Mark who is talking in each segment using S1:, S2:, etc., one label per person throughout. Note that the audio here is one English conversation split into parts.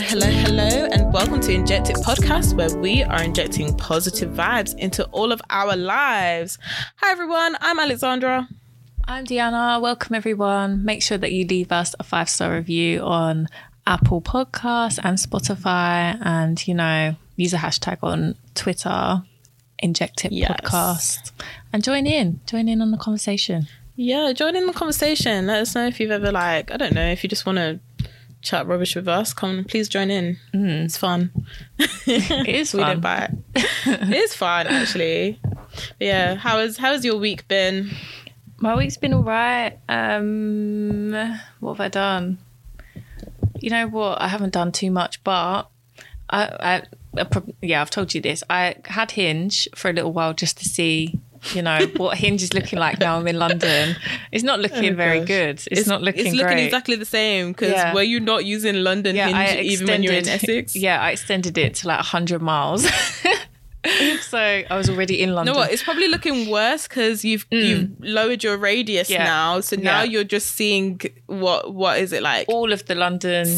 S1: hello, hello, and welcome to Inject It podcast, where we are injecting positive vibes into all of our lives. Hi, everyone. I'm Alexandra.
S2: I'm Deanna. Welcome, everyone. Make sure that you leave us a five star review on Apple Podcasts and Spotify, and you know, use a hashtag on Twitter, Inject It
S1: Yes.
S2: Podcast, and join in. Join in on the conversation.
S1: Yeah, join in the conversation. Let us know if you've ever, like, I don't know, if you just want to chat rubbish with us, come, on, please join in. It's fun.
S2: It is
S1: we
S2: fun.
S1: don't buy it. it is fun, actually. But yeah, How is has how has your week been?
S2: My week's been all right. Um, what have I done? You know what? I haven't done too much, but I, I, I yeah, I've told you this. I had Hinge for a little while just to see, you know, what Hinge is looking like now I'm in London. It's not looking
S1: Oh,
S2: very good. It's, not looking
S1: It's looking
S2: great.
S1: exactly the same. Because
S2: Yeah.
S1: were you not using London
S2: yeah,
S1: Hinge even when you're in Essex?
S2: Yeah, I extended it to like 100 miles. so I was already in London.
S1: No, what? It's probably looking worse because you've you've lowered your radius
S2: Mm. Yeah.
S1: now. So now
S2: Yeah.
S1: you're just seeing what what is it like
S2: all of the London yeah.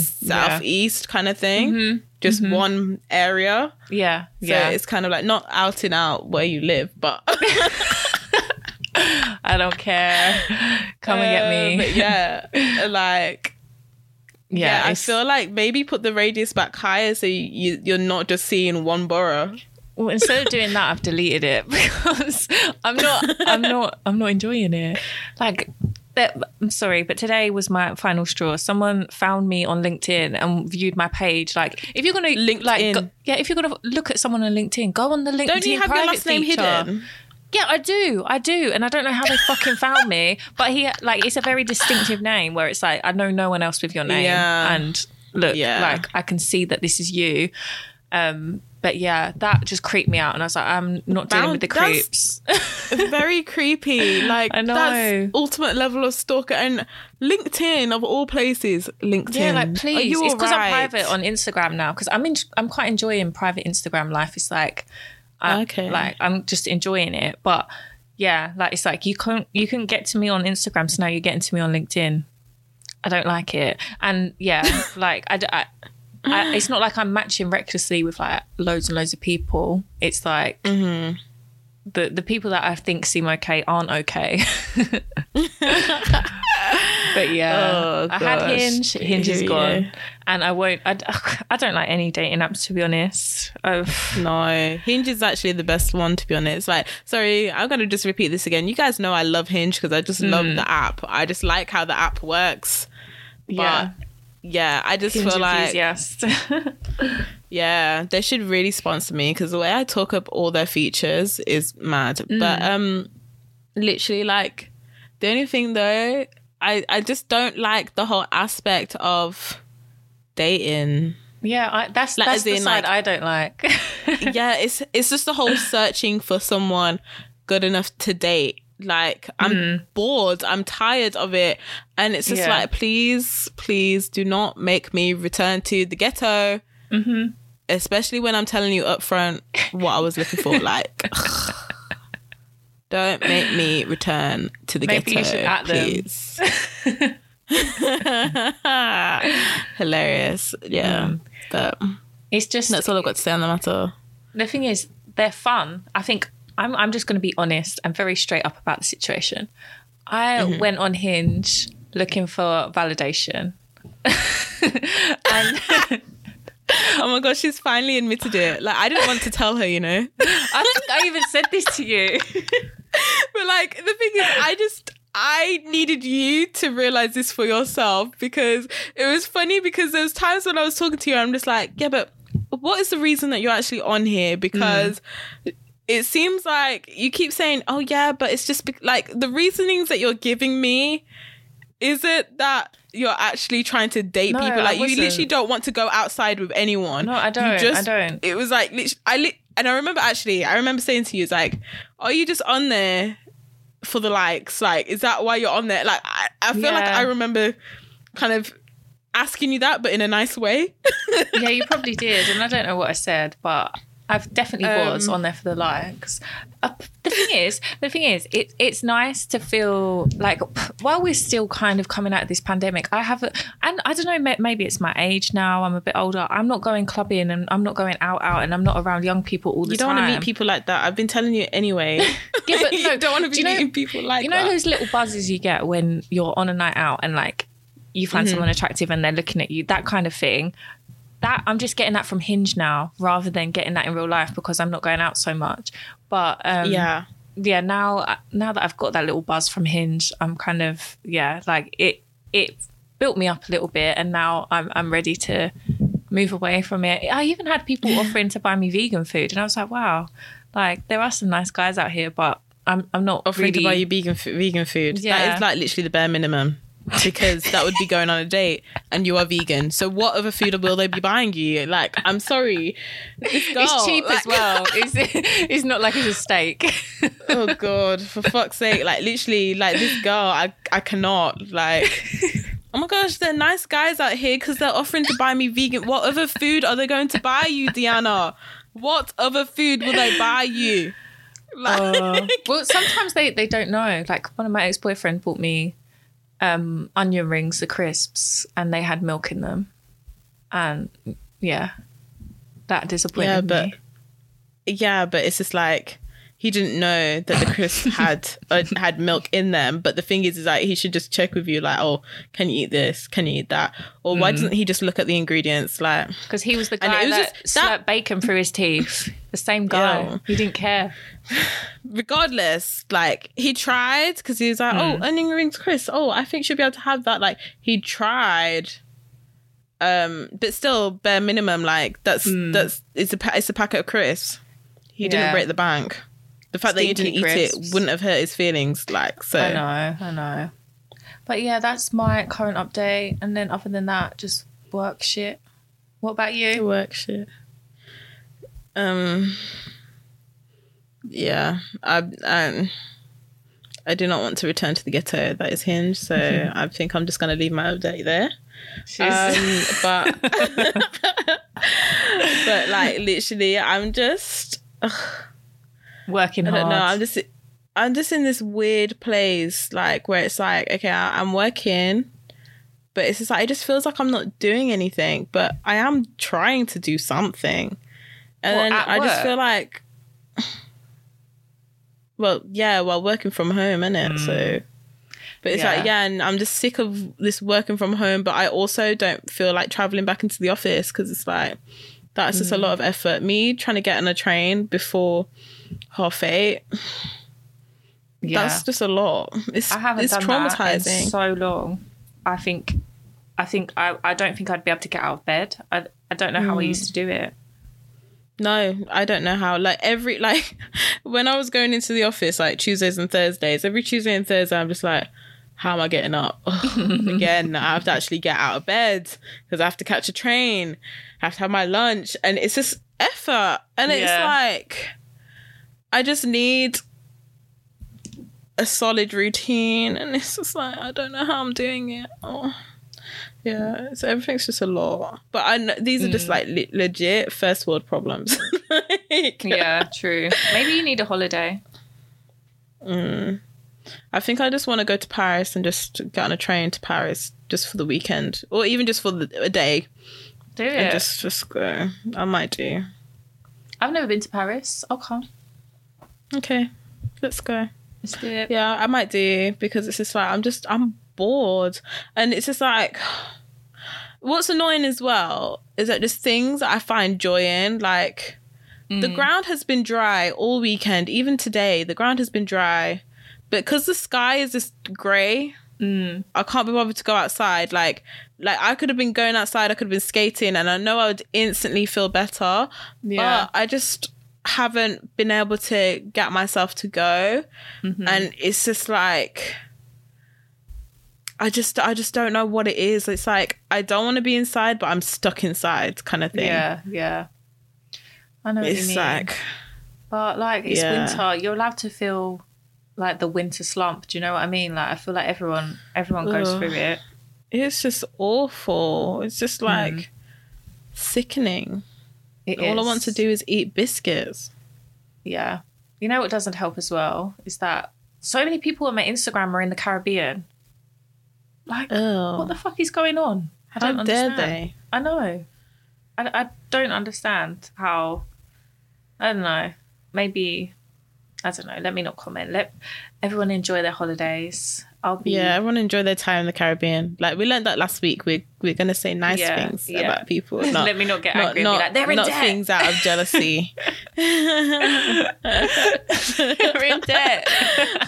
S1: southeast kind of thing, just one area.
S2: Yeah,
S1: So
S2: yeah.
S1: it's kind of like not out and out where you live, but
S2: I don't care. Come and get
S1: Uh,
S2: me.
S1: But yeah, like yeah, I feel like maybe put the radius back higher so you you're not just seeing one borough.
S2: Well, instead of doing that, I've deleted it because I'm not, I'm not, I'm not enjoying it. Like, that, I'm sorry, but today was my final straw. Someone found me on LinkedIn and viewed my page. Like, if you're gonna
S1: LinkedIn.
S2: like, go, yeah, if you're gonna look at someone on LinkedIn, go on the LinkedIn.
S1: Don't you have your last name
S2: feature.
S1: hidden?
S2: Yeah, I do. I do. And I don't know how they fucking found me, but he like it's a very distinctive name where it's like I know no one else with your name.
S1: Yeah.
S2: And look,
S1: Yeah.
S2: like I can see that this is you. Um but yeah, that just creeped me out and I was like, I'm not dealing with the
S1: Bound-
S2: creeps.
S1: very creepy. Like
S2: I know.
S1: that's ultimate level of stalker and LinkedIn of all places. LinkedIn.
S2: Yeah, like please.
S1: you
S2: It's because I'm private on Instagram now. Because I'm in, I'm quite enjoying private Instagram life. It's like, I,
S1: Okay.
S2: like I'm just enjoying it. But yeah, like it's like you can't you can get to me on Instagram, so now you're getting to me on LinkedIn. I don't like it, and yeah, like I, I- I- it's not like I'm matching recklessly with like loads and loads of people. It's like.
S1: Mm-hmm.
S2: The, the people that I think seem okay aren't okay. but yeah,
S1: Oh,
S2: I had. Hinge. Hinge is gone
S1: go.
S2: and I won't. I, I don't like any dating apps to be honest. Oh,
S1: No, Hinge is actually the best one to be honest. Like, sorry, I'm gonna just repeat this again. You guys know I love Hinge because I just love
S2: Mm.
S1: the app. I just like how the app works. But yeah, I just
S2: Hinge
S1: feel like
S2: yes,
S1: yeah, they should really sponsor me because the way I talk up all their features is mad.
S2: Mm.
S1: But um, literally, like the only thing though, I I just don't like the whole aspect of dating.
S2: yeah, I, that's
S1: Like,
S2: that's the
S1: in,
S2: side
S1: like-
S2: I don't like.
S1: yeah, it's it's just the whole searching for someone good enough to date. Like I'm bored, I'm tired of it, and it's just
S2: Mm. Yeah.
S1: like, please, please, do not make me return to the ghetto. Mm-hmm. Especially when I'm telling you up front what I was looking for. Like, don't make me return to the
S2: Maybe you
S1: ghetto,
S2: should at them.
S1: please. Hilarious, yeah. But
S2: it's just
S1: that's all I've got to say on the matter.
S2: the thing is they're fun. I think I'm I'm just going to be honest. I'm very straight up about the situation. I
S1: Mm-hmm.
S2: went on Hinge looking for validation. and
S1: Oh my gosh, she's finally admitted it. Like I didn't want to tell her, you know.
S2: I think I even said this to you.
S1: But like the thing is, I just I needed you to realize this for yourself because it was funny because there was times when I was talking to you, I'm just like, yeah, but what is the reason that you're actually on here? Because it seems like you keep saying, oh yeah, but it's just be- like the reasonings that you're giving me. Is it that you're actually trying to date
S2: No,
S1: people? Like you literally don't want to go outside with anyone.
S2: No, I don't. I don't.
S1: It was like I lit- and I remember actually, I remember saying to you, it's like, are you just on there for the likes? Like, is that why you're on there? Like, I, I feel like I remember kind of asking you that, but in a nice way.
S2: yeah, you probably did, and I don't know what I said, but I've definitely was
S1: Um,
S2: on there for the likes. Uh, the thing is, the thing is, it, it's nice to feel like while we're still kind of coming out of this pandemic, I have, a, and I don't know, maybe it's my age now. I'm a bit older. I'm not going clubbing and I'm not going out out, and I'm not around young people all the time.
S1: You don't want to meet people like that. I've been telling you anyway.
S2: Yeah, but
S1: you don't want to be
S2: you know-
S1: meeting people like
S2: you know
S1: that.
S2: those little buzzes you get when you're on a night out and like you find
S1: Mm-hmm.
S2: someone attractive and they're looking at you, that kind of thing. That I'm just getting that from Hinge now, rather than getting that in real life because I'm not going out so much. But um,
S1: yeah.
S2: yeah, now now that I've got that little buzz from Hinge, I'm kind of yeah, like it it built me up a little bit, and now I'm I'm ready to move away from it. I even had people offering to buy me vegan food, and I was like, wow, like there are some nice guys out here, but I'm I'm not
S1: Offering
S2: really,
S1: to buy you vegan, f- vegan food.
S2: Yeah.
S1: is like literally the bare minimum. Because that would be going on a date and you are vegan. So what other food will they be buying you? Like, I'm sorry. This girl,
S2: It's cheap
S1: like-
S2: as well. It's, it's not like it's a steak.
S1: oh god, for fuck's sake. Like literally, like this girl, I I cannot. Like Oh my gosh, they're nice guys out here because they're offering to buy me vegan. What other food are they going to buy you, Diana? What other food will they buy you? Like,
S2: well, sometimes they, they don't know. Like one of my ex boyfriends bought me um, onion rings, the crisps, and they had milk in them. And yeah, that disappointed
S1: Yeah, but-
S2: me.
S1: yeah, but it's just like he didn't know that the crisps had uh, had milk in them. But the thing is, is like he should just check with you, like, oh, can you eat this? Can you eat that? Or why doesn't he just look at the ingredients? Like,
S2: Because he was the guy
S1: it was
S2: that
S1: just- that-
S2: bacon through his teeth. The same guy.
S1: Yeah.
S2: He didn't care.
S1: regardless, like he tried because he was like, oh, onion rings, crisps. Oh, I think she'll be able to have that. Like he tried. Um, but still, bare minimum, like that's that's it's a it's a packet of crisps. He didn't break the bank. The fact that you didn't eat it wouldn't have hurt his feelings. Like so,
S2: I know, I know. But yeah, that's my current update. And then other than that, just work shit. What about you?
S1: work shit. Um. Yeah, I I I do not want to return to the ghetto that is Hinge, so I think I'm just gonna leave my update there. Um, but but like literally, I'm just
S2: Working
S1: I
S2: hard.
S1: don't know. I'm just I'm just in this weird place, like where it's like, okay, I, I'm working, but it's just like it just feels like I'm not doing anything, but I am trying to do something, and
S2: What,
S1: then I just feel like, well, yeah, well, working from home, innit? So. Hmm. But it's like,
S2: Yeah.
S1: yeah, and I'm just sick of this working from home. But I also don't feel like traveling back into the office because it's like, that's just a hmm. lot of effort. Me trying to get on a train before half eight,
S2: yeah.
S1: that's just a lot. It's
S2: I haven't
S1: it's
S2: done that
S1: traumatizing.
S2: in so long. I think, I think I, I don't think I'd be able to get out of bed. I, I don't know how I used to do it.
S1: no, I don't know how. Like every like when I was going into the office like Tuesdays and Thursdays, every Tuesday and Thursday, I'm just like. How am I getting up? Again, I have to actually get out of bed because I have to catch a train. I have to have my lunch, and it's just effort. And it's
S2: Yeah.
S1: like, I just need a solid routine, and it's just like I don't know how I'm doing it. Oh. Yeah, so everything's just a lot. But I know these are just mm. like le- legit first world problems. Like,
S2: Yeah, true. Maybe you need a holiday. Mm.
S1: I think I just want to go to Paris and just get on a train to Paris just for the weekend, or even just for the, a day,
S2: Do it.
S1: and just just go. I might do.
S2: I've never been to Paris. I'll come.
S1: Okay, let's go.
S2: Let's do it.
S1: Yeah, I might do because it's just like I'm just I'm bored, and it's just like what's annoying as well is that just things that I find joy in, like the mm. ground has been dry all weekend, even today. The ground has been dry, but because the sky is just grey, mm. I can't be bothered to go outside. Like, like I could have been going outside, I could have been skating, and I know I would instantly feel better.
S2: Yeah.
S1: But I just haven't been able to get myself to go, and it's just like. I just I just don't know what it is. It's like I don't want to be inside, but I'm stuck inside kind of thing.
S2: Yeah, yeah. I know what you
S1: It's
S2: mean.
S1: like
S2: but like it's
S1: Yeah.
S2: winter. You're allowed to feel like the winter slump. Do you know what I mean? Like I feel like everyone everyone goes
S1: Ugh.
S2: through it.
S1: it's just awful. It's just
S2: Hmm.
S1: like sickening.
S2: It
S1: All I want to do is eat biscuits.
S2: Yeah. You know what doesn't help as well is that so many people on my Instagram are in the Caribbean. Like,
S1: Oh,
S2: what the fuck is going on? I
S1: how
S2: don't
S1: dare
S2: understand.
S1: they?
S2: I know. I, I don't understand how. I don't know. Maybe. I don't know. Let me not comment. Let everyone enjoy their holidays. I'll be.
S1: Yeah, everyone enjoy their time in the Caribbean. Like we learned that last week. We're we're gonna say nice
S2: Yeah,
S1: things
S2: yeah.
S1: about people. Not,
S2: Let me not get
S1: not,
S2: angry.
S1: not,
S2: like, they're in
S1: not
S2: debt.
S1: things out of jealousy.
S2: they're in debt.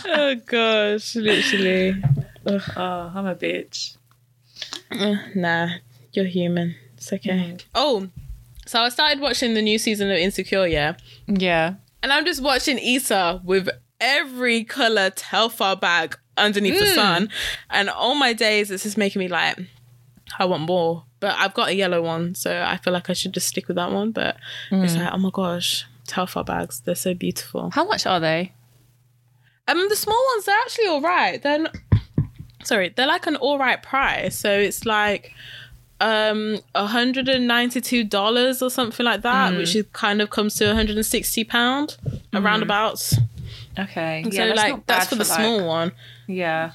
S1: oh gosh, literally.
S2: oh, I'm a bitch.
S1: Uh, nah, you're human. It's okay.
S2: Mm-hmm.
S1: Oh, so I started watching the new season of Insecure, yeah,
S2: Yeah.
S1: and I'm just watching Issa with every color Telfar bag underneath the
S2: Mm.
S1: sun, and all my days it's just making me like, I want more. But I've got a yellow one, so I feel like I should just stick with that one. But
S2: Mm.
S1: it's like, oh my gosh, Telfar bags, they're so beautiful.
S2: How much are they?
S1: Um, the small ones they're actually all right. Then, sorry, they're like an all right price. So it's like um hundred and ninety two dollars or something like that, which is kind of comes to one hundred and sixty pound around abouts.
S2: Okay.
S1: so
S2: that's
S1: like
S2: not
S1: that's
S2: bad
S1: for the
S2: like-
S1: small one.
S2: Yeah.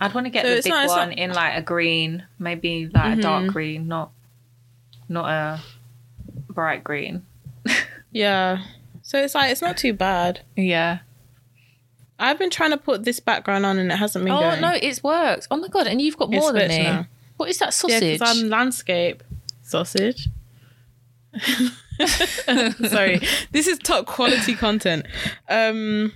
S2: I'd want to get
S1: So
S2: the big
S1: not-
S2: one
S1: not-
S2: in like a green, maybe like a dark
S1: Mm-hmm.
S2: green, not not a bright green.
S1: Yeah. So it's like it's not too bad.
S2: Yeah.
S1: I've been trying to put this background on and it hasn't been
S2: Oh
S1: going.
S2: no, it's worked. Oh my god, and you've got
S1: It's
S2: more than me.
S1: now.
S2: What is that sausage?
S1: because I'm landscape sausage. Sorry, this is top quality content. Um,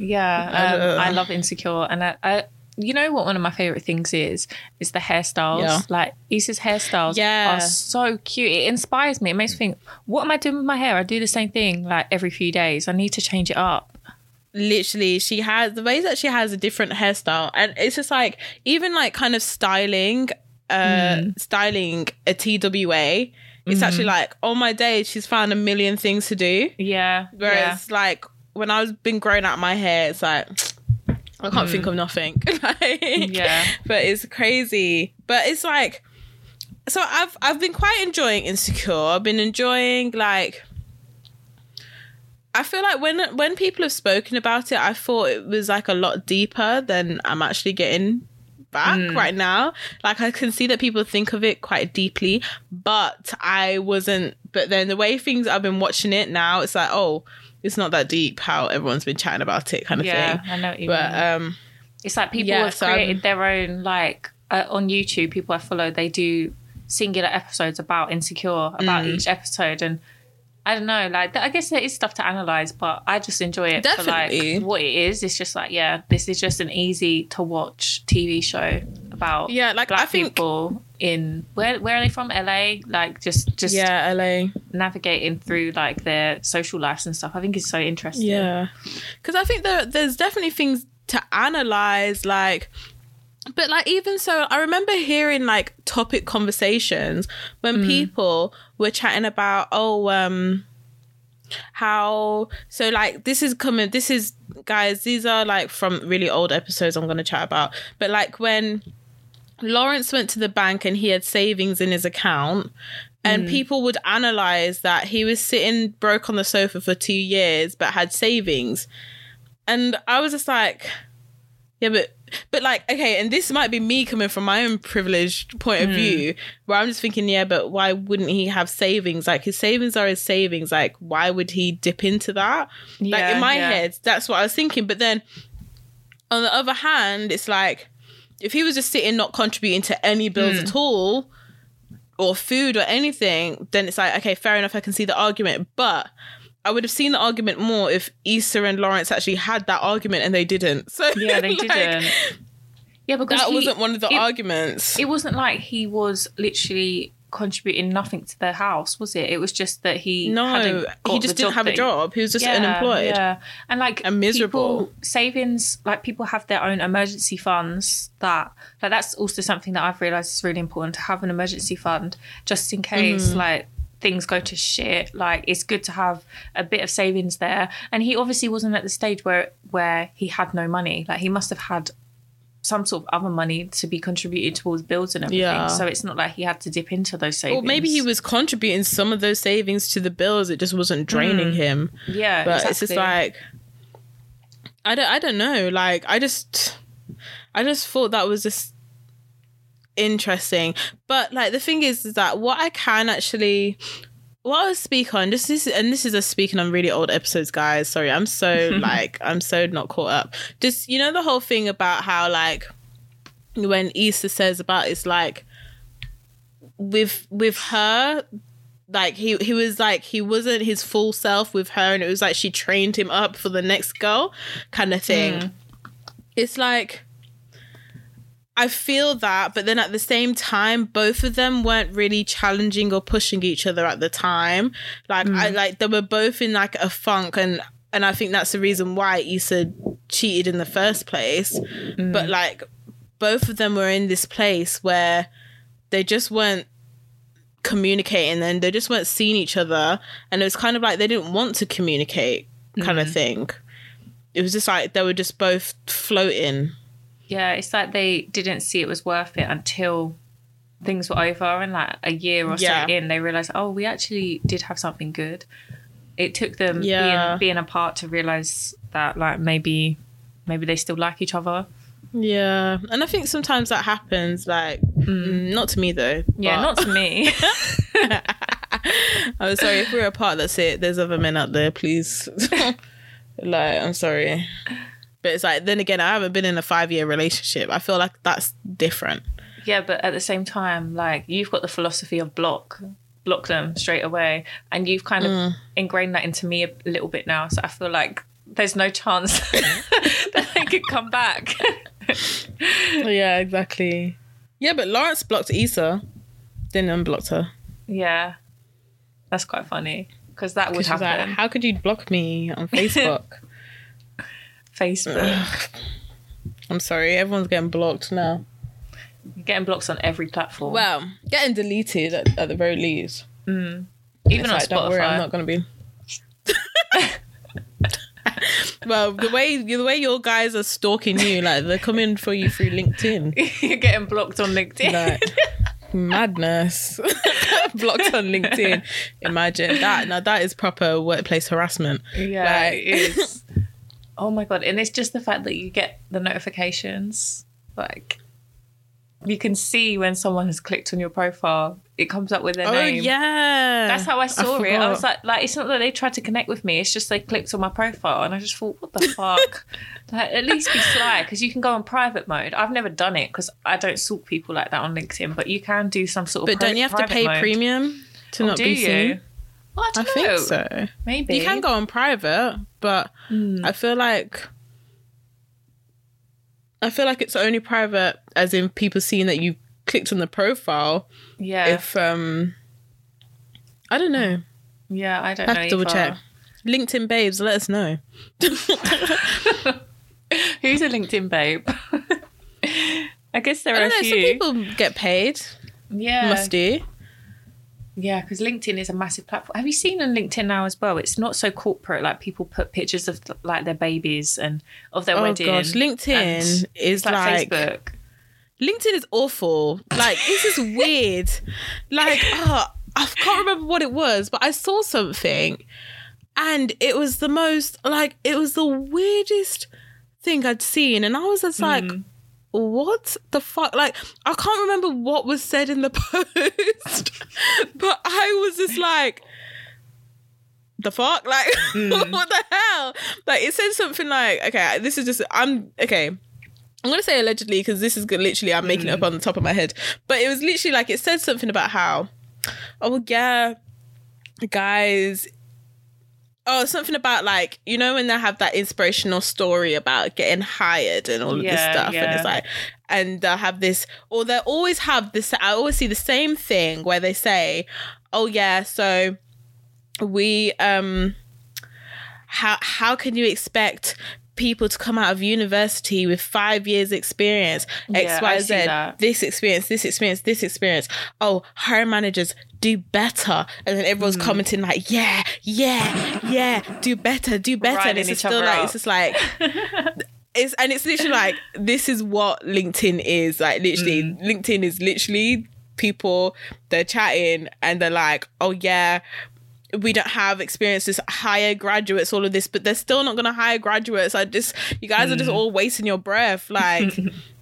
S2: yeah, um,
S1: Uh,
S2: I love Insecure, and I, I, you know what? One of my favorite things is is the hairstyles.
S1: Yeah.
S2: Like Issa's hairstyles
S1: Yeah.
S2: are so cute. It inspires me. It makes me think, what am I doing with my hair? I do the same thing like every few days. I need to change it up.
S1: literally, she has the way that she has a different hairstyle, and it's just like even like kind of styling, uh, styling a TWA. It's actually like on my day, she's found a million things to do.
S2: Yeah.
S1: Whereas like when I was been growing out my hair, it's like I can't think of mm. nothing. Like,
S2: Yeah.
S1: But it's crazy. But it's like so I've I've been quite enjoying Insecure. I've been enjoying like I feel like when when people have spoken about it, I thought it was like a lot deeper than I'm actually getting back mm. right now. Like I can see that people think of it quite deeply, but I wasn't. But then the way things I've been watching it now, it's like oh, it's not that deep. How everyone's been chatting about it, kind of
S2: Yeah,
S1: thing.
S2: I know what you
S1: But
S2: mean.
S1: um,
S2: It's like people
S1: Yeah,
S2: have
S1: so I'm-
S2: created their own like uh, on YouTube. People I follow, they do singular episodes about insecure about
S1: Mm.
S2: each episode, and I don't know. Like I guess there is stuff to analyze, but I just enjoy it for like what it is. It's just like yeah, this is just an easy to watch TV show about
S1: Yeah, like,
S2: black
S1: I think-
S2: people in where where are they from? LA. Like just just
S1: yeah, LA.
S2: navigating through like their social lives and stuff. I think it's so interesting.
S1: Yeah, because I think there there's definitely things to analyze, like. But like even so, I remember hearing like topic conversations when people were chatting about oh um how so like this is coming this is guys these are like from really old episodes I'm gonna chat about but like when Lawrence went to the bank and he had savings in his account and hmm. people would analyze that he was sitting broke on the sofa for two years but had savings. And i was just like yeah but but like okay and this might be me coming from my own privileged point of hmm. view where i'm just thinking yeah but why wouldn't he have savings? Like his savings are his savings. Like why would he dip into that? Like in my
S2: yeah.
S1: head that's what i was thinking. But then on the other hand it's like if he was just sitting not contributing to any bills
S2: Hmm.
S1: at all or food or anything, then it's like, okay, fair enough, I can see the argument. But I would have seen the argument more if Issa and Lawrence actually had that argument and they didn't. So
S2: Yeah, they
S1: like,
S2: didn't. Yeah, because
S1: That
S2: he-
S1: wasn't one of the
S2: it-
S1: arguments.
S2: It wasn't like he was literally contributing nothing to their house, was it? It was just that he
S1: no, he just didn't have a job. He was just
S2: Yeah,
S1: unemployed.
S2: Yeah, and like
S1: And miserable.
S2: people- savings, like people have their own emergency funds. That like that's also something that I've realised is really important to have an emergency fund just in case
S1: Mm-hmm.
S2: like things go to shit. Like it's good to have a bit of savings there. And he obviously wasn't at the stage where where he had no money. Like he must have had some sort of other money to be contributed towards bills and everything.
S1: Yeah.
S2: So it's not like he had to dip into those savings.
S1: Or maybe he was contributing some of those savings to the bills. It just wasn't draining mm. him.
S2: Yeah,
S1: But it's just like I don't I don't know. Like I just I just thought that was just interesting. But like the thing is, is that what I can actually what I was speak on this is and this is a speaking on really old episodes, guys. Sorry, I'm so like I'm so not caught up. Just you know the whole thing about how like when Issa says about it's like with with her like he he was like he wasn't his full self with her and it was like she trained him up for the next girl kind of thing mm. it's like I feel that, but then at the same time, both of them weren't really challenging or pushing each other at the time. Like I mm. like they were both in like a funk, and and I think that's the reason why Issa cheated in the first place. Mm. But like both of them were in this place where they just weren't communicating and they just weren't seeing each other, and it was kind of like they didn't want to communicate, kind of mm. thing. It was just like they were just both floating.
S2: Yeah, it's like they didn't see it was worth it until things were over and like a year or
S1: Yeah.
S2: so in, they realized, oh, we actually did have something good. It took them
S1: Yeah.
S2: being being apart to realize that like maybe maybe they still like each other.
S1: Yeah, and I think sometimes that happens. Like, mm, not to me though.
S2: Yeah,
S1: but-
S2: not to me.
S1: I'm sorry if we're apart. That's it. There's other men out there, please. like, I'm sorry, but it's like then again, I haven't been in a five year relationship. I feel like that's different.
S2: yeah, but at the same time, like you've got the philosophy of block block them straight away and you've kind of
S1: Mm.
S2: ingrained that into me a little bit now. So I feel like there's no chance that they could come back.
S1: yeah, exactly. Yeah, but Lawrence blocked Issa, then unblocked her.
S2: Yeah, that's quite funny because that would
S1: was like,
S2: happen.
S1: How could you block me on Facebook?
S2: Facebook,
S1: I'm sorry, everyone's getting blocked now.
S2: Getting blocks on every platform.
S1: Well, getting deleted at, at the very least. Mm.
S2: even
S1: It's
S2: on
S1: like,
S2: Spotify.
S1: don't worry, I'm not gonna be. well, the way the way your guys are stalking you, like they're coming for you through LinkedIn,
S2: You're getting blocked on LinkedIn.
S1: like madness. Blocked on LinkedIn. Imagine that. Now that is proper workplace harassment.
S2: yeah,
S1: Like-
S2: it is. Oh my god! And it's just the fact that you get the notifications, like. You can see when someone has clicked on your profile. It comes up with their
S1: Oh
S2: name.
S1: yeah,
S2: That's how I saw it. I was like, like it's not that they tried to connect with me. It's just they clicked on my profile, and I just thought, what the fuck? like, at least be sly, because you can go on private mode. I've never done it because I don't stalk people like that on LinkedIn. But you can do some sort of.
S1: but don't you have to pay
S2: mode.
S1: premium to
S2: Oh,
S1: not be
S2: you?
S1: seen?
S2: Well, I
S1: I
S2: don't know.
S1: think so.
S2: Maybe
S1: You can go on private, but
S2: Hmm.
S1: I feel like I feel like it's only private as in people seeing that you clicked on the profile.
S2: Yeah,
S1: If um I don't know.
S2: yeah. I don't
S1: have
S2: know.
S1: to double
S2: either.
S1: check. LinkedIn babes, let us know.
S2: Who's a LinkedIn babe? I guess there
S1: I
S2: are
S1: don't
S2: a
S1: know, some
S2: few.
S1: people get paid.
S2: yeah,
S1: Must do.
S2: Yeah, because LinkedIn is a massive platform. Have you seen on LinkedIn now as well? It's not so corporate. Like people put pictures of like their babies and of their
S1: Oh
S2: wedding.
S1: gosh, LinkedIn is
S2: like,
S1: like,
S2: Facebook.
S1: LinkedIn is awful. Like this is weird. Like oh, I can't remember what it was, but I saw something, and it was the most like it was the weirdest thing I'd seen, and I was just like.
S2: Mm.
S1: What the fuck? Like, I can't remember what was said in the post, but I was just like, the fuck? Like, mm. what the hell? Like, it said something like, okay, this is just, I'm, okay. I'm gonna say allegedly because this is literally I'm making it up mm. on the top of my head, but it was literally like it said something about how, oh yeah, guys, oh something about like you know when they have that inspirational story about getting hired and all of this
S2: Yeah,
S1: stuff, and it's like, and they'll have this, or they always have this. I always see the same thing where they say, oh yeah, so we um how how can you expect people to come out of university with five years experience?
S2: Yeah,
S1: x
S2: I
S1: y
S2: see
S1: z this experience this experience this experience. Oh hiring managers do better and then everyone's
S2: Hmm.
S1: commenting like yeah yeah yeah do better do better and it's just still like
S2: up.
S1: it's just like it's and it's literally like this is what LinkedIn is. Like literally, LinkedIn is literally people they're chatting and they're like, oh yeah. We don't have experiences, hire graduates, all of this, but they're still not going to hire graduates. I just, you guys are just all wasting your breath. Like,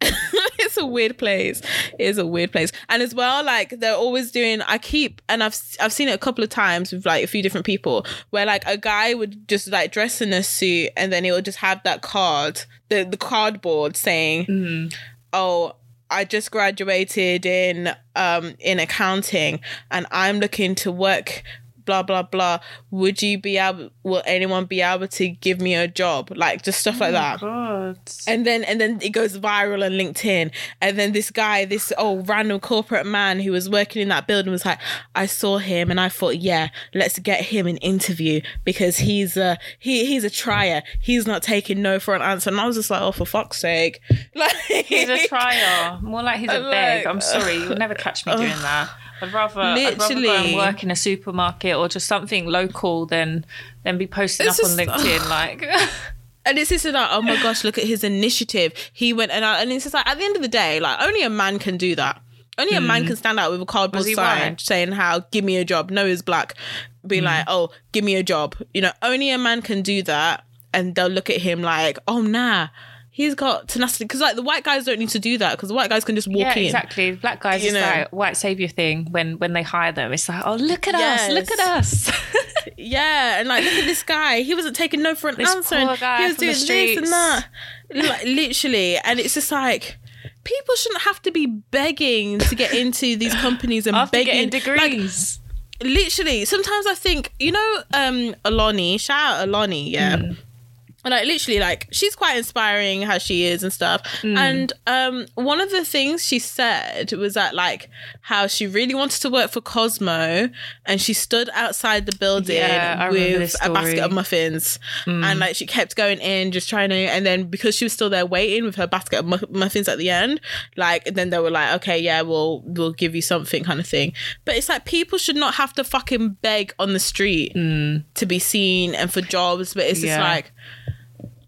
S1: it's a weird place. It is a weird place. And as well, like they're always doing. I keep and I've I've seen it a couple of times with like a few different people where like a guy would just like dress in a suit and then he would just have that card, the the cardboard saying, "Oh." I just graduated in um in accounting and I'm looking to work blah blah blah would you be able will anyone be able to give me a job like just stuff like oh that
S2: God.
S1: and then and then it goes viral on LinkedIn. And then this guy, this oh random corporate man who was working in that building was like, I saw him and I thought, yeah, let's get him an interview because he's a he he's a trier. He's not taking no for an answer. And I was just like, oh for fuck's sake. Like
S2: He's a trier. More like he's a
S1: Like,
S2: beg. I'm sorry, you'll never catch me doing that. I'd rather, I'd rather go and
S1: Literally.
S2: work in a supermarket or just something local than than be posting
S1: It's
S2: up on LinkedIn. Like,
S1: And it's just like, oh my gosh, look at his initiative. He went and I, and it's just like at the end of the day, like only a man can do that. Only a man mm. can stand out with a cardboard sign
S2: white?
S1: saying how give me a job. No, he's black. Be mm. like, oh, give me a job. You know, only a man can do that, and they'll look at him like, oh nah, he's got tenacity. Because like the white guys don't need to do that because the white guys can just walk
S2: yeah,
S1: in.
S2: exactly. Black guys
S1: You
S2: is
S1: know.
S2: like white savior thing when when they hire them. It's like, oh look at us, look at us.
S1: Yeah, and like look at this guy. He wasn't taking no for an
S2: This
S1: answer. he was doing this and that. Like literally, and it's just like people shouldn't have to be begging to get into these companies and
S2: After
S1: begging
S2: getting
S1: Like,
S2: degrees.
S1: literally, sometimes I think you know, um, Alani. Shout out Alani, yeah.
S2: Mm.
S1: And, Like literally, like she's quite inspiring how she is and stuff.
S2: Mm.
S1: And um, one of the things she said was that like how she really wanted to work for Cosmo, and she stood outside the building
S2: Yeah,
S1: with a basket.
S2: Mm.
S1: of muffins, and like she kept going in, just trying to. And then because she was still there waiting with her basket of mu- muffins at the end, like then they were like, okay, yeah, we'll we'll give you something, kind of thing. But it's like people should not have to fucking beg on the street to be seen and for jobs. But it's just
S2: Mm. Yeah.
S1: like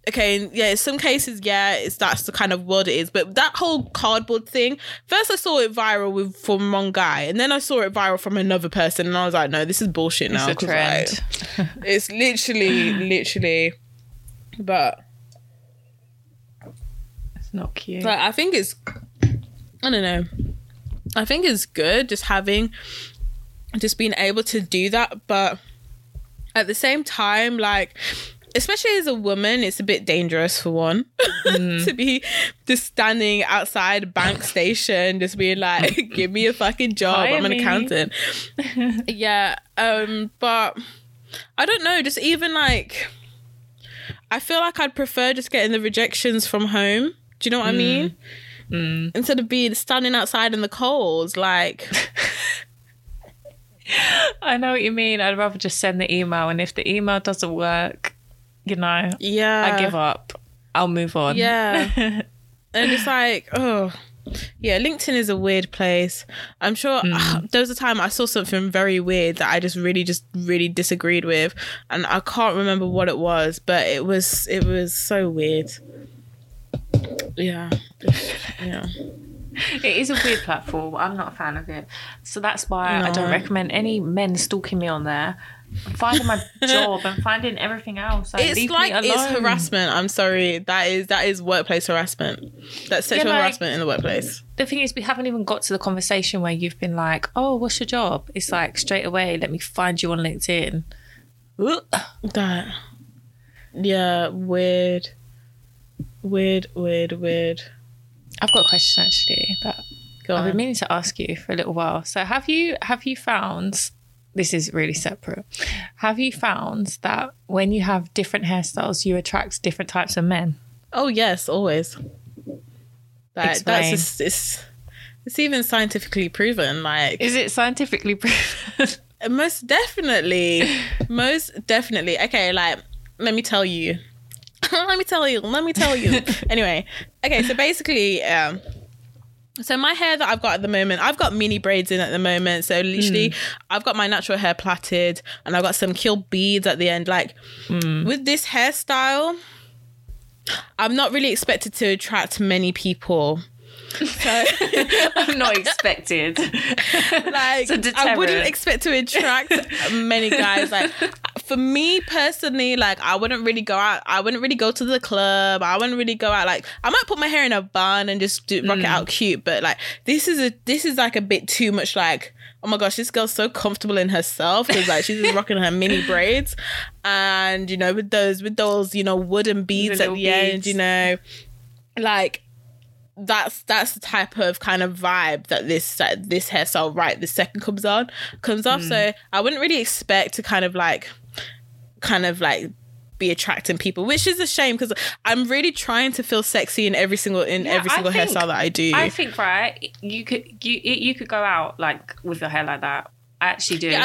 S1: okay, yeah, in some cases, yeah, it's that's the kind of world it is. But that whole cardboard thing, first I saw it viral with from one guy, and then I saw it viral from another person, and I was like, no, this is bullshit now.
S2: It's a
S1: 'cause, like,
S2: trend.
S1: it's literally, literally. But
S2: It's not cute.
S1: like, I think it's, I don't know. I think it's good just having, just being able to do that, but at the same time, like, especially as a woman, it's a bit dangerous for one to mm. be just standing outside a bank station, just being like, "Give me a fucking job.
S2: Hire
S1: I'm an
S2: me."
S1: accountant." yeah, um, but I don't know. Just even like, I feel like I'd prefer just getting the rejections from home. Do you know what I mean? Mm. Mm. Instead of being standing outside in the cold, like
S2: I know what you mean. I'd rather just send the email, and if the email doesn't work, you know,
S1: yeah,
S2: I give up. I'll move on.
S1: Yeah. and it's like, oh, yeah, LinkedIn is a weird place. I'm sure hmm. there was a time I saw something very weird that I just really, just really disagreed with, and I can't remember what it was, but it was, it was so weird. Yeah, yeah.
S2: It is a weird platform. I'm not a fan of it. So that's why I don't recommend any men stalking me on there. I'm finding my job and finding everything else. Like,
S1: It's like it's harassment. I'm sorry. That is that is workplace harassment. That's sexual
S2: like-
S1: harassment in the workplace.
S2: The thing is, we haven't even got to the conversation where you've been like, "Oh, what's your job?" It's like straight away. Let me find you on LinkedIn.
S1: That. Yeah, weird. Weird, weird, weird.
S2: I've got a question actually that I've been meaning to ask you for a little while. So have you have you found this is really separate. Have you found that when you have different hairstyles, you attract different types of men?
S1: Oh yes, always. Like,
S2: Explain.
S1: that's just it's it's even scientifically proven. Like
S2: Is it scientifically proven?
S1: most definitely, most definitely. Okay, like let me tell you. let me tell you. Let me tell you. anyway, okay. So basically, um, so my hair that I've got at the moment, I've got mini braids in at the moment. So literally, hmm. I've got my natural hair plaited, and I've got some kill beads at the end. Like hmm. with this hairstyle, I'm not really expected to attract many people. So
S2: I'm not expected.
S1: like I wouldn't expect to attract many guys. Like for me personally, like I wouldn't really go out. I wouldn't really go to the club. I wouldn't really go out. Like I might put my hair in a bun and just do, rock it mm. out cute. But like this is a this is like a bit too much. Like oh my gosh, this girl's so comfortable in herself because like she's just rocking her mini braids, and you know with those with those you know wooden beads at
S2: little
S1: the end. You know, like that's that's the type of kind of vibe that this that this hairstyle right this second comes on comes off. Mm. So I wouldn't really expect to kind of like kind of like be attracting people, which is a shame because I'm really trying to feel sexy in every single in
S2: Yeah,
S1: every single
S2: think-
S1: hairstyle that I do.
S2: I think right, you could you you could go out like with your hair like that. I actually do.
S1: Yeah,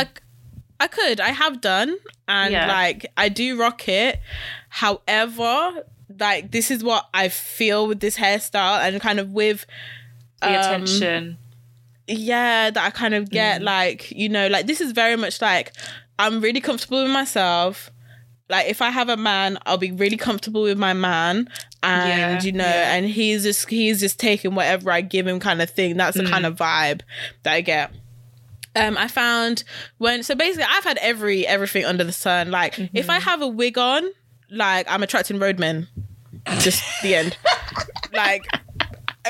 S1: I, I could. I have done, and
S2: Yeah.
S1: like I do rock it. However, like this is what I feel with this hairstyle, and kind of with
S2: the
S1: um,
S2: attention.
S1: yeah that i kind of get like you know like this is very much like i'm really comfortable with myself. Like if i have a man i'll be really comfortable with my man. And
S2: Yeah,
S1: you know
S2: yeah.
S1: and he's just he's just taking whatever i give him kind of thing. That's the kind of vibe that i get. Um i found when so basically i've had every everything under the sun. Like if i have a wig on like i'm attracting roadmen. Just the end. Like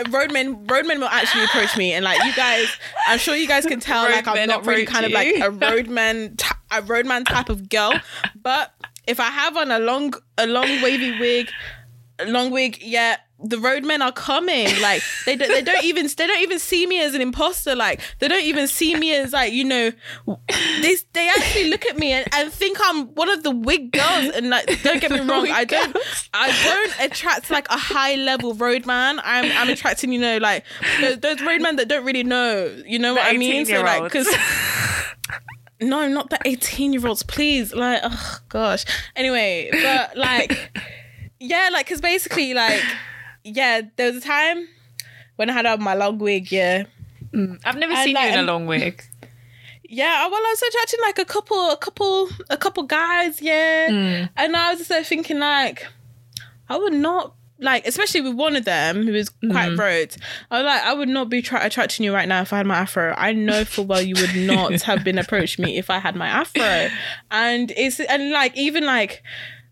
S1: roadmen roadmen will actually approach me and like you guys i'm sure you guys can tell like i'm not really kind of like a roadman t- a roadman type of girl. But if i have on a long a long wavy wig long wig yeah the roadmen are coming. Like they don't they don't even they don't even see me as an imposter. Like they don't even see me as like you know they they actually look at me and, and think i'm one of the wig girls. And like don't get me wrong i don't i don't attract like a high level roadman i'm i'm attracting you know like those, those roadmen that don't really know you know what i mean? So like because no, not the 18 year olds, please. Like, oh gosh. Anyway, but like, yeah, like, because basically, like, yeah, there was a time when I had on my long wig, yeah.
S2: I've never
S1: and
S2: seen
S1: like-
S2: you in a long wig.
S1: Yeah, well, I was attracting like a couple, a couple, a couple guys, yeah.
S2: Mm.
S1: And I was just like thinking, like, I would not like, especially with one of them who was quite mm-hmm. broad. I was like, I would not be try- attracting you right now if I had my afro. I know full well you would not have been approached me if I had my afro. And it's and like even like.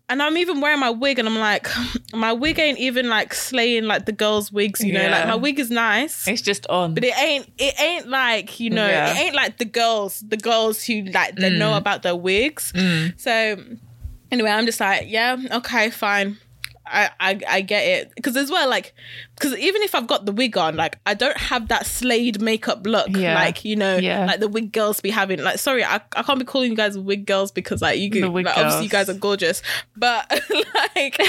S1: And I'm even wearing my wig, and I'm like, my wig ain't even like slaying like the girls' wigs, you know. Like my wig is nice,
S2: It's just on.
S1: but it ain't it ain't like you know
S2: Yeah.
S1: it ain't like the girls the girls who like they know mm. about their wigs mm. so anyway i'm just like yeah okay fine I, I, I get it because as well like because even if I've got the wig on like I don't have that slayed makeup look
S2: Yeah.
S1: like you know
S2: Yeah.
S1: like the wig girls be having like sorry I, I can't be calling you guys wig girls because like you
S2: wig
S1: like, obviously you guys are gorgeous but like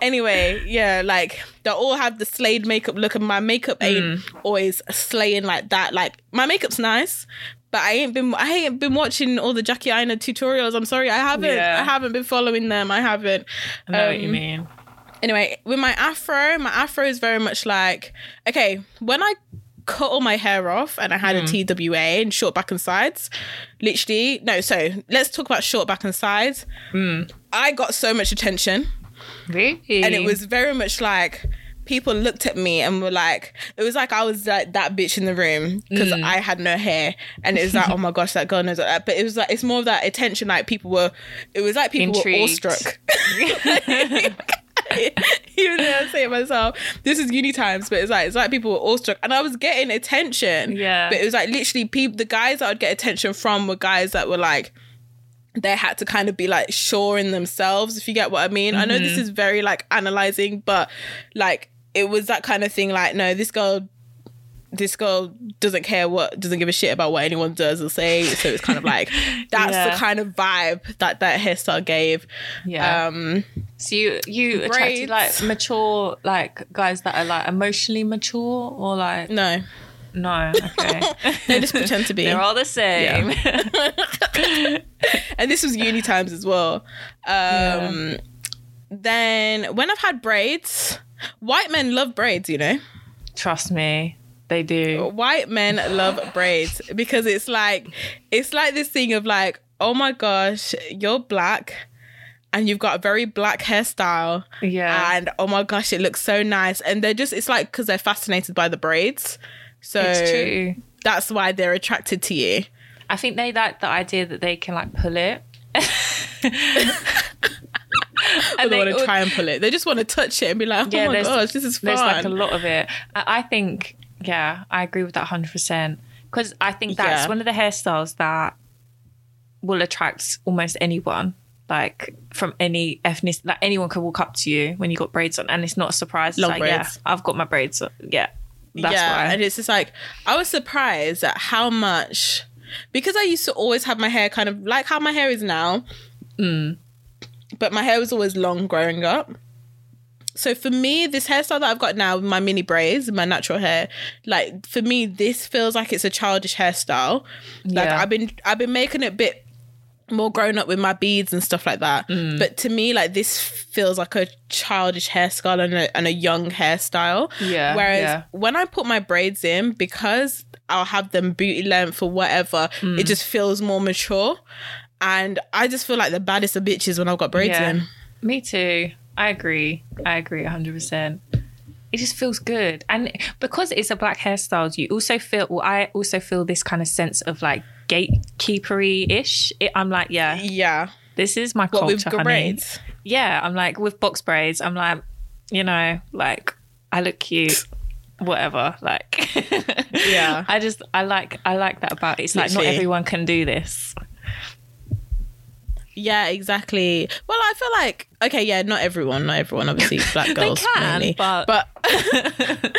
S1: anyway yeah like they all have the slayed makeup look and my makeup ain't
S2: Mm.
S1: always slaying like that like my makeup's nice but I ain't been I ain't been watching all the Jackie Aina tutorials. I'm sorry, I haven't.
S2: Yeah.
S1: I haven't been following them. I haven't.
S2: I know what you
S1: Um,
S2: mean.
S1: Anyway, with my afro, my afro is very much like okay, when I cut all my hair off and I had a hmm. TWA and short back and sides, literally no. So let's talk about short back and sides. Hmm. I got so much attention
S2: Really?
S1: and it was very much like people looked at me and were like it was like i was like that bitch in the room because hmm. i had no hair and it was like oh my gosh that girl knows that but it was like it's more of that attention like people were it was like people
S2: Intrigued.
S1: were awestruck even though I say it myself, this is uni times, but it's like it's like people were awestruck, and I was getting attention.
S2: Yeah.
S1: but it was like literally people. The guys that I'd get attention from were guys that were like they had to kind of be like sure in themselves, if you get what I mean. I know this
S2: Mm-hmm.
S1: is very like analyzing, but like it was that kind of thing. Like, no, this girl, this girl doesn't care what, doesn't give a shit about what anyone does or say. So it's kind of like that's
S2: Yeah.
S1: the kind of vibe that that hairstyle gave.
S2: Yeah.
S1: Um,
S2: so you you attracted
S1: braids.
S2: like mature like guys that are like emotionally mature or like
S1: no,
S2: no okay
S1: they just pretend to be.
S2: they're all the same.
S1: and this was uni times as well. Um, Then when I've had braids, white men love braids, you know.
S2: Trust me, they do.
S1: White men love braids because it's like it's like this thing of like, oh my gosh, you're black and you've got a very black hairstyle.
S2: Yeah.
S1: And oh my gosh, it looks so nice. And they're just, it's like because they're fascinated by the braids. So
S2: it's true.
S1: that's why they're attracted to you.
S2: I think they like the idea that they can like pull it.
S1: Or they, want to try and pull it. They just want to touch it and be like, oh my gosh, this is fun.
S2: There's like a lot of it. I, I think, yeah, I agree with that 100%. Because I think that's
S1: Yeah.
S2: one of the hairstyles that will attract almost anyone. Like from any ethnicity, like anyone can walk up to you when you got braids on, and it's not a surprise. It's
S1: Long
S2: like,
S1: braids.
S2: yeah, I've got my braids on. Yeah, that's
S1: yeah,
S2: why.
S1: and it's just like I was surprised at how much because I used to always have my hair kind of like how my hair is now,
S2: Mm.
S1: but my hair was always long growing up. So for me, this hairstyle that I've got now with my mini braids my natural hair, like for me, this feels like it's a childish hairstyle. Like
S2: Yeah.
S1: I've been I've been making it a bit more grown up with my beads and stuff like that.
S2: Mm.
S1: But to me, like this feels like a childish hairstyle and a, and a young hairstyle.
S2: Yeah,
S1: Whereas
S2: yeah.
S1: when I put my braids in, because I'll have them booty length or whatever,
S2: Mm.
S1: it just feels more mature. And I just feel like the baddest of bitches when I've got braids
S2: Yeah.
S1: in.
S2: Me too. I agree. I agree 100%. It just feels good. And because it's a black hairstyle, you also feel, well, I also feel this kind of sense of like gatekeepery ish. I'm like, yeah,
S1: Yeah.
S2: this is my
S1: What
S2: culture,
S1: with
S2: honey.
S1: braids?
S2: Yeah, I'm like, with box braids, I'm like, you know, like, I look cute. Whatever, like,
S1: Yeah.
S2: I just I like I like that about it. It's like not everyone can do this.
S1: Yeah, exactly. Well, I feel like okay, yeah, not everyone, not everyone, obviously, black girls
S2: can,
S1: mainly,
S2: but-
S1: but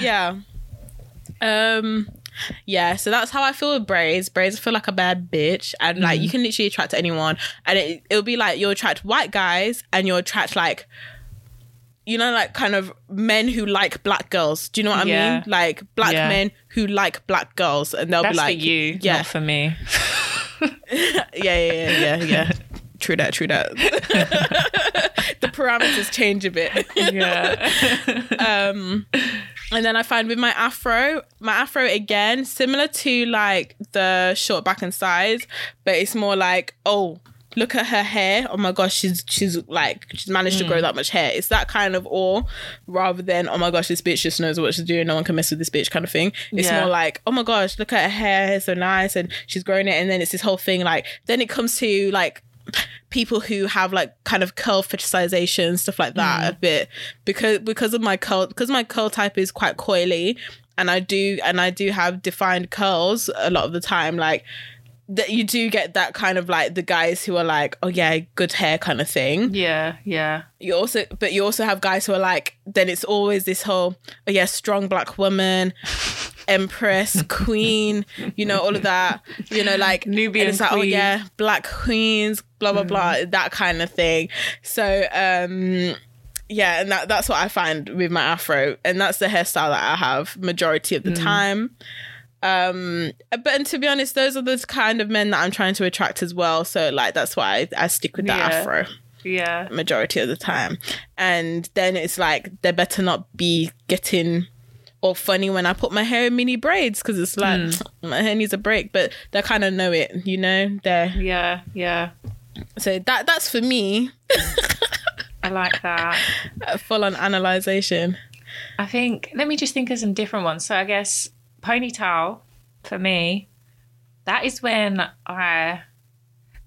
S1: yeah, um, yeah. So that's how I feel with braids. Braids feel like a bad bitch, and like you
S2: Mm-hmm.
S1: can literally attract anyone, and it it'll be like you'll attract white guys, and you'll attract like. You know, like kind of men who like black girls. Do you know what I
S2: Yeah.
S1: mean? Like black
S2: Yeah.
S1: men who like black girls, and they'll
S2: That's
S1: be like,
S2: for you,
S1: yeah,
S2: not for me.
S1: yeah, yeah, yeah, yeah, yeah. True that, true that. the parameters change a bit.
S2: Yeah.
S1: Um, and then I find with my afro, my afro again, similar to like the short back and sides, but it's more like, oh, look at her hair. Oh my gosh, she's she's like she's managed to grow mm. that much hair. It's that kind of awe rather than oh my gosh, this bitch just knows what she's doing. No one can mess with this bitch kind of thing. It's
S2: Yeah.
S1: more like oh my gosh, look at her hair. It's so nice, and she's growing it. And then it's this whole thing like then it comes to like people who have like kind of curl fetishization stuff like that mm. a bit because because of my curl because my curl type is quite coily and I do and I do have defined curls a lot of the time like that you do get that kind of like the guys who are like oh yeah good hair kind of thing.
S2: Yeah, yeah.
S1: you also but you also have guys who are like then it's always this whole oh yeah strong black woman empress queen you know all of that. You know like
S2: Nubian
S1: and it's like oh yeah black queens blah blah blah that kind of thing. So um yeah and that, that's what i find with my afro and that's the hairstyle that i have majority of the time um but and to be honest those are the kind of men that i'm trying to attract as well so like that's why i, I stick with the
S2: Yeah.
S1: afro
S2: Yeah.
S1: majority of the time. And then it's like they better not be getting all funny when I put my hair in mini braids because it's like my hair needs a break. But they kind of know it, you know. They
S2: Yeah, yeah.
S1: so that that's for me.
S2: I like that.
S1: Full on analyzation.
S2: I think let me just think of some different ones. So I guess ponytail for me, that is when I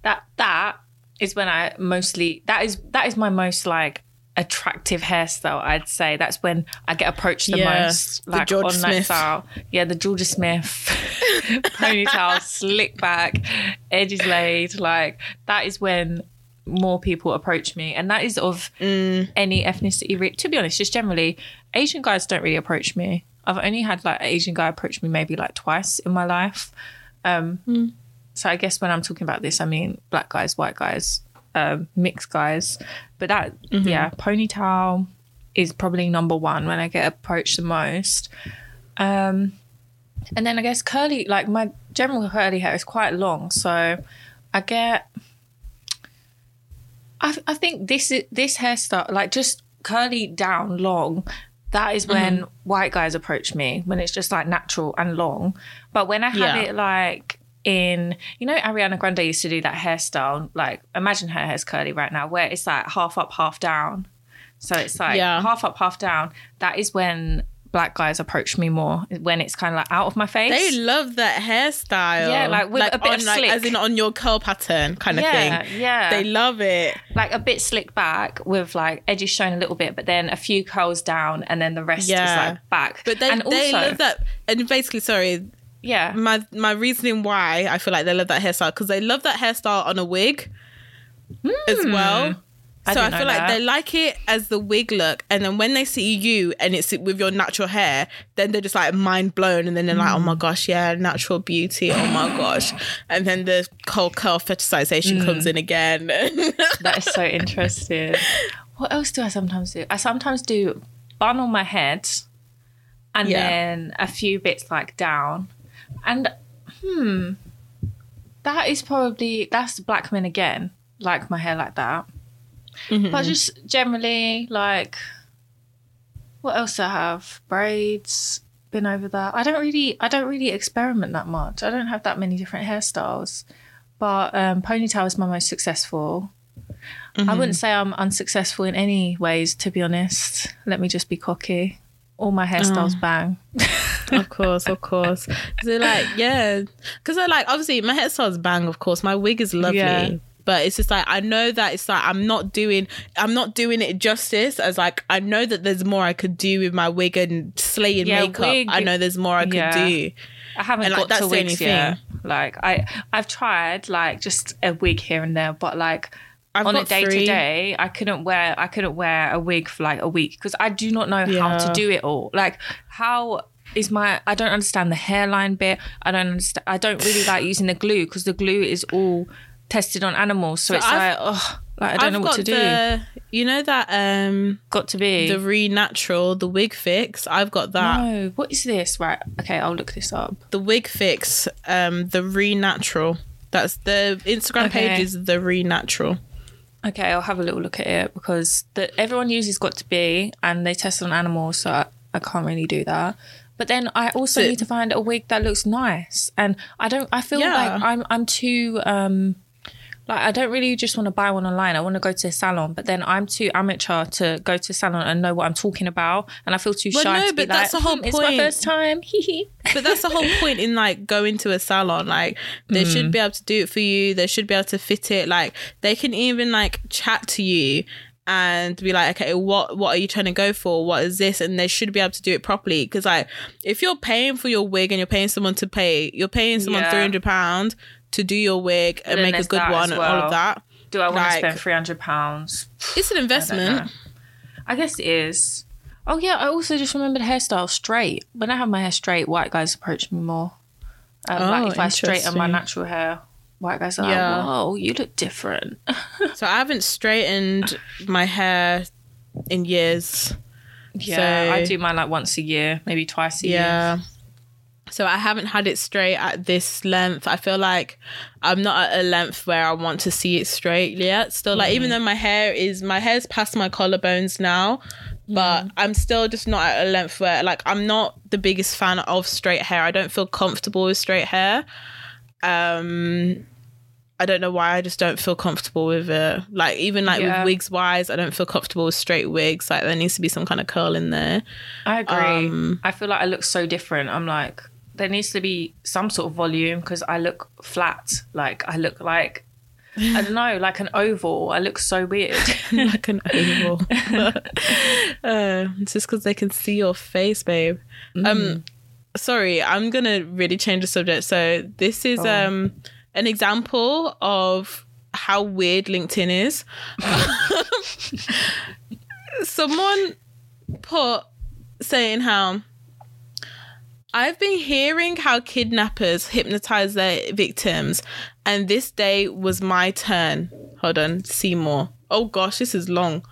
S2: that that is when I mostly that is that is my most like attractive hairstyle. I'd say that's when I get approached the
S1: Yeah,
S2: most like Jorja
S1: Smith.
S2: that style. Yeah, the Jorja Smith ponytail, slick back, edges laid. Like that is when more people approach me, and that is of mm. any ethnicity. To be honest, just generally, Asian guys don't really approach me. I've only had like an Asian guy approach me maybe like twice in my life. Um, So I guess when I'm talking about this, I mean black guys, white guys, um, mixed guys. But that, yeah, ponytail is probably number one when I get approached the most. Um, and then I guess curly, like my general curly hair is quite long, so I get. I, I think this is this hairstyle, like just curly down long. That is when
S1: Mm-hmm.
S2: white guys approach me when it's just like natural and long. But when I have
S1: Yeah.
S2: it like in you know Ariana Grande used to do that hairstyle. Like imagine her hair's curly right now, where it's like half up, half down. So it's like
S1: Yeah.
S2: half up, half down. That is when black guys approach me more. When it's kind of like out of my face.
S1: They love that hairstyle.
S2: Yeah, like with a bit
S1: on,
S2: of
S1: like, as in on your curl pattern kind of
S2: yeah,
S1: thing.
S2: yeah.
S1: They love it.
S2: like a bit slick back with like edges showing a little bit, but then a few curls down, and then the rest
S1: Yeah.
S2: is like back.
S1: But they
S2: and
S1: they
S2: also,
S1: love that. And basically, sorry,
S2: yeah,
S1: my my reasoning why I feel like they love that hairstyle because they love that hairstyle on a wig as
S2: hmm. well. I
S1: So I, feel like
S2: that.
S1: they like it as the wig look, and then when they see you and it's with your natural hair, then they're just like mind blown, and then they're like, "Oh my gosh, yeah, natural beauty, oh my gosh," and then the whole curl fetishization
S2: Hmm.
S1: comes in again.
S2: that is so interesting. What else do I sometimes do? I sometimes do bun on my head, and
S1: Yeah.
S2: then a few bits like down, and hmm, that is probably that's black men again. Like my hair like that.
S1: Mm-hmm.
S2: But just generally, like, what else do I have? Braids. Been over that. I don't really, I don't really experiment that much. I don't have that many different hairstyles. But um, ponytail is my most successful.
S1: Mm-hmm.
S2: I wouldn't say I'm unsuccessful in any ways, to be honest. Let me just be cocky. All my
S1: Oh.
S2: hairstyles bang.
S1: of course, of course. So like, yeah, because I like obviously my hairstyle's bang. Of course, my wig is lovely.
S2: Yeah.
S1: But it's just like I know that it's like I'm not doing I'm not doing it justice as like I know that there's more I could do with my wig and slaying
S2: Yeah,
S1: makeup.
S2: wig-
S1: I know there's more I could
S2: Yeah.
S1: do.
S2: I haven't
S1: And, like,
S2: got to wigs yet. Like I, I've tried like just a wig here and there, but like
S1: I've
S2: on a day
S1: three.
S2: to day, I couldn't wear I couldn't wear a wig for like a week because I do not know how to do it all. Like how is my I don't understand the hairline bit. I don't understand. I don't really like using the glue because the glue is all tested on animals. So, it's
S1: I've-
S2: like oh, like I don't
S1: I've
S2: know what to do.
S1: you know that um
S2: Got2b.
S1: the re natural the wig fix. I've got that.
S2: no, what is this? Right. Okay, I'll look this up.
S1: The wig fix. Um, the re natural. That's the Instagram
S2: Okay.
S1: page is the re natural.
S2: Okay, I'll have a little look at it because the, everyone uses Got2b and they test on animals, so I, I can't really do that. But then I also
S1: So-
S2: need to find a wig that looks nice, and I don't. I feel
S1: Yeah.
S2: like I'm I'm too um like I don't really just want to buy one online. I want to go to a salon, but then I'm too amateur to go to a salon and know what I'm talking about, and I feel too
S1: Well,
S2: shy
S1: no,
S2: to
S1: but that's
S2: like,
S1: the whole
S2: "Hmm, It's my first time.
S1: But that's the whole point in like going to a salon like they should be able to do it for you they should be able to fit it like they can even like chat to you and be like okay what what are you trying to go for what is this and they should be able to do it properly because like if you're paying for your wig and you're paying someone to pay you're paying someone
S2: Yeah.
S1: 300 pounds to do your wig and
S2: then
S1: make a good one
S2: as
S1: and all of that
S2: Do I want
S1: Like-
S2: to spend three hundred pounds?
S1: it's an investment
S2: know. I guess it is. Oh yeah, I also just remembered hairstyle straight. When I have my hair straight, white guys approach me more. Um,
S1: Oh,
S2: like if I straighten my natural hair, white guys are
S1: Yeah.
S2: like, "Whoa, you look different."
S1: so i haven't straightened my hair in years
S2: yeah,
S1: So-
S2: I do mine like once a year, maybe twice a year.
S1: So I haven't had it straight at this length. I feel like I'm not at a length where I want to see it straight yet. Still, like even though my hair is my hair's past my collarbones now, but I'm still just not at a length where like I'm not the biggest fan of straight hair. I don't feel comfortable with straight hair. Um I don't know why I just don't feel comfortable with it. Like even like
S2: Yeah.
S1: with wigs wise, I don't feel comfortable with straight wigs. Like there needs to be some kind of curl in there.
S2: I agree.
S1: Um,
S2: I feel like I look so different. I'm like, there needs to be some sort of volume because I look flat. Like I look like I don't know, like an oval. I look so weird.
S1: like an oval. uh, it's just because they can see your face, babe. Um, sorry, I'm gonna really change the subject. So this is
S2: Oh.
S1: um an example of how weird LinkedIn is. Someone put saying how I've been hearing how kidnappers hypnotize their victims, and this day was my turn. Hold on, see more. Oh gosh, this is long.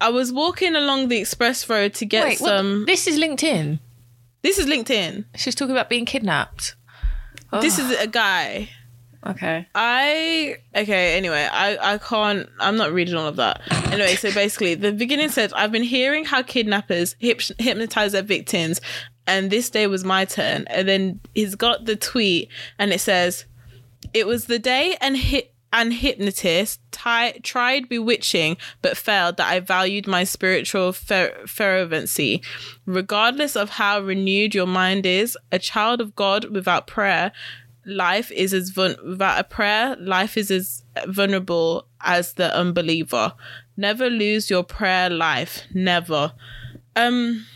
S1: I was walking along the express road to get
S2: Wait, what?
S1: some.
S2: this is LinkedIn.
S1: This is LinkedIn.
S2: She's talking about being kidnapped.
S1: This is a guy.
S2: Okay.
S1: I okay. Anyway, I I can't. I'm not reading all of that. Anyway, so basically, the beginning says I've been hearing how kidnappers hyp- hypnotize their victims, and this day was my turn. And then he's got the tweet, and it says, "It was the day and hit." And hypnotist ti- tried bewitching but failed that I valued my spiritual fer- fervency. Regardless of how renewed your mind is, a child of God without prayer, life is as without a prayer, life is as vulnerable as the unbeliever. Never lose your prayer life. Never. Um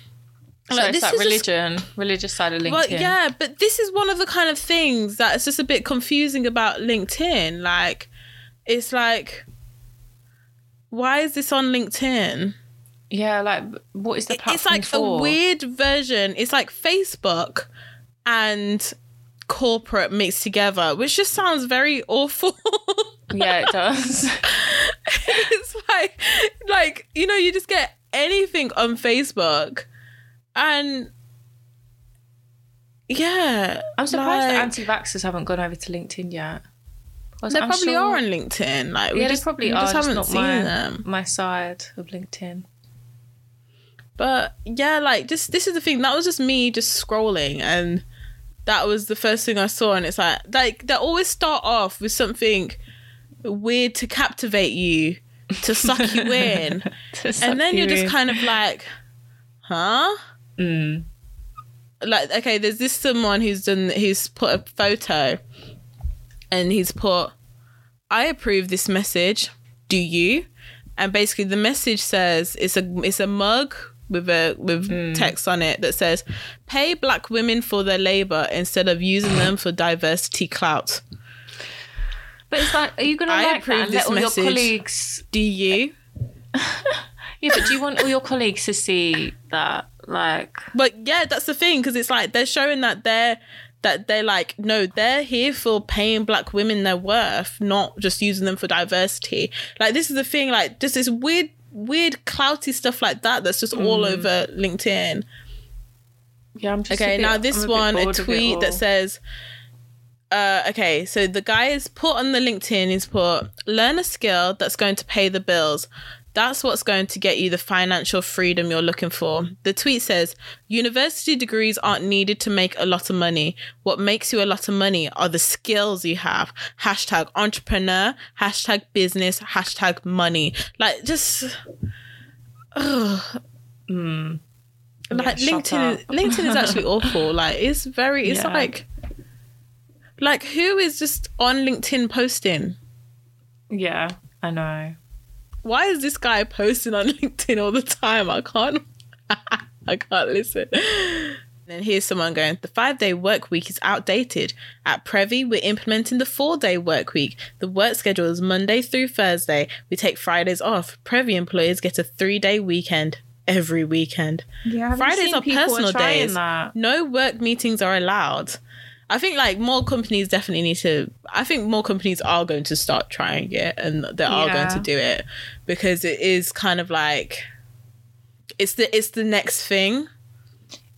S2: So
S1: like, this
S2: like
S1: is just-
S2: religion, religious side of LinkedIn.
S1: well, yeah, but this is one of the kind of things that's just a bit confusing about LinkedIn. Like, it's like, why is this on LinkedIn?
S2: Yeah, like what is the platform
S1: It's like
S2: for?
S1: a weird version. It's like Facebook and corporate mixed together, which just sounds very awful.
S2: Yeah, it does.
S1: it's like, like you know, you just get anything on Facebook, and yeah,
S2: I'm surprised
S1: like-
S2: anti-vaxxers haven't gone over to LinkedIn yet.
S1: They
S2: I'm
S1: probably
S2: sure-
S1: are on LinkedIn. Like we
S2: Yeah,
S1: just
S2: they probably
S1: we
S2: are.
S1: just
S2: Just
S1: haven't seen
S2: my
S1: them.
S2: my side of LinkedIn.
S1: But yeah, like just this is the thing. That was just me just scrolling, and that was the first thing I saw. And it's like like they always start off with something weird to captivate you, to suck you in, and then you're just kind of like, huh?
S2: Mm.
S1: like okay there's this someone who's done who's put a photo and he's put i approve this message do you and basically the message says it's a it's a mug with a with text on it that says pay black women for their labor instead of using them for diversity clout
S2: But it's like, are you going to
S1: I
S2: like that
S1: approve
S2: let all
S1: message.
S2: your colleagues?
S1: do you
S2: Yeah, but do you want all your colleagues to see that? Like,
S1: But yeah, that's the thing because it's like they're showing that they're that they're like no, they're here for paying black women their worth, not just using them for diversity. Like this is the thing, like just this weird, weird, clouty stuff like that that's just all over LinkedIn.
S2: yeah, I'm just a
S1: Okay,
S2: bit-
S1: now
S2: I'm
S1: this
S2: bit
S1: one, a
S2: bored
S1: tweet that says. Uh, okay, so the guy is put on the LinkedIn. He's put learn a skill that's going to pay the bills. That's what's going to get you the financial freedom you're looking for. The tweet says university degrees aren't needed to make a lot of money. What makes you a lot of money are the skills you have. Hashtag entrepreneur, hashtag business, hashtag money. Like just, ugh.
S2: Mm.
S1: like
S2: Yeah,
S1: LinkedIn. Is, LinkedIn is actually awful. Like it's very. It's
S2: Yeah.
S1: like, like who is just on LinkedIn posting?
S2: Yeah, I know.
S1: Why is this guy posting on LinkedIn all the time? I can't. I can't listen. Then here's someone going, the five day work week is outdated. At Previ, we're implementing the four day work week. The work schedule is Monday through Thursday. We take Fridays off. Previ employees get a three day weekend every weekend.
S2: Yeah,
S1: Fridays are personal days.
S2: That?
S1: No work meetings are allowed. I think like more companies definitely need to. I think more companies are going to start trying it, and they are going to do it because it is kind of like it's the it's the next thing.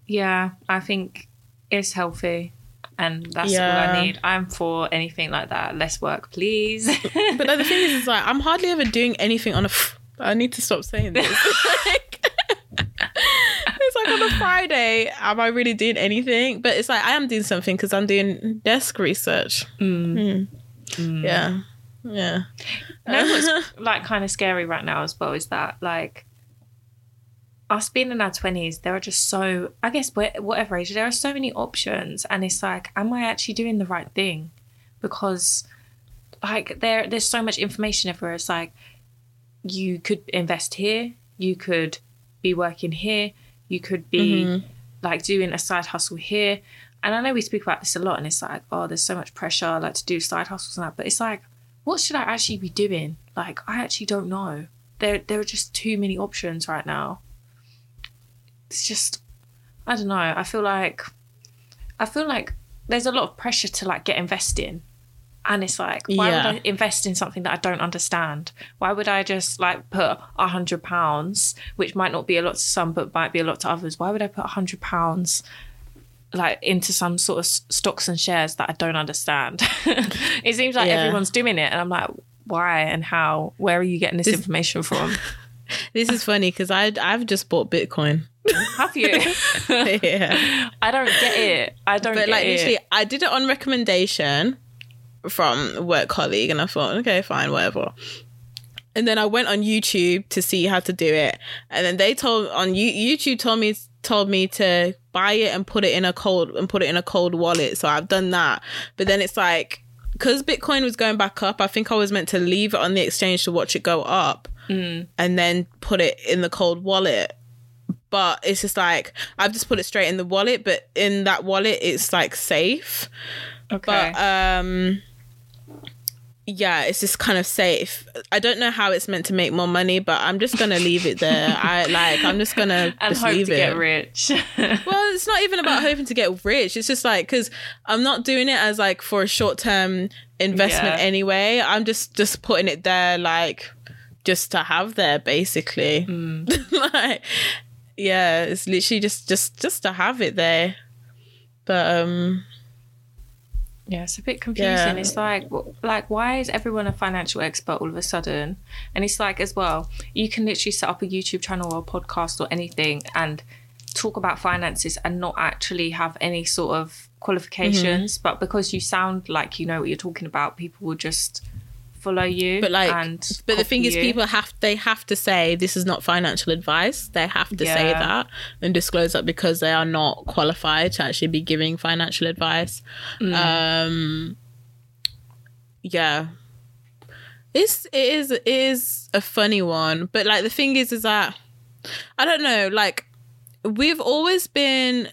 S2: Yeah, I think it's healthy, and that's all I need. I'm for anything like that. Less work, please.
S1: But like, the thing is, is like I'm hardly ever doing anything on a. F- I need to stop saying this. Like, it's like on a Friday, am I really doing anything? But it's like I am doing something because I'm doing desk research.
S2: Mm.
S1: Mm. Yeah, yeah.
S2: You know what's like kind of scary right now as well is that like us being in our twenties, there are just so I guess whatever age, there are so many options, and it's like, am I actually doing the right thing? Because like there, there's so much information everywhere. It's like you could invest here, you could be working here, you could be mm-hmm. like doing a side hustle here. And I know we speak about this a lot, and it's like, oh, there's so much pressure, like to do side hustles and that. But it's like, what should I actually be doing? Like, I actually don't know. There, there are just too many options right now. It's just, I don't know. I feel like, I feel like there's a lot of pressure to like get investing, and it's like, why
S1: Yeah.
S2: would I invest in something that I don't understand? Why would I just like put a hundred pounds, which might not be a lot to some, but might be a lot to others? Why would I put a hundred pounds? Like into some sort of stocks and shares that I don't understand. it seems like
S1: Yeah.
S2: everyone's doing it, and I'm like, why and how? Where are you getting this, information from?
S1: This is funny because I I've just bought Bitcoin.
S2: Have you?
S1: yeah.
S2: I don't get it. I don't
S1: But like
S2: it.
S1: literally, I did it on recommendation from a work colleague, and I thought, okay, fine, whatever. And then I went on YouTube to see how to do it, and then they told on you YouTube told me told me to buy it and put it in a cold and put it in a cold wallet. So I've done that, but then it's like because Bitcoin was going back up, I think I was meant to leave it on the exchange to watch it go up, and then put it in the cold wallet but it's just like I've just put it straight in the wallet, but in that wallet it's like safe.
S2: okay.
S1: But um yeah, it's just kind of safe. I don't know how it's meant to make more money, but I'm just gonna leave it there. I like I'm just gonna
S2: and
S1: just
S2: hope
S1: leave
S2: to
S1: it.
S2: get rich.
S1: Well, it's not even about hoping to get rich. It's just like because I'm not doing it as like for a short term investment
S2: Yeah.
S1: anyway. I'm just just putting it there like just to have there basically.
S2: Mm.
S1: like yeah, it's literally just just just to have it there. But um
S2: Yeah, it's a bit confusing.
S1: Yeah.
S2: It's like, like, why is everyone a financial expert all of a sudden? And it's like, as well, you can literally set up a YouTube channel or a podcast or anything and talk about finances and not actually have any sort of qualifications.
S1: Mm-hmm.
S2: But because you sound like you know what you're talking about, people will just follow you.
S1: but like
S2: and
S1: but the thing is
S2: you.
S1: people have they have to say this is not financial advice. They have to say that and disclose that because they are not qualified to actually be giving financial advice.
S2: Mm.
S1: Um yeah. It's it is it is a funny one, but like the thing is is that I don't know, like we've always been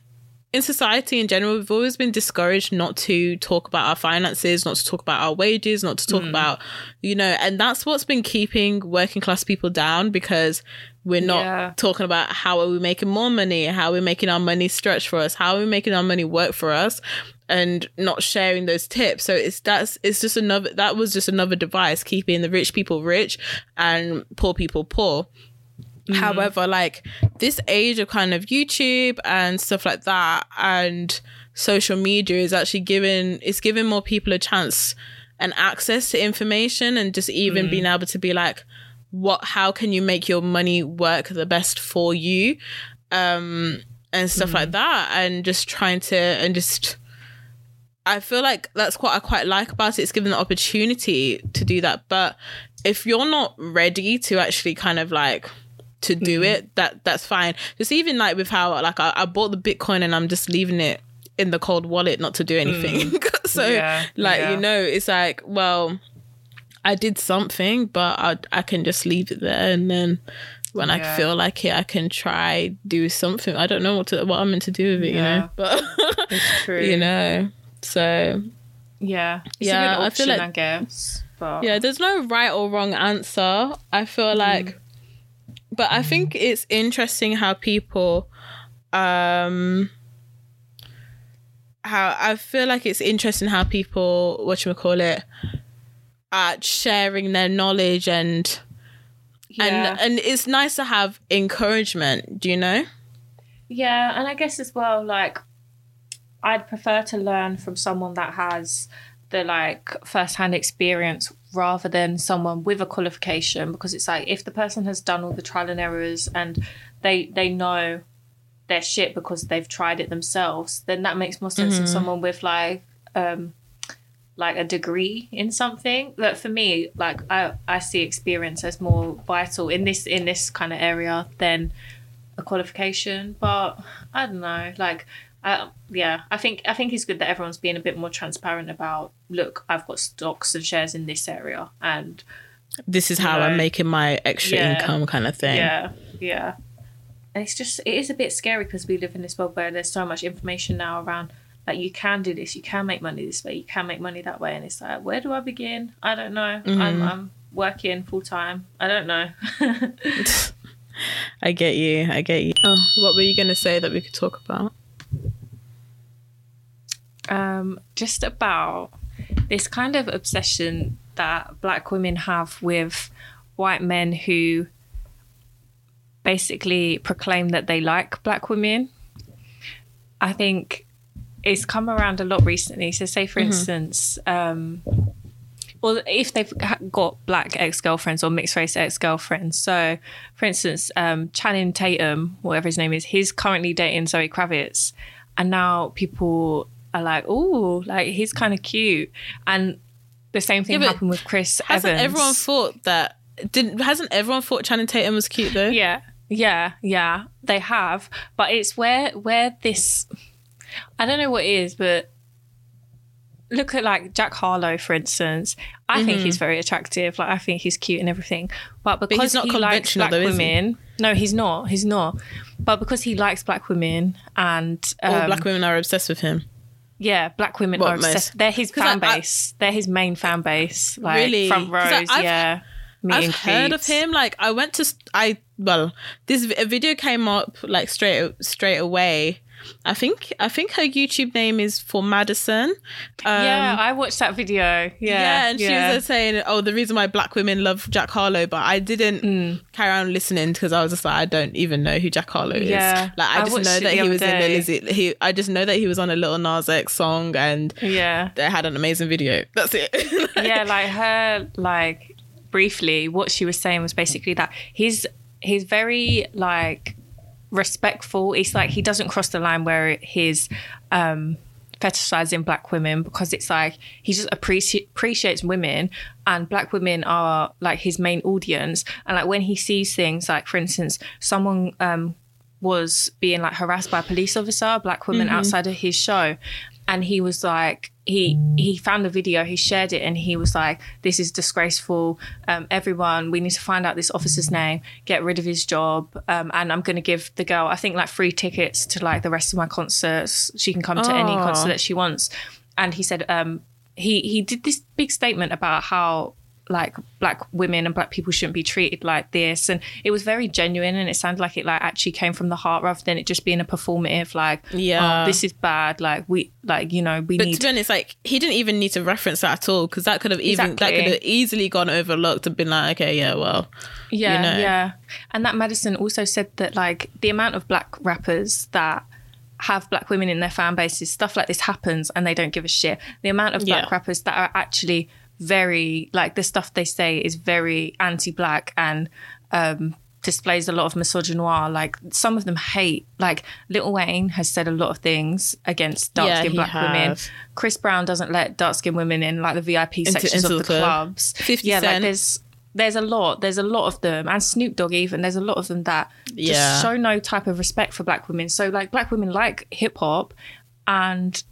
S1: in society in general, we've always been discouraged not to talk about our finances, not to talk about our wages, not to talk mm. about, you know, and that's what's been keeping working class people down because we're not
S2: Yeah.
S1: talking about how are we making more money, how are we making our money stretch for us, how are we making our money work for us, and not sharing those tips. So it's that's it's just another that was just another device keeping the rich people rich and poor people poor. Mm. However, like this age of kind of YouTube and stuff like that and social media is actually giving it's giving more people a chance and access to information and just even being mm. able to be like what how can you make your money work the best for you um and stuff like mm. that and just trying to and just I feel like that's what I quite like about it. It's given the opportunity to do that. But if you're not ready to actually kind of like to do
S2: Mm-hmm.
S1: it, that that's fine. Just even like with how like I, I bought the Bitcoin and I'm just leaving it in the cold wallet not to do anything. so
S2: Mm. Yeah,
S1: like
S2: yeah.
S1: you know, it's like well, I did something, but I I can just leave it there and then when I feel like it, I can try do something. I don't know what to what I'm meant to do with it, you know. But
S2: It's true.
S1: you know, so
S2: Yeah. It's
S1: Yeah,
S2: good
S1: I
S2: option,
S1: feel
S2: I,
S1: like-
S2: guess. But
S1: yeah, there's no right or wrong answer. I feel like, but I think it's interesting how people, um, how I feel like it's interesting how people, what you call it, are sharing their knowledge and
S2: yeah.
S1: and and it's nice to have encouragement. Do you know?
S2: Yeah, and I guess as well, like, I'd prefer to learn from someone that has the like first-hand experience rather than someone with a qualification because it's like if the person has done all the trial and errors and they they know their shit because they've tried it themselves, then that makes more sense than someone with like um like a degree in something. But for me, like I I see experience as more vital in this in this kind of area than a qualification. But I don't know, like. Uh, yeah, I think I think it's good that everyone's being a bit more transparent about. Look, I've got stocks and shares in this area, and
S1: This is how I'm making my extra
S2: Yeah.
S1: income, kind of thing.
S2: yeah, yeah. And it's just it is a bit scary because we live in this world where there's so much information now around. Like you can do this, you can make money this way, you can make money that way, and it's like, where do I begin? I don't know. I'm I'm working full time. I don't know.
S1: I get you. I get you. Oh, what were you gonna say that we could talk about?
S2: Um, just about this kind of obsession that black women have with white men who basically proclaim that they like black women. I think it's come around a lot recently. So, say for instance, um, or if they've got black ex girlfriends or mixed race ex girlfriends. So, for instance, um, Channing Tatum, whatever his name is, he's currently dating Zoe Kravitz, and now people are like, "Oh, like he's kind of cute," and the same thing
S1: Yeah,
S2: happened with Chris
S1: Hasn't
S2: Evans.
S1: everyone thought that? Didn't hasn't everyone thought Channing Tatum was cute though?
S2: Yeah, yeah, yeah. They have, but it's where where this. I don't know what it is, but look at like Jack Harlow, for instance. I think he's very attractive. Like I think he's cute and everything. But because
S1: Mm-hmm. he's not
S2: he likes black
S1: though, is he?
S2: women, no, he's not. He's not. But because he likes black women and
S1: All
S2: um,
S1: black women are obsessed with him.
S2: Yeah, black women
S1: What,
S2: are obsessed.
S1: most?
S2: They're his
S1: 'Cause,
S2: fan
S1: like, I-
S2: base. They're his main fan base. Like
S1: Really?
S2: front
S1: 'Cause,
S2: rows.
S1: like, I've-
S2: yeah. meet
S1: I've
S2: and
S1: heard of him. Like I went to I well, this v- a video came up like straight straight away. I think I think her YouTube name is for Madison. Um,
S2: yeah, I watched that video. Yeah,
S1: yeah, and she was saying, "Oh, the reason why black women love Jack Harlow," but I didn't
S2: Mm.
S1: carry on listening because I was just like, I don't even know who Jack Harlow is.
S2: Yeah.
S1: like I just know that he was in the. Lizzie. He, I just know that he was on a Lil Nas X song, and
S2: yeah.
S1: they had an amazing video. That's it.
S2: yeah, like her, like briefly, what she was saying was basically that he's he's very like respectful. It's like he doesn't cross the line where he's um fetishizing black women because it's like he just appreci- appreciates women and black women are like his main audience and like when he sees things like for instance someone um was being like harassed by a police officer, a black woman outside of his show. And he was like, he he found the video, he shared it, and he was like, "This is disgraceful. Um, everyone, we need to find out this officer's name, get rid of his job, um, and I'm going to give the girl, I think, like free tickets to like the rest of my concerts. She can come to any concert that she wants." And he said, um, he he did this big statement about how like black women and black people shouldn't be treated like this and it was very genuine and it sounded like it like actually came from the heart rather than it just being a performative like oh,
S1: Yeah.
S2: oh, this is bad like we like you know we
S1: But
S2: need
S1: to be honest, like he didn't even need to reference that at all because that could have even that could have easily gone overlooked and been like, okay, yeah, well,
S2: yeah
S1: know.
S2: yeah and that madison also said that like the amount of black rappers that have black women in their fan bases stuff like this happens and they don't give a shit the amount of black
S1: Yeah.
S2: rappers that are actually very like the stuff they say is very anti-black and um displays a lot of misogynoir like some of them hate like Lil Wayne has said a lot of things against dark skinned
S1: he
S2: black women. Chris Brown doesn't let dark skinned women in like the VIP sections
S1: into
S2: of
S1: the
S2: the
S1: club.
S2: clubs
S1: 50
S2: yeah like there's there's a lot there's a lot of them and Snoop Dogg even there's a lot of them that just
S1: Yeah.
S2: show no type of respect for black women so like black women like hip hop and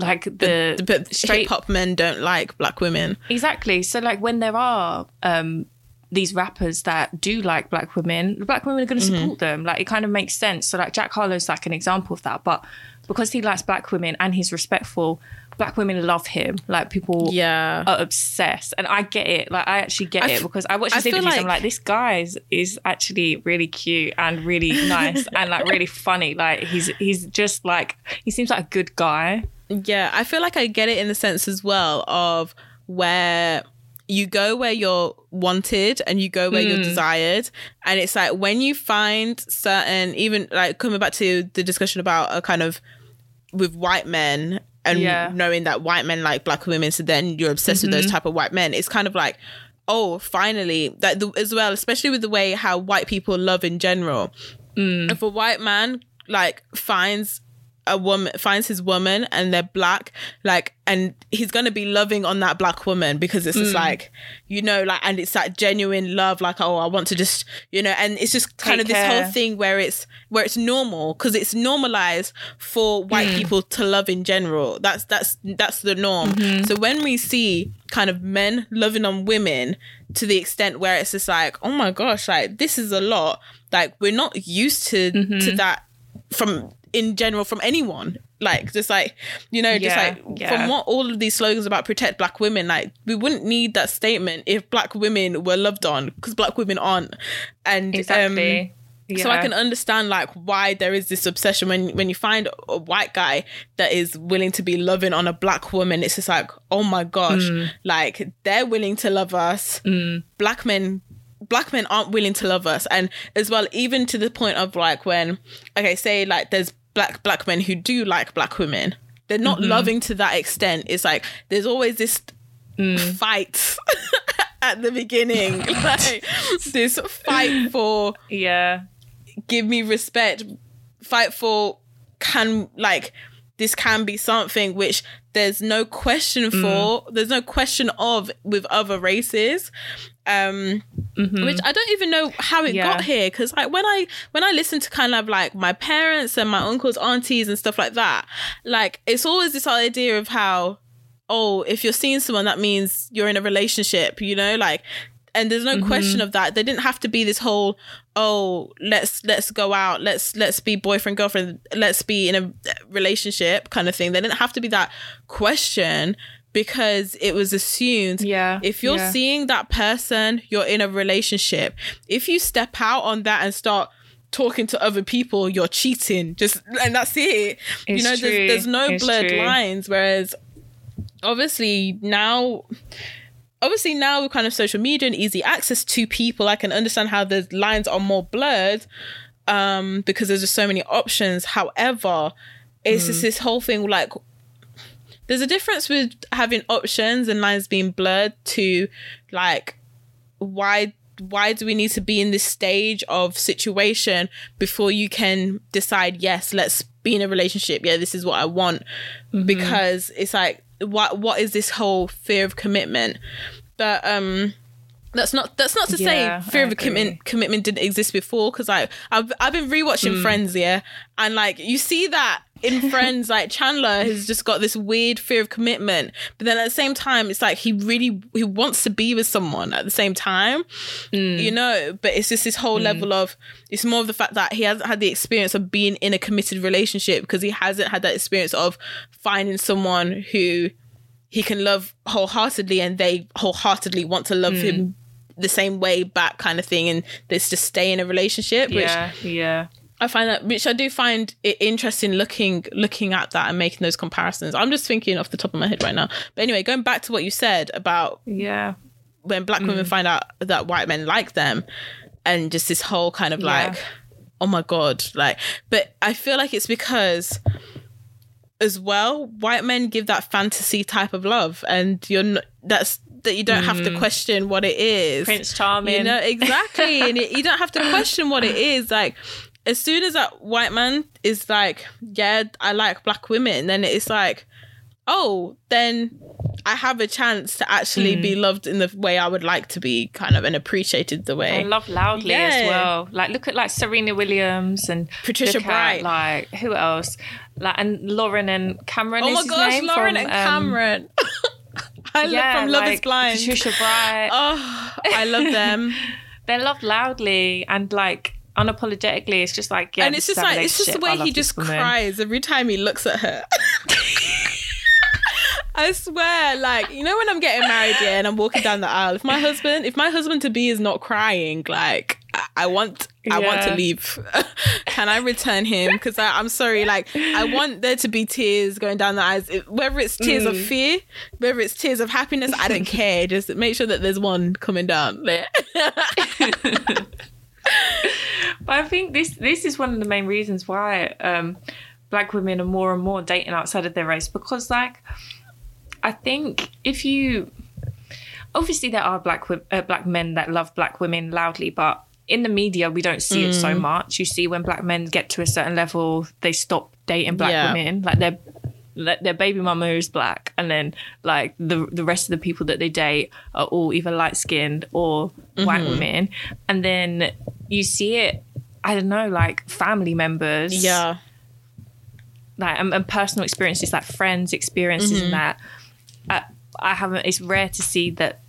S2: like the
S1: but
S2: straight
S1: hip hop men don't like black women.
S2: Exactly. So like when there are um these rappers that do like black women, black women are going to
S1: Mm-hmm.
S2: support them. Like it kind of makes sense. So like Jack Harlow's like an example of that. But because he likes black women and he's respectful, black women love him. Like people
S1: Yeah.
S2: are obsessed, and I get it. Like I actually get
S1: I
S2: it because I watch
S1: I
S2: his
S1: feel
S2: interviews. I'm
S1: like-
S2: like, this guy is, is actually really cute and really nice and like really funny. Like he's he's just like he seems like a good guy.
S1: Yeah, I feel like I get it in the sense as well of where you go where you're wanted and you go where
S2: Hmm.
S1: you're desired. And it's like when you find certain, even like coming back to the discussion about a kind of with white men and
S2: Yeah. Mm-hmm.
S1: knowing that white men like black women, so then you're obsessed with those type of white men. It's kind of like, oh, finally, that the, as well, especially with the way how white people love in general.
S2: Mm.
S1: If a white man like finds a woman finds his woman and they're black like and he's gonna be loving on that black woman because it's
S2: Mm.
S1: just like you know like and it's that genuine love like oh i want to just you know and it's just kind
S2: Take
S1: of this whole thing where it's where it's normal because it's normalized for white
S2: Mm.
S1: people to love in general that's that's that's the norm
S2: Mm-hmm.
S1: so when we see kind of men loving on women to the extent where it's just like oh my gosh like this is a lot like we're not used to
S2: Mm-hmm.
S1: to that from in general from anyone like just like you know just
S2: Yeah,
S1: like
S2: yeah.
S1: from what all of these slogans about protect black women like we wouldn't need that statement if black women were loved on because black women aren't and um,
S2: Exactly.
S1: so I can understand like why there is this obsession when when you find a white guy that is willing to be loving on a black woman. It's just like, oh my gosh,
S2: Mm.
S1: like they're willing to love us. Black men, black men aren't willing to love us, and as well, even to the point of like when, okay, say like there's black black men who do like black women. They're not
S2: Mm-hmm.
S1: loving to that extent. It's like there's always this fight at the beginning. like this fight for
S2: Yeah.
S1: give me respect, fight for can like this can be something which there's no question for, there's no question of with other races. Um which I don't even know how it
S2: Yeah.
S1: got here because like when I when I listen to kind of like my parents and my uncles, aunties and stuff like that, like it's always this idea of how oh if you're seeing someone that means you're in a relationship, you know, like and there's no question of that. There didn't have to be this whole oh let's let's go out let's let's be boyfriend girlfriend let's be in a relationship kind of thing. There didn't have to be that question because it was assumed
S2: Yeah,
S1: if you're
S2: yeah.
S1: seeing that person you're in a relationship if you step out on that and start talking to other people you're cheating just and that's it you know
S2: true.
S1: there's, there's no
S2: It's
S1: blurred
S2: true.
S1: lines whereas obviously now obviously now with kind of social media and easy access to people i can understand how the lines are more blurred um because there's just so many options however it's
S2: Mm.
S1: just this whole thing like there's a difference with having options and lines being blurred to like why why do we need to be in this stage of situation before you can decide yes let's be in a relationship. Yeah this is what i want.
S2: Mm-hmm.
S1: because it's like what what is this whole fear of commitment? But um that's not that's not to
S2: Yeah,
S1: say fear
S2: I
S1: of commitment commitment didn't exist before because like I've I've been rewatching
S2: Mm.
S1: Friends yeah? And like you see that in Friends like Chandler has just got this weird fear of commitment but then at the same time it's like he really he wants to be with someone at the same time
S2: Mm.
S1: you know but it's just this whole level of it's more of the fact that he hasn't had the experience of being in a committed relationship because he hasn't had that experience of finding someone who he can love wholeheartedly and they wholeheartedly want to love him the same way back kind of thing and let's just stay in a relationship which
S2: Yeah, yeah.
S1: I find that which i do find it interesting looking looking at that and making those comparisons i'm just thinking off the top of my head right now but anyway going back to what you said about
S2: Yeah.
S1: when black
S2: Mm.
S1: women find out that white men like them and just this whole kind of
S2: Yeah.
S1: like oh my god like but i feel like it's because as well white men give that fantasy type of love and you're not that's that you don't have to question what it is
S2: Mm. Prince Charming.
S1: you know exactly and it, you don't have to question what it is like as soon as that white man is like yeah i like black women then it's like oh then i have a chance to actually be
S2: Mm.
S1: loved in the way i would like to be kind of and appreciated the way
S2: And love loudly as well. Like look at like Serena Williams and
S1: Patricia Bright.
S2: At, like who else? Like and Lauren and Cameron.
S1: oh my gosh lauren
S2: from,
S1: and
S2: um,
S1: cameron i love from love is blind
S2: Patricia Bright.
S1: oh i love them
S2: They love loudly and like unapologetically. It's just like yeah,
S1: and it's just like it's just the way he just
S2: woman.
S1: cries every time he looks at her I swear, like you know, when I'm getting married, yeah, and I'm walking down the aisle. If my husband, if my husband to be is not crying, like I, I want, I want to leave. Can I return him? Because I'm sorry, like I want there to be tears going down the eyes. Whether it's tears of
S2: Mm.
S1: fear, whether it's tears of happiness, I don't care. Just make sure that there's one coming down. Like,
S2: But I think this this is one of the main reasons why um, black women are more and more dating outside of their race because, like, I think if you obviously there are black uh, black men that love black women loudly, but in the media we don't see it so
S1: Mm.
S2: much. You see when black men get to a certain level, they stop dating black
S1: Yeah.
S2: women, like their like, their baby mama is black, and then like the the rest of the people that they date are all either light skinned or white
S1: Mm-hmm.
S2: women, and then you see it. I don't know, like family members,
S1: yeah,
S2: like and, and personal experiences, like friends' experiences,
S1: Mm-hmm.
S2: and that. I, I haven't. It's rare to see that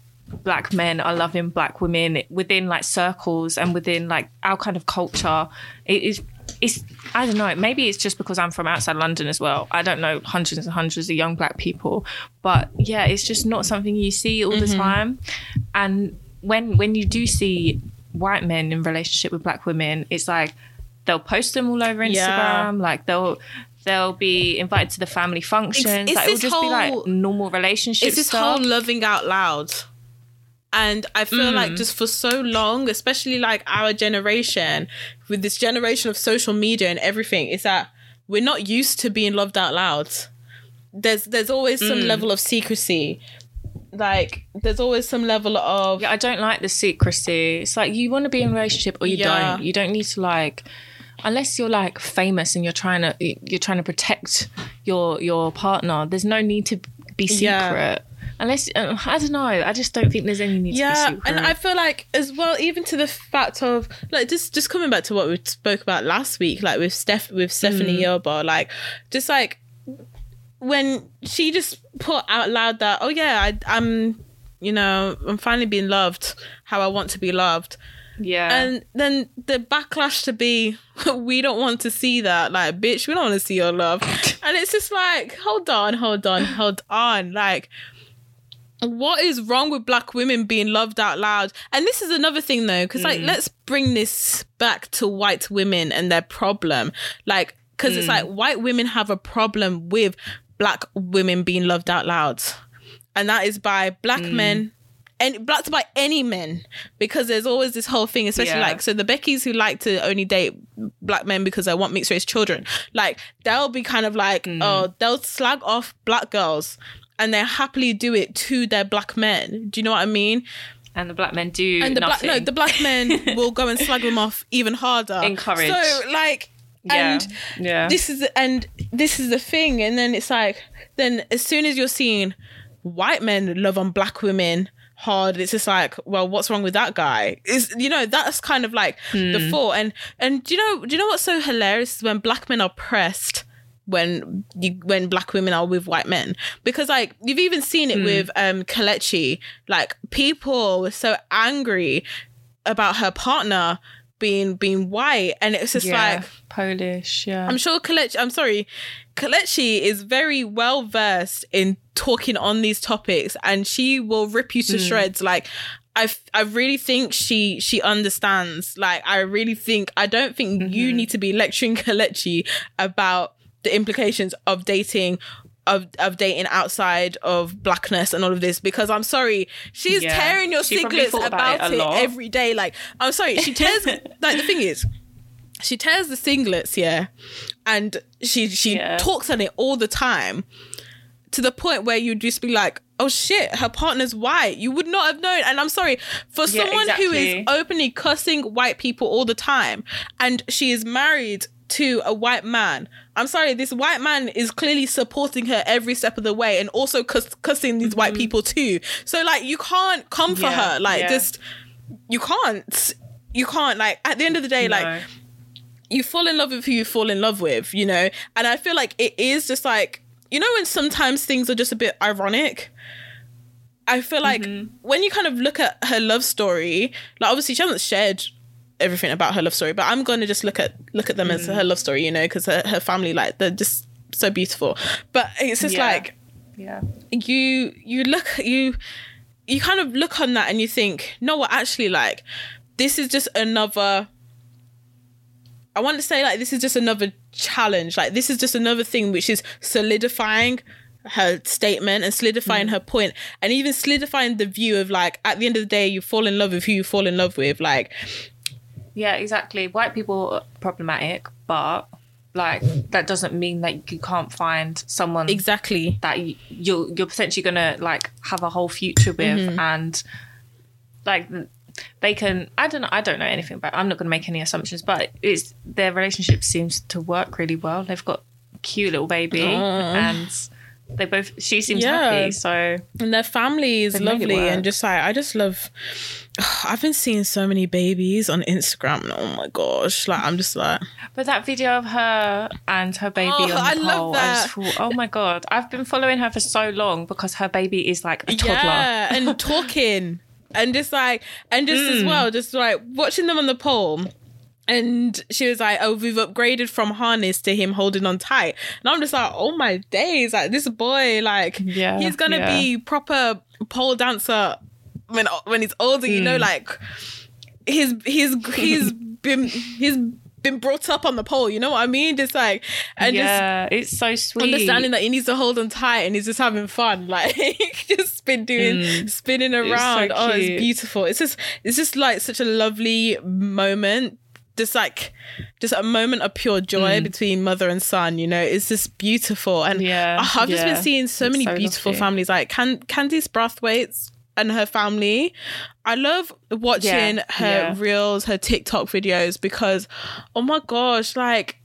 S2: black men are loving black women within like circles and within like our kind of culture. It is. It's. I don't know. Maybe it's just because I'm from outside London as well. I don't know hundreds and hundreds of young black people, but yeah, it's just not something you see all the time. And when when you do see white men in relationship with black women, it's like they'll post them all over Instagram.
S1: Yeah.
S2: Like they'll they'll be invited to the family functions.
S1: it's
S2: like it'll just be like normal relationship
S1: it's this
S2: stuff.
S1: whole loving out loud and i feel
S2: Mm.
S1: like just for so long especially like our generation with this generation of social media and everything is that we're not used to being loved out loud there's there's always
S2: Mm.
S1: some level of secrecy like there's always some level of
S2: Yeah, I don't like the secrecy. It's like you want to be in a relationship or you
S1: Yeah.
S2: don't. You don't need to like unless you're like famous and you're trying to you're trying to protect your your partner. There's no need to be secret.
S1: Yeah.
S2: Unless uh, I don't know. I just don't think there's any need to be
S1: yeah
S2: secret.
S1: and i feel like as well even to the fact of like just just coming back to what we spoke about last week like with steph with stephanie
S2: Mm.
S1: Like just like when she just put out loud that oh yeah I, i'm you know i'm finally being loved how i want to be loved.
S2: Yeah.
S1: and then the backlash to be we don't want to see that. Like bitch we don't want to see your love. And it's just like hold on hold on hold on. Like what is wrong with black women being loved out loud? And this is another thing though because like mm. let's bring this back to white women and their problem. Like because it's mm. like white women have a problem with black women being loved out loud and that is by black mm. men and black by any men because there's always this whole thing especially
S2: Yeah.
S1: like so the beckys who like to only date black men because they want mixed race children like they'll be kind of like mm. oh they'll slag off black girls and they happily do it to their black men do you know what i mean
S2: and the black men do
S1: and the black
S2: nothing.
S1: no the black men will go and slag them off even harder
S2: Encourage.
S1: so like
S2: yeah.
S1: and
S2: yeah.
S1: this is and this is the thing. And then it's like then as soon as you're seeing white men love on black women hard it's just like well what's wrong with that guy? Is you know that's kind of like the thought. And and do you know do you know what's so hilarious is when black men are pressed when you when black women are with white men? Because like you've even seen it with um Kelechi. Like people were so angry about her partner being being white and it's just
S2: yeah.
S1: like
S2: Polish. Yeah.
S1: I'm sure Kelechi, I'm sorry, Kelechi is very well versed in talking on these topics and she will rip you to mm. shreds. Like, I, f- I really think she she understands. Like, I really think, I don't think you mm-hmm. need to be lecturing Kelechi about the implications of dating. Of, of dating outside of blackness and all of this because I'm sorry she's
S2: Yeah.
S1: tearing your
S2: She
S1: singlets about,
S2: about it
S1: it, every day like I'm sorry she tears like the thing is she tears the singlets, yeah, and she she
S2: Yeah.
S1: talks on it all the time to the point where you'd just be like, oh shit, her partner's white. You would not have known. And I'm sorry, for
S2: Yeah,
S1: someone who is openly cussing white people all the time and she is married to a white man. I'm sorry, this white man is clearly supporting her every step of the way and also cuss- cussing these white people too. So like you can't come for
S2: Mm-hmm. Yeah,
S1: her. Like
S2: yeah.
S1: just you can't. You can't like at the end of the day, like you fall in love with who you fall in love with, you know? And I feel like it is just like, you know, when sometimes things are just a bit ironic? I feel like
S2: Mm-hmm.
S1: when you kind of look at her love story, like obviously she hasn't shared everything about her love story, but I'm going to just look at look at them as
S2: Mm.
S1: her love story, you know, because her, her family, like, they're just so beautiful. But it's just
S2: Yeah.
S1: like,
S2: yeah.
S1: you you look you you kind of look on that and you think no what actually like this is just another i want to say like this is just another challenge like this is just another thing which is solidifying her statement and solidifying her point and even solidifying the view of like at the end of the day you fall in love with who you fall in love with like
S2: Yeah, exactly. White people are problematic, but like that doesn't mean that you can't find someone
S1: exactly
S2: that you, you're you're potentially gonna like have a whole future with,
S1: Mm-hmm.
S2: and like they can. I don't know. I don't know anything about. I'm not gonna make any assumptions, but it's their relationship seems to work really well. They've got a cute little baby, and they both. She seems
S1: Yeah.
S2: happy, so
S1: and their family is
S2: They make it
S1: lovely and just like i just love i've been seeing so many babies on instagram and oh my gosh like i'm just like
S2: But that video of her and her baby
S1: Oh,
S2: on the
S1: I love
S2: pole, I thought, oh my god, I've been following her for so long because her baby is like a toddler.
S1: Yeah, and talking and just like and just
S2: Mm.
S1: as well, just like watching them on the pole. And she was like, "Oh, we've upgraded from harness to him holding on tight." And I'm just like, "Oh my days! Like this boy, like
S2: Yeah,
S1: he's gonna
S2: yeah.
S1: be proper pole dancer when when he's older. You
S2: Mm.
S1: know, like he's he's he's been he's been brought up on the pole. You know what I mean? Just like and just
S2: yeah, it's so sweet.
S1: understanding that he needs to hold on tight and he's just having fun like just been doing spinning
S2: so
S1: around oh it's beautiful it's just it's just like such a lovely moment just like just a moment of pure joy between mother and son. You know, it's just beautiful, and
S2: Yeah,
S1: I've just been seeing so
S2: It's
S1: many
S2: so
S1: beautiful
S2: lovely.
S1: families like Can- Candice Brathwaite's and her family. I love watching
S2: Yeah,
S1: her
S2: yeah.
S1: reels, her TikTok videos because, oh my gosh, like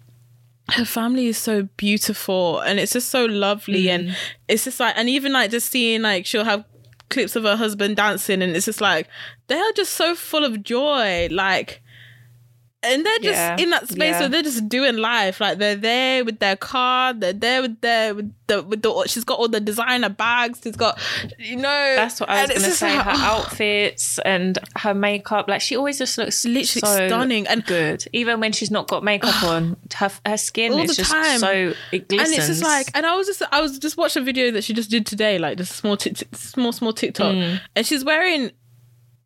S1: her family is so beautiful and it's just so lovely
S2: Mm.
S1: and it's just like and even like just seeing like she'll have clips of her husband dancing and it's just like they are just so full of joy like and they're just
S2: Yeah,
S1: in that space
S2: yeah.
S1: where they're just doing life like they're there with their car they're there with their with the with the she's got all the designer bags she's got you know
S2: That's what I was going to say.
S1: like,
S2: her
S1: oh,
S2: outfits and her makeup, like she always just looks
S1: Literally
S2: so
S1: stunning. And-
S2: good. Even when she's not got makeup on, her her skin
S1: All
S2: is
S1: the
S2: just
S1: time.
S2: so it glistens.
S1: and it's just like and i was just i was just watching a video that she just did today like a small tic- small small tiktok
S2: Mm.
S1: and she's wearing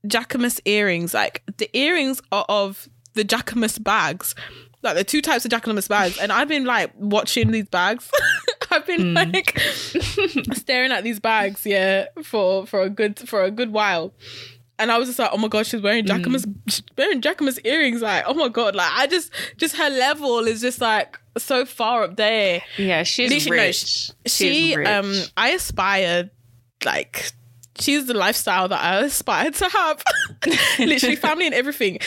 S1: jacquemus earrings like the earrings are of the jacquemus bags like the two types of jacquemus bags and i've been like watching these bags i've been
S2: Mm.
S1: like staring at these bags yeah for for a good for a good while and I was just like, oh my god, she's wearing Jacquemus,
S2: Mm.
S1: she's wearing Jacquemus earrings. Like, oh my god, like I just, just her level is just like so far up there.
S2: yeah, she's
S1: Literally, no,
S2: rich. She's
S1: she
S2: rich.
S1: um i aspire like she's the lifestyle that i aspire to have literally family and everything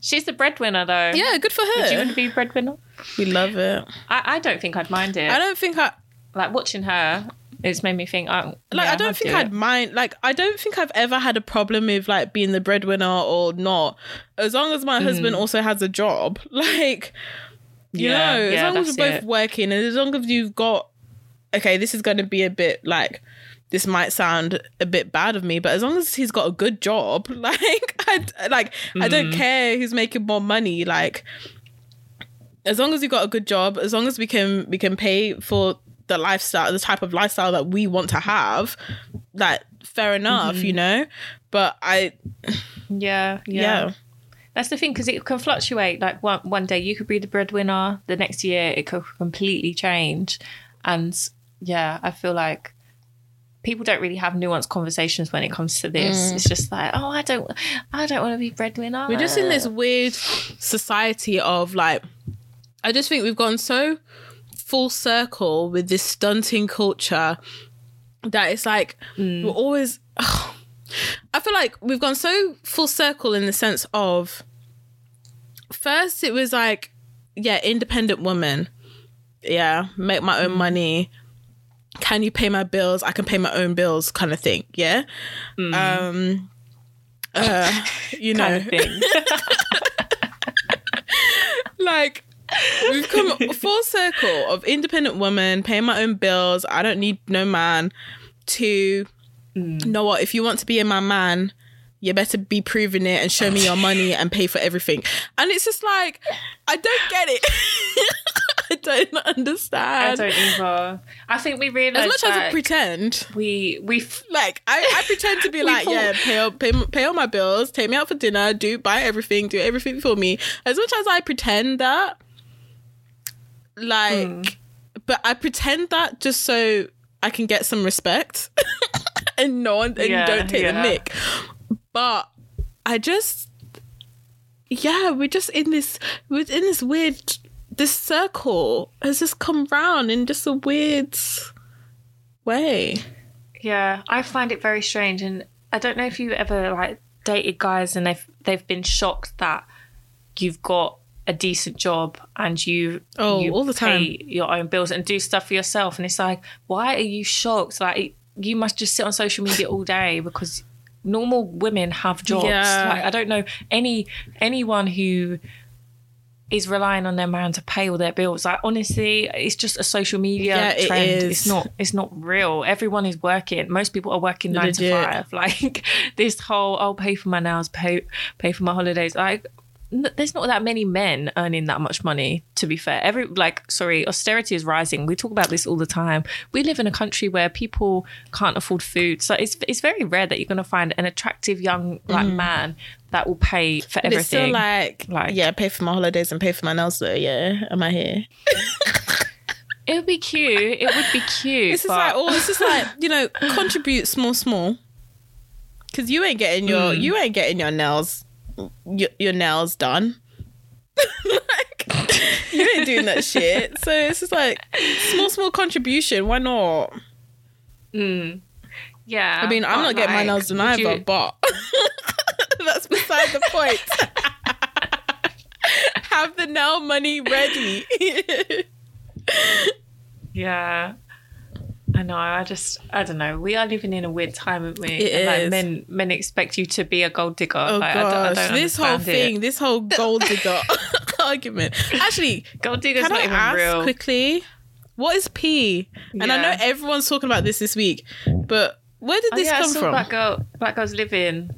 S2: she's the breadwinner though.
S1: yeah good for her.
S2: Do you want to be breadwinner?
S1: we love it
S2: I, I don't think I'd mind it.
S1: i don't think i
S2: like watching her, it's made me think. Oh,
S1: like
S2: yeah,
S1: i don't
S2: I'd
S1: think
S2: do
S1: i'd
S2: it.
S1: mind like i don't think i've ever had a problem with like being the breadwinner or not as long as my husband also has a job like you
S2: Mm. Yeah,
S1: know as long as we're both
S2: it.
S1: working and as long as you've got okay this is going to be a bit like this might sound a bit bad of me but as long as he's got a good job like i like i don't
S2: Mm.
S1: care who's making more money like as long as you got a good job as long as we can we can pay for the lifestyle the type of lifestyle that we want to have like fair enough
S2: Mm-hmm.
S1: you know but i
S2: Yeah, yeah.
S1: yeah,
S2: That's the thing because it can fluctuate. Like one one day you could be the breadwinner, the next year it could completely change. And yeah, I feel like people don't really have nuanced conversations when it comes to this. Mm. It's just like, oh, I don't, I don't want to be breadwinner.
S1: we're just in this weird society of like i just think we've gone so full circle with this stunting culture that it's like mm. we're always i feel like we've gone so full circle in the sense of first it was like yeah independent woman. Yeah make my own mm. money can you pay my bills? I can pay my own bills kind of thing yeah? Um uh you know. like we've come full circle of independent woman paying my own bills. I don't need no man to
S2: Mm.
S1: know what if you want to be in my man you better be proving it and show me your money and pay for everything. And it's just like i don't get it i don't understand.
S2: I don't either. I think we realize
S1: as much as i pretend
S2: we we f-
S1: like I, I pretend to be like
S2: thought-
S1: yeah pay all, pay pay all my bills take me out for dinner do buy everything do everything for me as much as I pretend that like
S2: Hmm.
S1: but I pretend that just so I can get some respect and no one and
S2: Yeah,
S1: don't take
S2: yeah.
S1: the mic but I just yeah we're just in this we're in this weird this circle has just come round in just a weird way
S2: Yeah, I find it very strange, and I don't know if you ever like dated guys and they've they've been shocked that you've got a decent job and you
S1: Oh,
S2: you
S1: all the time.
S2: pay your own bills and do stuff for yourself, and it's like, why are you shocked? Like you must just sit on social media all day because normal women have jobs.
S1: Yeah.
S2: Like I don't know any anyone who is relying on their man to pay all their bills. Like honestly, it's just a social media
S1: Yeah,
S2: trend.
S1: is.
S2: It's not it's not real. Everyone is working. Most people are working nine
S1: Legit.
S2: to five. Like this whole I'll pay for my nails, pay pay for my holidays. Like there's not that many men earning that much money. To be fair, every like sorry, austerity is rising. We talk about this all the time. We live in a country where people can't afford food, so it's it's very rare that you're going to find an attractive young like man that will pay for
S1: But
S2: everything.
S1: it's still like,
S2: Like-
S1: yeah, pay for my holidays and pay for my nails though. Yeah, am I here?
S2: it would be cute. It would be cute.
S1: Just
S2: but
S1: like, oh, it's just like you know, contribute small, small. Because you ain't getting your
S2: Hmm.
S1: you ain't getting your nails your, your nails done. like, you ain't doing that shit. So it's just like small, small contribution. Why not? Mm.
S2: Yeah.
S1: I mean, I'm not getting my nails done either,
S2: you-
S1: but that's beside the point. Have the nail money ready.
S2: Yeah. I know. I just, I don't know. We are living in a weird time, aren't we?
S1: It
S2: And, like,
S1: is.
S2: men, men expect you to be a gold digger.
S1: Oh
S2: like, I don't, I don't
S1: this whole
S2: understand it.
S1: thing, this whole gold digger argument. Actually,
S2: gold digger's
S1: can
S2: not
S1: I
S2: even
S1: ask
S2: real.
S1: quickly? What is P? And I know everyone's talking about this this week, but where did
S2: Oh,
S1: this
S2: yeah, I
S1: come
S2: saw
S1: from?
S2: Black girl, black girls living.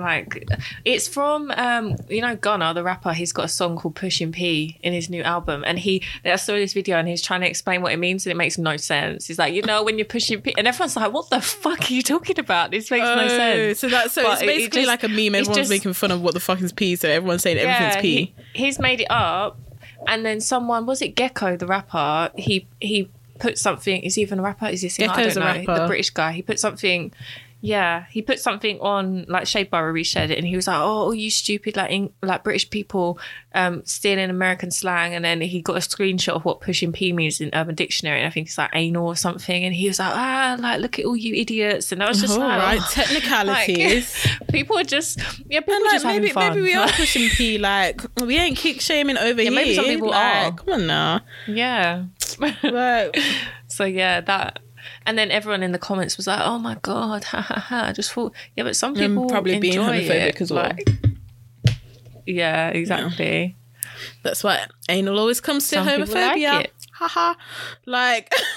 S2: Like, it's from um, you know Gunna the rapper. He's got a song called "Pushing P" in his new album, and he. I saw this video, and he's trying to explain what it means, and it makes no sense. He's like, you know, when you're pushing P, and everyone's like, what the fuck are you talking about? This makes no
S1: Oh,
S2: sense.
S1: So that's so
S2: But
S1: it's
S2: it- it
S1: basically
S2: just-
S1: like a meme. Everyone's
S2: just-
S1: making fun of what the fuck is P, so everyone's saying everything's P.
S2: He, he's made it up, and then someone was it Geko, the rapper. He he put something. Is he even a rapper? Is he a singer?
S1: Geko's
S2: I don't know.
S1: rapper.
S2: The British guy. He put something. Yeah, he put something on like Shade Borough reshared it, and he was like, "Oh, you stupid like Eng- like British people um, stealing American slang." And then he got a screenshot of what pushing P means in Urban Dictionary, and I think it's like anal or something. And he was like, "Ah, like look at all you idiots," and I was just like,
S1: right,
S2: oh.
S1: technicalities.
S2: Like, people are just yeah, people
S1: and like
S2: just having
S1: maybe
S2: fun.
S1: maybe we are pushing P. Like we ain't kick shaming over here.
S2: maybe some people
S1: like,
S2: are.
S1: Come on now.
S2: yeah.
S1: Like,
S2: So yeah, that and then everyone in the comments was like, "Oh my god, ha ha ha!" I just thought, yeah, but some people
S1: probably being homophobic
S2: it.
S1: as well.
S2: Like, yeah, exactly.
S1: that's why anal always comes to
S2: Some like
S1: homophobia.
S2: it.
S1: Haha. Like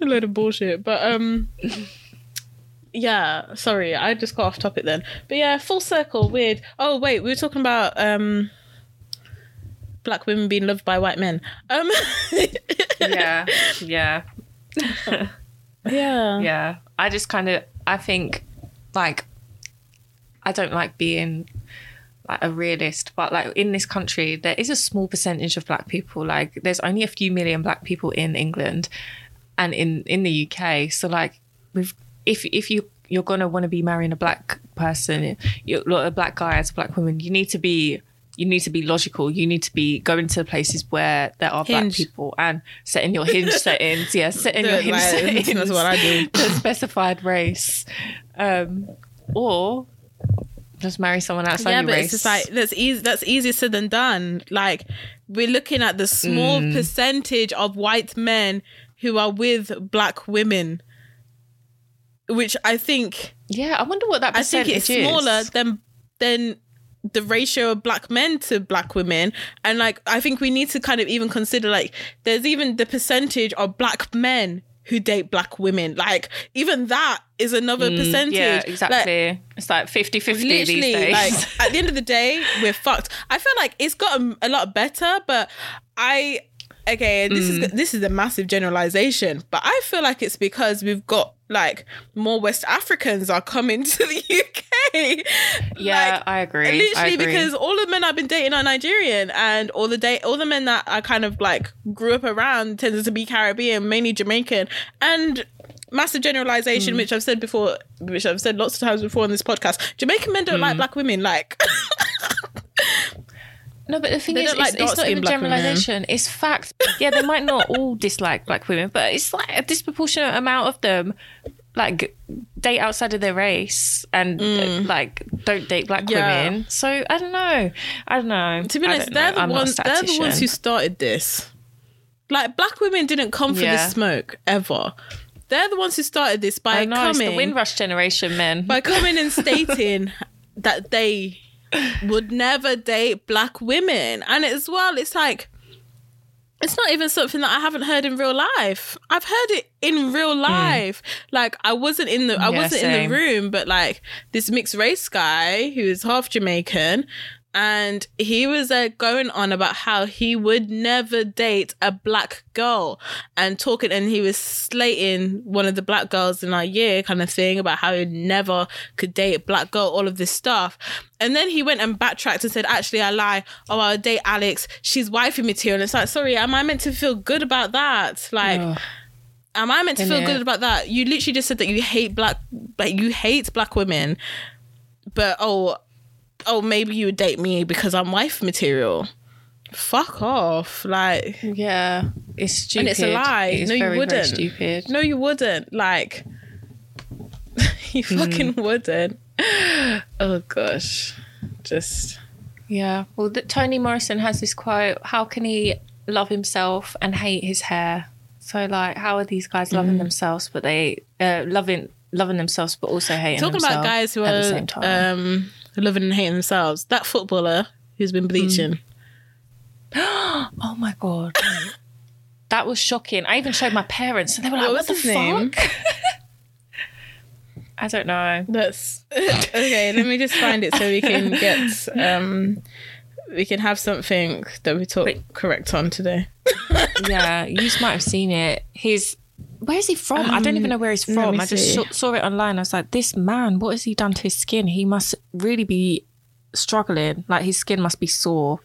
S1: a load of bullshit. But um yeah, sorry, I just got off topic then. But yeah, full circle, weird. Oh wait, we were talking about um black women being loved by white men. Um
S2: Yeah, yeah,
S1: yeah.
S2: yeah. I just kind of, I think, like, I don't like being like a realist, but like in this country, there is a small percentage of black people. Like, there's only a few million black people in England and in in the UK. So like, with if if you you're gonna want to be marrying a black person, you're a black guy as a black woman, you need to be you need to be logical. You need to be going to places where there are black people and setting your hinge settings. Yeah, setting your hinge
S1: like-
S2: settings.
S1: that's what I do.
S2: The specified race, um, or just marry someone outside
S1: yeah,
S2: your
S1: but
S2: race.
S1: it's just like that's easy. That's easier said than done. Like we're looking at the small
S2: Mm.
S1: percentage of white men who are with black women, which I think
S2: yeah, I wonder what that
S1: I think
S2: percentage
S1: it's
S2: is.
S1: smaller than than the ratio of black men to black women and like i think we need to kind of even consider like there's even the percentage of black men who date black women like even that is another percentage
S2: Mm, Yeah,
S1: Like,
S2: exactly. it's like 50 50 these
S1: literally
S2: days.
S1: like at the end of the day we're fucked i feel like it's gotten a lot better but i okay this
S2: Mm.
S1: is this is a massive generalization but i feel like it's because we've got like more west africans are coming to the uk
S2: yeah,
S1: Like,
S2: I agree. I
S1: literally
S2: agree.
S1: because all the men I've been dating are Nigerian and all the date all the men that I kind of like grew up around tended to be Caribbean, mainly Jamaican. And massive generalization,
S2: Mm.
S1: which I've said before, which I've said lots of times before on this podcast. Jamaican men don't like
S2: Mm.
S1: black women. Like
S2: No, but the thing
S1: They
S2: is,
S1: like
S2: it's, it's not even generalization. It's fact. Yeah, they might not all dislike black women, but it's like a disproportionate amount of them like date outside of their race and uh, like don't date black
S1: Mm. Yeah.
S2: women. So I don't know. I don't know.
S1: to be honest, they're
S2: know.
S1: the
S2: I'm
S1: ones they're the ones who started this. Like black women didn't come for
S2: Yeah.
S1: this smoke ever. They're the ones who started this by
S2: know it's
S1: coming
S2: the Windrush generation, men.
S1: by coming and stating that they would never date black women. And as well, it's like it's not even something that I haven't heard in real life. I've heard it in real life. Like I wasn't in the I
S2: Hmm. Yeah,
S1: wasn't in the room, but like this mixed race guy who is half Jamaican and he was uh, going on about how he would never date a black girl and talking and he was slating one of the black girls in our year kind of thing about how he never could date a black girl all of this stuff and then he went and backtracked and said actually i lie oh i'll date alex she's wifey material and it's like sorry am i meant to feel good about that like. Am I meant to feel
S2: Innit?
S1: good about that? You literally just said that you hate black, like you hate black women, but oh, oh, maybe you would date me because I'm wife material. Fuck off. Like,
S2: Yeah, it's stupid.
S1: And it's a lie.
S2: It
S1: No, you
S2: very, very
S1: wouldn't.
S2: stupid.
S1: no, you wouldn't. Like, you fucking wouldn't. Oh, gosh. Just.
S2: Yeah. Well, th- Toni Morrison has this quote: "How can he love himself and hate his hair?" So, like, how are these guys loving
S1: Mm.
S2: themselves, but they uh, loving loving themselves, but also hating
S1: Talking about guys who
S2: at
S1: are
S2: the same time?
S1: um, loving and hating themselves. That footballer who's been bleaching.
S2: oh my god, that was shocking. I even showed my parents, and they were like,
S1: What
S2: "What, the
S1: name?
S2: fuck?" I don't know.
S1: That's okay. Let me just find it so we can get um, we can have something that we talk
S2: Wait.
S1: correct on today.
S2: yeah, you might have seen it. He's where is he from? I don't even know where he's
S1: Um,
S2: from. I just saw, saw it online. I was like, this man, what has he done to his skin? He must really be struggling. Like his skin must be sore.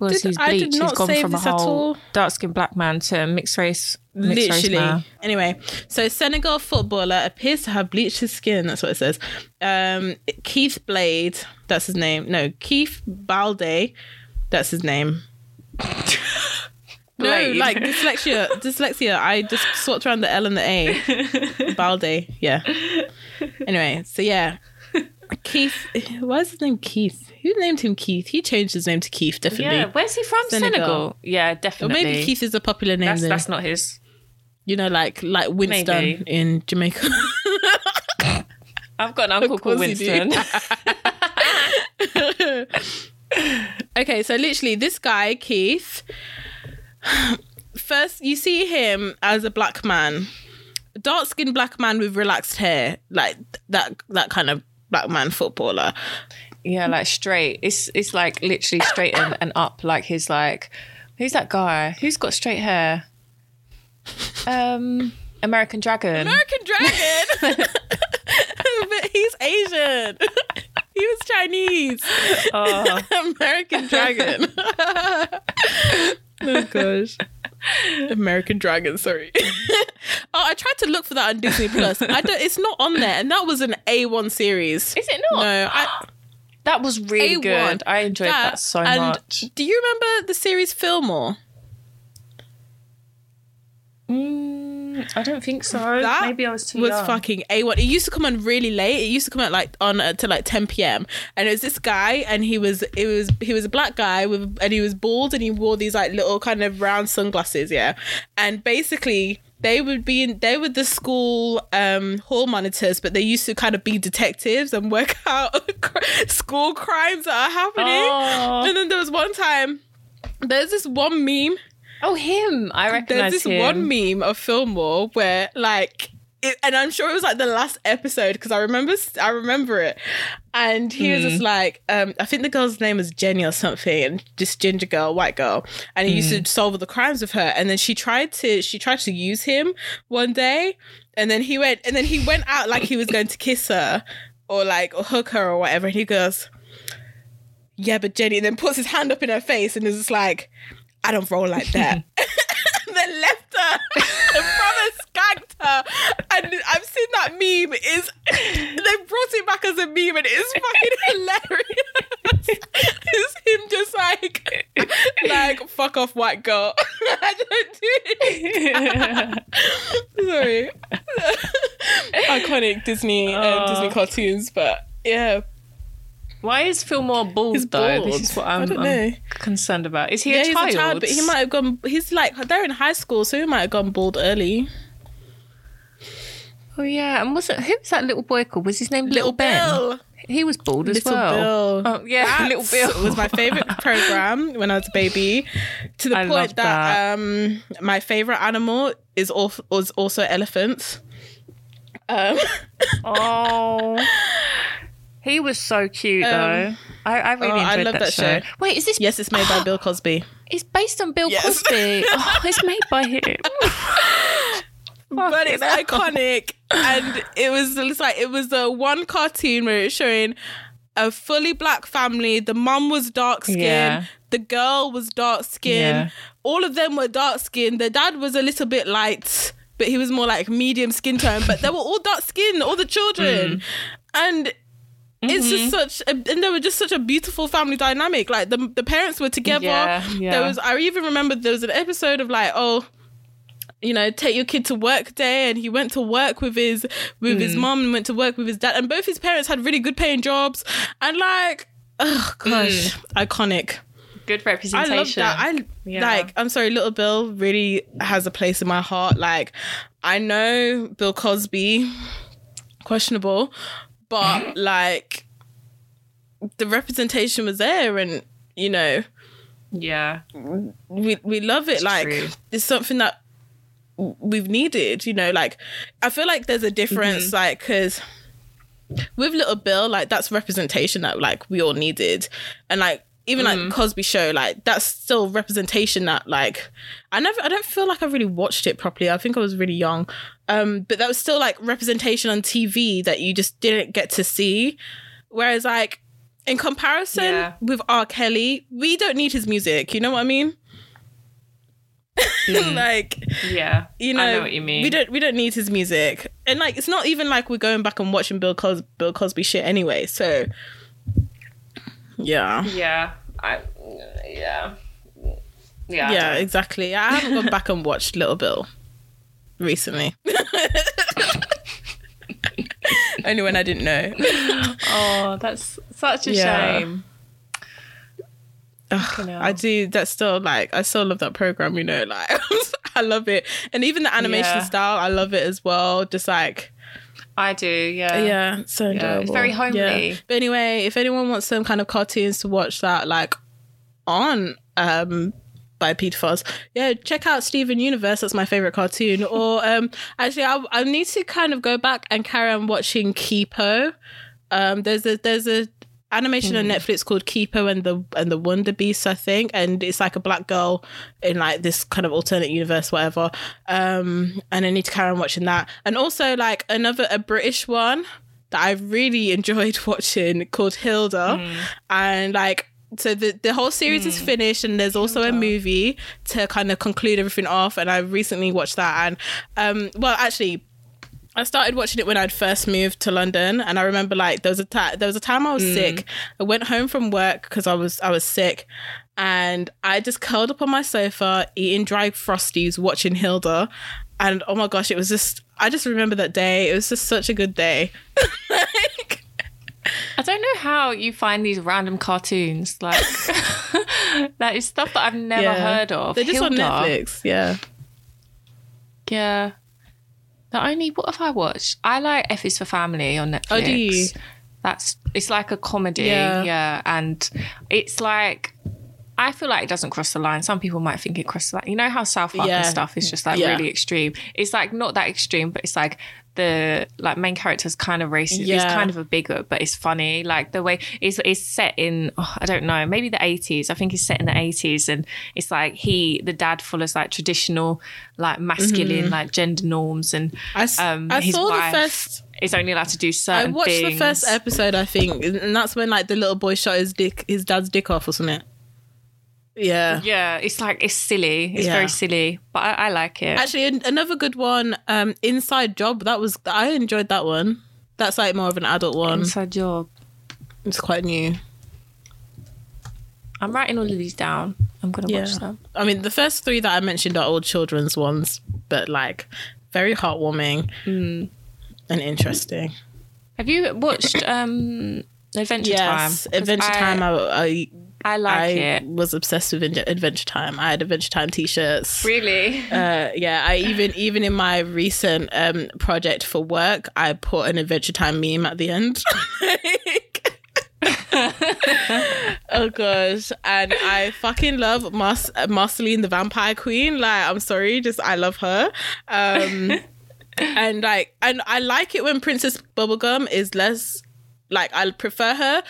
S1: Did-
S2: he's
S1: I did
S2: bleached. He's gone from a whole
S1: all.
S2: dark skinned black man to a mixed race. Mixed
S1: Literally.
S2: Race.
S1: Anyway, so Senegal footballer appears to have bleached his skin. That's what it says. Um, Keith Blade, that's his name. No, Keith Balde, that's his name. no, like dyslexia. dyslexia. I just swapped around the L and the A. Balde, yeah. Anyway, so yeah. Keith, why is his name Keith? Who named him Keith? He changed his name to Keith, definitely.
S2: Yeah, where's he from?
S1: Senegal.
S2: Senegal. Yeah, definitely.
S1: or maybe Keith is a popular name.
S2: That's, that's not his.
S1: You know, like like Winston
S2: Maybe.
S1: in Jamaica.
S2: I've got an uncle called. Winston.
S1: okay, so literally, this guy Keith. First, you see him as a black man, dark skinned black man with relaxed hair, like that that kind of black man footballer.
S2: Yeah, like straight. It's it's like literally straight and, and up. Like he's like, who's that guy? Who's got straight hair? Um, American Dragon.
S1: American Dragon, but he's Asian. he was Chinese.
S2: Oh,
S1: American Dragon. Oh gosh. American Dragon, sorry. oh, I tried to look for that on Disney Plus. I don't it's not on there. And that was an A1 series.
S2: is it not?
S1: No, I
S2: That was really
S1: A1.
S2: good. I enjoyed that, so
S1: and
S2: much.
S1: Do you remember the series Fillmore?
S2: Mm, I don't think so.
S1: That
S2: Maybe I was too
S1: was
S2: young.
S1: fucking A1. It used to come on really late. It used to come out like on uh, to like 10 p.m. And it was this guy and he was it was he was a black guy with and he was bald and he wore these like little kind of round sunglasses, yeah. And basically they would be in they were the school um hall monitors, but they used to kind of be detectives and work out school crimes that are happening.
S2: Oh.
S1: And then there was one time there's this one meme
S2: Oh, him. I recognize there's
S1: this
S2: him.
S1: one meme of Fillmore where like it, and I'm sure it was like the last episode because I remember I remember it and he was
S2: Hmm.
S1: just like um I think the girl's name was Jenny or something and this ginger girl white girl and he used
S2: Hmm.
S1: to solve all the crimes with her and then she tried to she tried to use him one day and then he went and then he went out like he was going to kiss her or like or hook her or whatever and he goes yeah but Jenny and then puts his hand up in her face and is just like I don't roll like that. then left her. and brother skanked her. And I've seen that meme. Is they brought it back as a meme and it's fucking hilarious. it's him just like like fuck off white girl. I don't do it. Sorry. Iconic Disney uh,
S2: Oh.
S1: Disney cartoons, but yeah.
S2: Why is Fillmore bald
S1: He's
S2: though?
S1: bald.
S2: This is what I'm, I'm concerned about. Is he
S1: Yeah,
S2: a,
S1: he's
S2: child?
S1: a child, but he might have gone. He's like they're in high school, so he might have gone bald early.
S2: Oh yeah, and was it who was that little boy called? Was his name Little,
S1: Little
S2: Ben?
S1: Bill.
S2: He was bald as
S1: Little
S2: well.
S1: Bill.
S2: Oh yeah,
S1: That
S2: Little Bill
S1: was my favorite program when I was a baby. To the
S2: I
S1: point
S2: love
S1: that, um, my favorite animal is also was also elephants. Um,
S2: Oh, he was so cute though. I, I really
S1: oh, I
S2: enjoyed
S1: love
S2: that,
S1: that
S2: show.
S1: show.
S2: Wait, is this?
S1: yes, it's made by Bill Cosby.
S2: It's based on Bill
S1: Yes.
S2: Cosby. oh, it's made by him.
S1: but it's
S2: hell.
S1: iconic, and it was it's like it was the one cartoon where it's showing a fully black family. The mum was dark skinned.
S2: Yeah.
S1: The girl was dark skinned.
S2: Yeah.
S1: All of them were dark skinned. The dad was a little bit light, but he was more like medium skin tone. But they were all dark skinned, all the children.
S2: Mm.
S1: And it's just mm-hmm. such, a, and they were just such a beautiful family dynamic. Like the the parents were together.
S2: Yeah, yeah.
S1: There was, I even remember there was an episode of like, oh, you know, take your kid to work day, and he went to work with his with his mm. mom and went to work with his dad, and both his parents had really good paying jobs, and like, oh gosh, mm. iconic.
S2: Good representation.
S1: I love that. I
S2: Yeah.
S1: like. I'm sorry, Little Bill really has a place in my heart. Like, I know Bill Cosby, questionable, but like, the representation was there, and you know,
S2: yeah.
S1: we we love it. like,
S2: true.
S1: it's something that we've needed. You know, like, I feel like there's a difference,
S2: Mm-hmm.
S1: like, because with Little Bill, like that's representation that like we all needed, and like even
S2: Mm-hmm.
S1: like Cosby Show, like that's still representation that like I never, I don't feel like I really watched it properly. I think I was really young, um, but that was still like representation on TV that you just didn't get to see. Whereas like in comparison
S2: Yeah.
S1: with R. Kelly, we don't need his music. You know what I mean? like
S2: Yeah.
S1: you know,
S2: I know what you mean.
S1: We don't we don't need his music, and like it's not even like we're going back and watching Bill Cos Bill Cosby shit anyway. So yeah,
S2: Yeah. I. Yeah. Yeah.
S1: Yeah, exactly. I haven't gone back and watched Little Bill recently. Only when I didn't know.
S2: Oh, that's such a
S1: Yeah.
S2: shame.
S1: Ugh. I do. That's still like I still love that program. You know, like I love it, and even the animation
S2: Yeah.
S1: style, I love it as well. Just like
S2: I do. Yeah.
S1: yeah, so
S2: Yeah, it's very homely.
S1: Yeah. But anyway, if anyone wants some kind of cartoons to watch that like on um by Peter Foss, yeah, check out Steven Universe. That's my favorite cartoon. or um actually, I I need to kind of go back and carry on watching Kipo. Um, there's a there's a animation on Netflix called Kipo and the and the Wonder Beasts, I think, and it's like a black girl in like this kind of alternate universe, whatever. Um, and I need to carry on watching that, and also like another a British one that I really enjoyed watching called Hilda, and like. So the, the whole series is finished and there's also a movie to kind of conclude everything off. And I recently watched that. And um well actually I started watching it when I'd first moved to London, and I remember like there was a time there was a time I was mm. sick. I went home from work because I was I was sick, and I just curled up on my sofa eating dry frosties, watching Hilda, and oh my gosh, it was just I just remember that day. It was just such a good day. like,
S2: I don't know how you find these random cartoons. Like, that is stuff that I've never
S1: yeah.
S2: heard of.
S1: They're just on Netflix. Yeah,
S2: Yeah. The only what have I watched? I like F is for Family on Netflix.
S1: Oh, do you?
S2: That's it's like a comedy,
S1: Yeah.
S2: yeah. and it's like I feel like it doesn't cross the line. Some people might think it crosses the line. You know how South Park
S1: Yeah.
S2: and stuff is just like
S1: Yeah.
S2: really extreme. It's like not that extreme, but it's like the like main character's kind of racist. It's
S1: Yeah.
S2: kind of a bigot, but it's funny. Like the way it's it's set in oh, I don't know, maybe the eighties. I think it's set in the eighties and it's like he the dad follows like traditional like masculine like gender norms and
S1: Mm-hmm. I,
S2: um
S1: I
S2: his
S1: saw
S2: wife
S1: the first.
S2: is only allowed to do certain.
S1: I watched
S2: things.
S1: the first episode, I think, and that's when like the little boy shot his dick, his dad's dick off, wasn't it? Yeah.
S2: Yeah, it's like it's silly. It's
S1: Yeah.
S2: very silly, but I, I like it.
S1: Actually, an- another good one, um, Inside Job. That was I enjoyed that one. That's like more of an adult one.
S2: Inside job.
S1: It's quite new.
S2: I'm writing all of these down. I'm gonna
S1: Yeah.
S2: watch them.
S1: I mean, the first three that I mentioned are all children's ones, but like very heartwarming
S2: Hmm.
S1: and interesting.
S2: Have you watched um Adventure
S1: Yes,
S2: Time? 'Cause
S1: Adventure
S2: I,
S1: Time. I, I,
S2: I like
S1: I
S2: it.
S1: was obsessed with Adventure Time. I had Adventure Time t-shirts.
S2: Really?
S1: Uh, yeah, I even even in my recent um project for work, I put an Adventure Time meme at the end. oh gosh, and I fucking love Mas- Marceline the Vampire Queen. Like, I'm sorry, just I love her. Um, and like, and I like it when Princess Bubblegum is less like I prefer her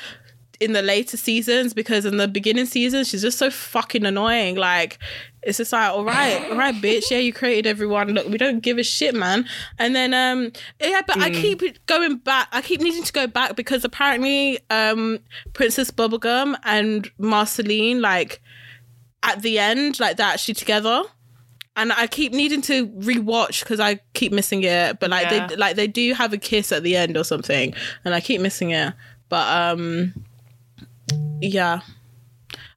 S1: in the later seasons because in the beginning seasons she's just so fucking annoying. Like it's just like, all right, all right, bitch, yeah, you created everyone. Look, we don't give a shit, man. And then um yeah, but I keep going back. I keep needing to go back because apparently um Princess Bubblegum and Marceline like at the end like they're actually together. And I keep needing to rewatch because I keep missing it. But like
S2: Yeah.
S1: they like they do have a kiss at the end or something, and I keep missing it. But um, yeah,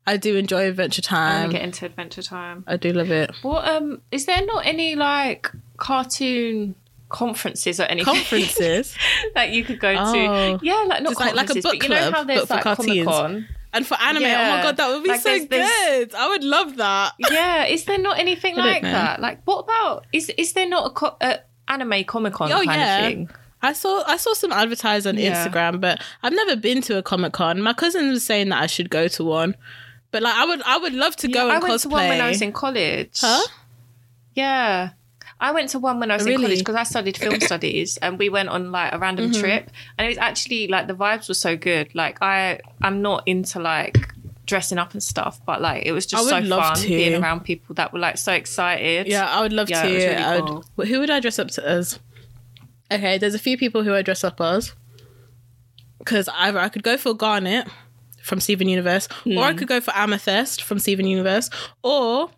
S1: I do enjoy Adventure
S2: I
S1: Time.
S2: to get into Adventure Time.
S1: I do love it.
S2: What um is there not any like cartoon conferences or anything
S1: Conferences
S2: that you could go to?
S1: Oh.
S2: Yeah, like not
S1: like- like a book
S2: but you know how there's like. Comic Con.
S1: and for anime. Oh my god, that would be
S2: Like,
S1: so
S2: there's- there's-
S1: good. I would love that.
S2: Yeah, is there not anything like
S1: know.
S2: that? Like, what about is is there not a, co- a anime Comic Con
S1: Oh,
S2: kind
S1: yeah.
S2: of thing?
S1: I saw I saw some advertised on
S2: Yeah.
S1: Instagram, but I've never been to a Comic Con. My cousin was saying that I should go to one, but like I would I would love to go
S2: I went
S1: cosplay.
S2: to one when I was in college.
S1: Huh?
S2: Yeah. I went to one when I was in
S1: Really?
S2: college because I studied film studies and we went on like a random
S1: Mm-hmm.
S2: trip and it was actually like the vibes were so good. Like I I'm not into like dressing up and stuff, but like it was just so fun
S1: to.
S2: being around people that were like so excited.
S1: Yeah, I would love
S2: Yeah,
S1: to.
S2: it was really
S1: I would,
S2: cool.
S1: Well, who would I dress up to as? Okay, there's a few people who I dress up as. Because either I could go for Garnet from Steven Universe, or I
S2: Hmm.
S1: could go for Amethyst from Steven Universe, or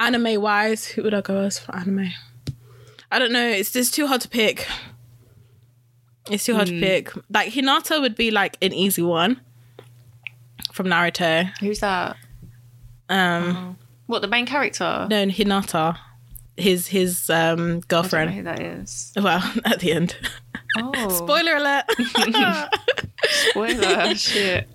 S1: anime wise, who would I go as for anime? I don't know. It's just too hard to pick. It's too hard
S2: Hmm.
S1: to pick. Like Hinata would be like an easy one from Naruto.
S2: Who's that?
S1: Um,
S2: What the main character?
S1: no, Hinata, his his um
S2: I don't know
S1: girlfriend.
S2: who that is.
S1: Well, at the end.
S2: Oh,
S1: Spoiler alert.
S2: spoiler shit.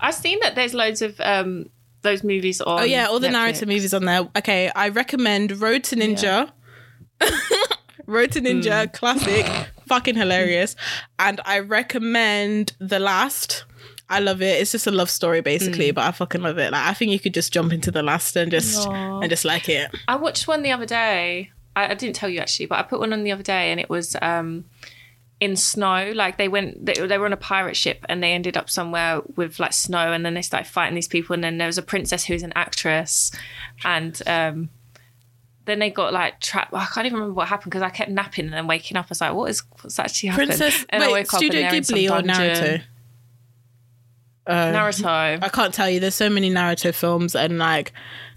S2: I've seen that there's loads of um those movies on.
S1: oh yeah, all the
S2: Netflix.
S1: Naruto movies on there. Okay, I recommend Road to Ninja. Road to Ninja,
S2: Hmm.
S1: classic, fucking hilarious. And I recommend The Last. I love it. It's just a love story basically, but I fucking love it. Like I think you could just jump into The Last and just
S2: Aw.
S1: and just like it.
S2: I watched one the other day. I, I didn't tell you actually, but I put one on the other day, and it was um in snow. Like they went, they, they were on a pirate ship, and they ended up somewhere with like snow, and then they started fighting these people, and then there was a princess who was an actress, and um. Then they got like trapped. I can't even remember what happened because I kept napping and then waking up. I was like, "What is what's actually happened?"
S1: Princess
S2: and I
S1: wait,
S2: woke up and
S1: Studio
S2: in some
S1: Ghibli or. Naruto? Uh,
S2: Naruto.
S1: I can't tell you. There's so many Naruto films, and like,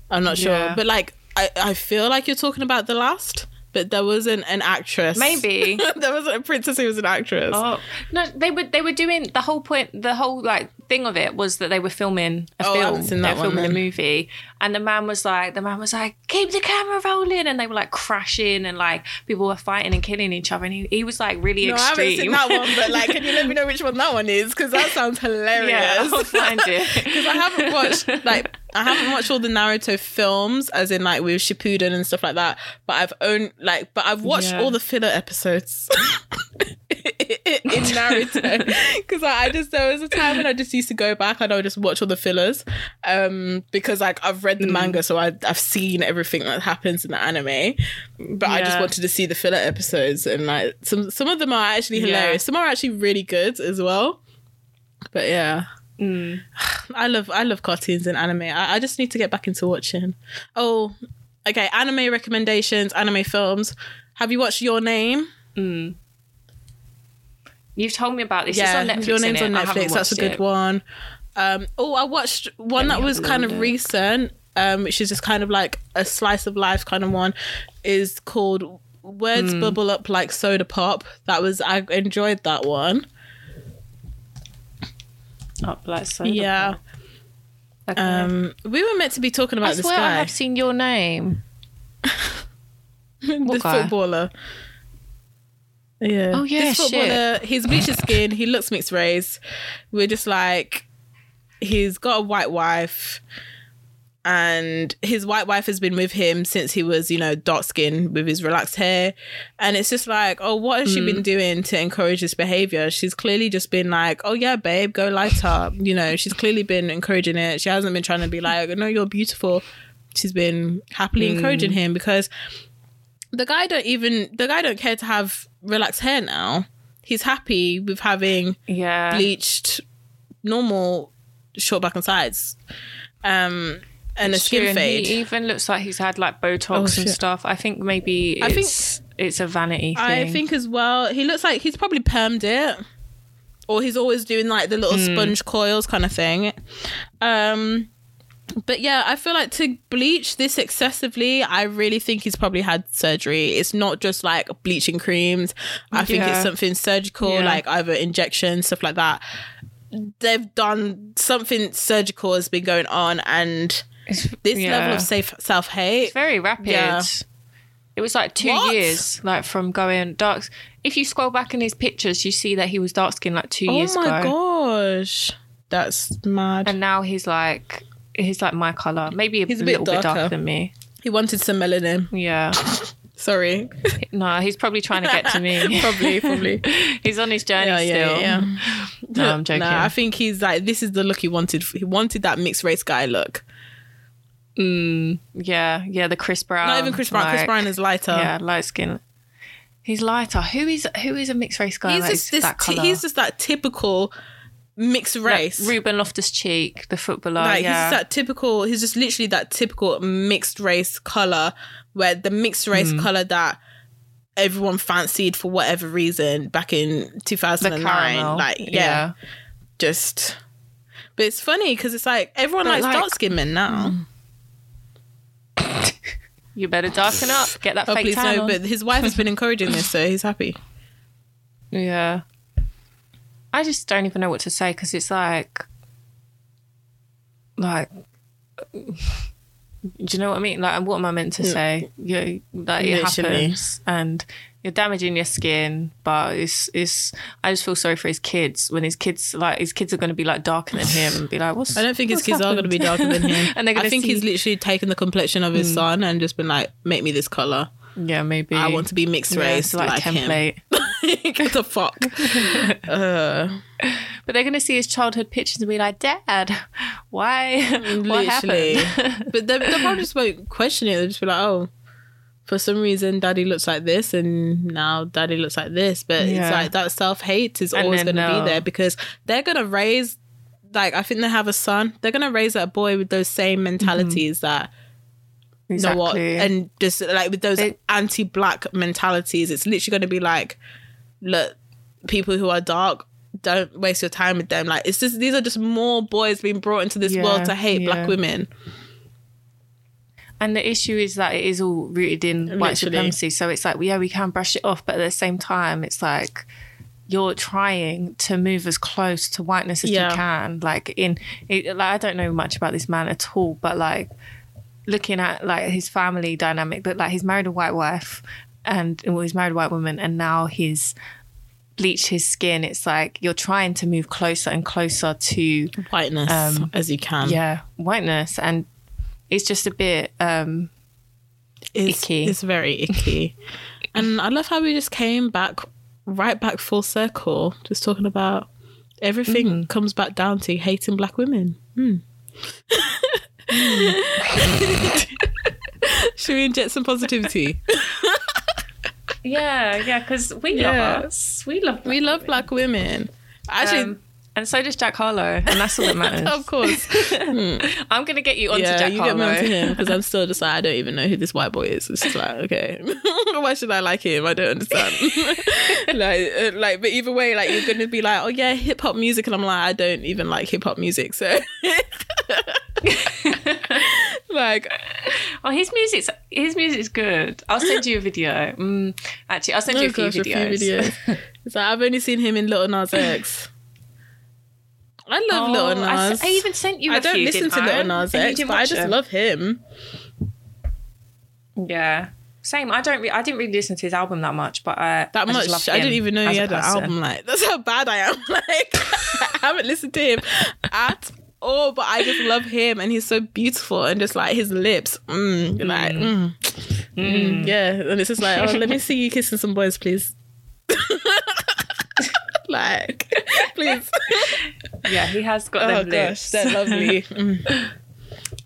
S1: I'm not sure.
S2: Yeah.
S1: But like, I, I feel like you're talking about the last, but there wasn't an actress.
S2: Maybe.
S1: there wasn't a princess who was an actress.
S2: Oh no, they were they were doing the whole point. The whole like thing of it was that they were filming a
S1: Oh,
S2: film. They were filming a movie, and the man was like, the man was like, keep the camera rolling, and they were like crashing, and like people were fighting and killing each other, and he, he was like really
S1: no, I haven't
S2: extreme.
S1: seen that one, but like, can you let me know which one that one is? Because that sounds hilarious.
S2: yeah, I'll find it.
S1: Because I haven't watched like I haven't watched all the Naruto films, as in like with Shippuden and stuff like that. But I've owned like, but I've watched
S2: Yeah.
S1: all the filler episodes in Naruto. Because I, I just there was a time when I just used to go back and I would just watch all the fillers, um, because like I've read the
S2: Mm.
S1: manga, so I, I've seen everything that happens in the anime. But I just wanted to see the filler episodes, and like some some of them are actually
S2: Yeah.
S1: hilarious. Some are actually really good as well. But yeah.
S2: Mm.
S1: I love I love cartoons and anime. I, I just need to get back into watching. Oh, okay. Anime recommendations, anime films. Have you watched Your Name?
S2: You've told me about this.
S1: yeah,
S2: it's on Netflix.
S1: Your Name's on Netflix. That's a good
S2: it.
S1: one. Um, oh, I watched one
S2: Let
S1: that was kind of
S2: look.
S1: recent, um, which is just kind of like a slice of life kind of one. Is called Words
S2: Hmm.
S1: Bubble Up Like Soda Pop. That was I enjoyed that one.
S2: Up like so.
S1: Yeah.
S2: Okay.
S1: Um, we were meant to be talking about
S2: I
S1: this
S2: swear I
S1: guy,
S2: have seen your name.
S1: the
S2: what guy?
S1: footballer. Yeah.
S2: Oh, yeah,
S1: This footballer, he's bleached his skin. He looks mixed race. We're just like, he's got a white wife, and his white wife has been with him since he was, you know, dark skinned with his relaxed hair. And it's just like, oh, what has she
S2: Mm.
S1: been doing to encourage this behavior? She's clearly just been like, oh yeah, babe, go light up. You know, she's clearly been encouraging it. She hasn't been trying to be like, no, you're beautiful. She's been happily
S2: Mm.
S1: encouraging him because the guy don't even the guy don't care to have relaxed hair now. He's happy with having
S2: Yeah.
S1: bleached normal short back and sides. Um and a
S2: It's true,
S1: skin
S2: and
S1: fade.
S2: He even looks like he's had like Botox
S1: Oh,
S2: and stuff. I think maybe
S1: I think-
S2: it's a vanity thing.
S1: I think as well, he looks like he's probably permed it. Or he's always doing like the little
S2: Hmm.
S1: sponge coils kind of thing. Um But yeah, I feel like to bleach this excessively, I really think he's probably had surgery. It's not just like bleaching creams. I think
S2: Yeah.
S1: it's something surgical,
S2: Yeah.
S1: like either injection, stuff like that. They've done something surgical has been going on, and
S2: It's,
S1: this
S2: yeah.
S1: level of safe self hate.
S2: It's very rapid. It was like two
S1: What?
S2: years, like from going dark. If you scroll back in his pictures, you see that he was dark skinned like two
S1: Oh
S2: years ago.
S1: Oh my gosh, that's mad.
S2: and now he's like he's like my color, maybe a,
S1: He's a bit
S2: little bit
S1: darker.
S2: darker than me.
S1: he wanted some melanin.
S2: Yeah,
S1: Sorry,
S2: no, he's probably trying to get to me.
S1: probably, probably.
S2: he's on his journey
S1: Yeah, yeah,
S2: still.
S1: yeah.
S2: No, I'm joking.
S1: Nah, I think he's like this is the look he wanted. He wanted that mixed race guy look. Mm.
S2: yeah, yeah. The Chris Brown.
S1: Not even Chris Brown. Chris Brown is lighter.
S2: Yeah, light skin. He's lighter. Who is who is a mixed race guy?
S1: he's
S2: that
S1: just this. T- he's just that typical mixed race.
S2: Like Ruben Loftus Cheek, the footballer.
S1: like
S2: yeah.
S1: he's just that typical. He's just literally that typical mixed race color, where the mixed race
S2: Hmm.
S1: color that everyone fancied for whatever reason back in two thousand
S2: the
S1: and nine.
S2: caramel.
S1: Like yeah, just. But it's funny because it's like everyone
S2: But
S1: likes
S2: like- Hmm.
S1: dark skinned men now.
S2: You better darken up. Get that
S1: Oh
S2: fake
S1: please
S2: tan
S1: no!
S2: on.
S1: But his wife has been encouraging this, so he's happy.
S2: Yeah. I just don't even know what to say because it's like, like, do you know what I mean? Like, what am I meant to say? You, like, it
S1: Literally.
S2: happens, and you're damaging your skin. But it's, it's. I just feel sorry for his kids when his kids, like, his kids are going to be like darker than him and be like, what's?
S1: I don't think his
S2: what's
S1: kids are going to be darker than him.
S2: and they're going
S1: I think
S2: see,
S1: he's literally taken the complexion of his mm. son and just been like, make me this color.
S2: Yeah, maybe.
S1: I want to be mixed
S2: Yeah,
S1: race
S2: like,
S1: like, him.
S2: template.
S1: what the fuck? uh,
S2: But they're going to see his childhood pictures and be like, Dad, why? what
S1: literally.
S2: happened?
S1: but they they probably just won't question it. They'll just be like, oh, for some reason, daddy looks like this, and now daddy looks like this. But
S2: Yeah.
S1: it's like that self hate is
S2: And
S1: always going to
S2: they'll-
S1: be there because they're going to raise, like, I think they have a son. They're going to raise that boy with those same mentalities that you know what and just like with those
S2: It-
S1: anti-black mentalities it's literally going to be like look people who are dark don't waste your time with them like it's just these are just more boys being brought into this
S2: Yeah,
S1: world to hate
S2: yeah.
S1: black women
S2: And the issue is that it is all rooted in white
S1: Literally.
S2: supremacy. So it's like, yeah, we can brush it off, but at the same time, it's like you're trying to move as close to whiteness as
S1: Yeah.
S2: you can. Like in, it, like I don't know much about this man at all, but like looking at like his family dynamic, but like he's married a white wife, and well, he's married a white woman, and now he's bleached his skin. It's like you're trying to move closer and closer to
S1: whiteness
S2: Um,
S1: as you can
S2: yeah whiteness, and it's just a bit. um
S1: it's,
S2: icky.
S1: it's very icky and i love how we just came back right back full circle just talking about everything
S2: Mm.
S1: comes back down to hating black women Hmm. should we inject some positivity
S2: Yeah, yeah, because we
S1: Yeah.
S2: love us. We love
S1: We love black women. Actually,
S2: Um, and so does Jack Harlow, and that's all that matters.
S1: of course.
S2: I'm gonna get you onto
S1: yeah,
S2: Jack
S1: you
S2: Harlow.
S1: get me onto him because I'm still just like I don't even know who this white boy is. It's just like okay, why should I like him? I don't understand. like, uh, like, but either way, like you're gonna be like, oh yeah, hip hop music, and I'm like, I don't even like hip hop music, so. like
S2: Oh, his music's his music's good. I'll send you a video. Mm, actually, I'll send you
S1: oh
S2: a few
S1: gosh, a
S2: videos.
S1: few videos. It's like I've only seen him in Lil Nas X. I love
S2: Oh,
S1: Lil
S2: I,
S1: Nas.
S2: s- I even sent you. I
S1: I don't listen to Lil Nas X, but I just love him.
S2: Yeah, same. I don't. Re- I didn't really listen to his album that much, but uh,
S1: that
S2: I
S1: much. I didn't even know he
S2: a
S1: had an album. Like that's how bad I am. Like I haven't listened to him at all, but I just love him, and he's so beautiful, and just like his lips, mm, you're like, mm, mm, yeah, and it's just like, oh, let me see you kissing some boys, please. like, please.
S2: Yeah, he has got
S1: Oh
S2: them
S1: gosh,
S2: lips.
S1: they're lovely. Mm.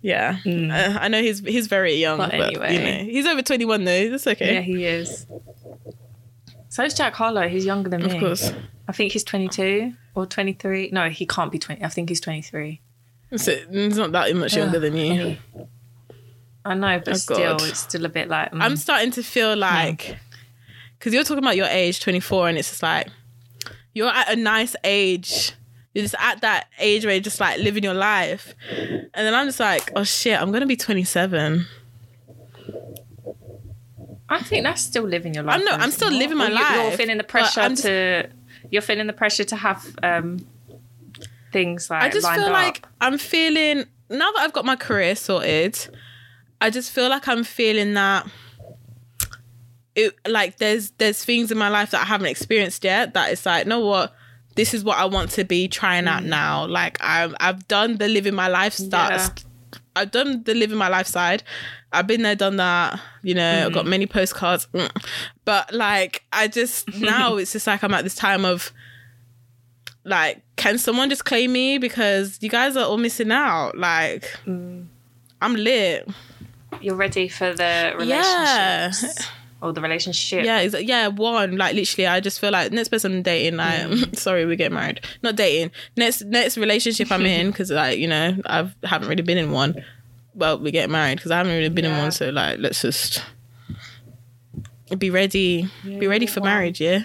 S1: Yeah, Uh, I know he's he's very young,
S2: But
S1: but,
S2: anyway.
S1: you know he's over twenty one though. That's okay.
S2: yeah, he is. So is Jack Harlow. He's younger than me.
S1: of course.
S2: I think he's 22 or 23. No, he can't be 20. I think he's 23.
S1: So he's not that much younger than you.
S2: I know, but
S1: Oh,
S2: still,
S1: God.
S2: it's still a bit like. mm.
S1: I'm starting to feel like because you're talking about your age, 24, and it's just like you're at a nice age. you're just at that age where you're just like living your life. And then I'm just like, oh shit, I'm gonna be 27.
S2: I think that's still living your life.
S1: I'm
S2: though,
S1: I'm still living my
S2: Or you- You're
S1: life,
S2: feeling the pressure
S1: just-
S2: to. You're feeling the pressure to have um, things like
S1: I just feel
S2: up.
S1: like I'm feeling now that I've got my career sorted. I just feel like I'm feeling that it like there's there's things in my life that I haven't experienced yet that it's like, know what? This is what I want to be trying out now. Like I'm I've done the living my life start.
S2: Yeah.
S1: I've done the living my life side. I've been there, done that. You know, I've got many postcards. Mm. But like, I just now it's just like I'm at this time of like, can someone just claim me because you guys are all missing out? Like, mm. I'm lit.
S2: you're ready for the
S1: Yeah.
S2: relationships or the relationship.
S1: Yeah, exa- yeah. One, like literally, I just feel like next person I'm dating. Like, mm. sorry, we get married. Not dating. Next, next relationship I'm in because like you know I haven't really been in one. Well, we get married because I haven't really been in one. So like, let's just be ready. be ready for
S2: wow.
S1: marriage. Yeah.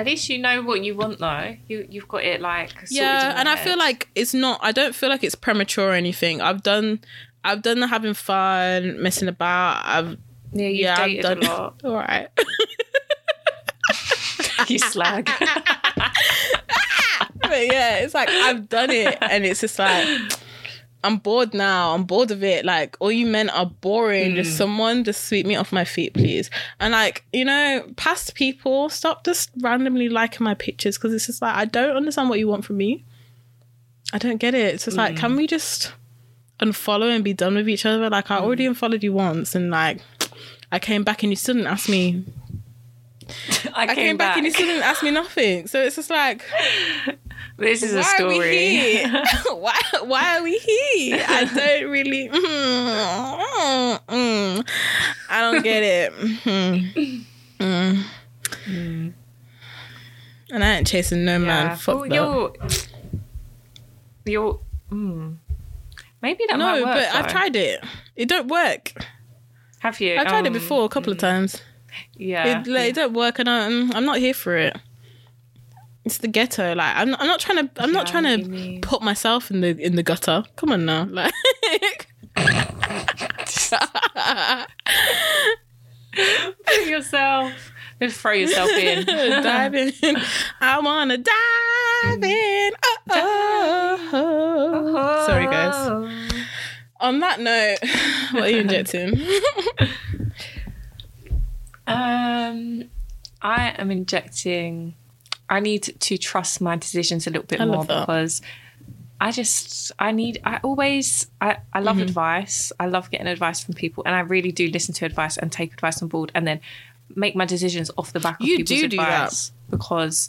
S2: At least you know what you want, though. You you've got it like sorted
S1: yeah and i
S2: head.
S1: feel like it's not i don't feel like it's premature or anything i've done i've done the having fun messing about i've
S2: yeah, you've
S1: yeah i've done
S2: a lot.
S1: all right
S2: you slag.
S1: but yeah it's like i've done it and it's just like i'm bored now. I'm bored of it. Like all you men are boring.
S2: Hmm.
S1: just someone just sweep me off my feet please. And like you know past people stop just randomly liking my pictures because it's just like i don't understand what you want from me. I don't get it. It's just like
S2: Hmm.
S1: can we just unfollow and be done with each other? Like i already
S2: Hmm.
S1: unfollowed you once and like i came back and you still didn't ask me.
S2: I came,
S1: i came back, and you still didn't ask me nothing. So it's just like
S2: This is a
S1: why are we
S2: story.
S1: here? why, why are we here? I don't really. mm, mm. I don't get it. Mm, mm. And I ain't chasing no man.
S2: Yeah.
S1: Fuck
S2: Well, you're, you're, mm. maybe that
S1: No,
S2: might work.
S1: but I've tried it. It don't work.
S2: Have you?
S1: I've tried it
S2: Um,
S1: before a couple of times.
S2: Yeah.
S1: It, like, it don't work, and I'm, I'm not here for it. It's the ghetto. Like I'm, I'm not trying to. I'm not trying to
S2: mean.
S1: put myself in the in the gutter. Come on now, like.
S2: Put yourself. Just throw yourself in.
S1: dive in. I wanna dive in. Oh, oh. Sorry, guys. On that note, what are you injecting?
S2: Um, I am injecting. I need to trust my decisions a little bit
S1: I
S2: more because I just I need I always I I
S1: Mm-hmm.
S2: love advice. I love getting advice from people, and I really do listen to advice and take advice on board, and then make my decisions off the back of
S1: You
S2: people's
S1: do do that.
S2: because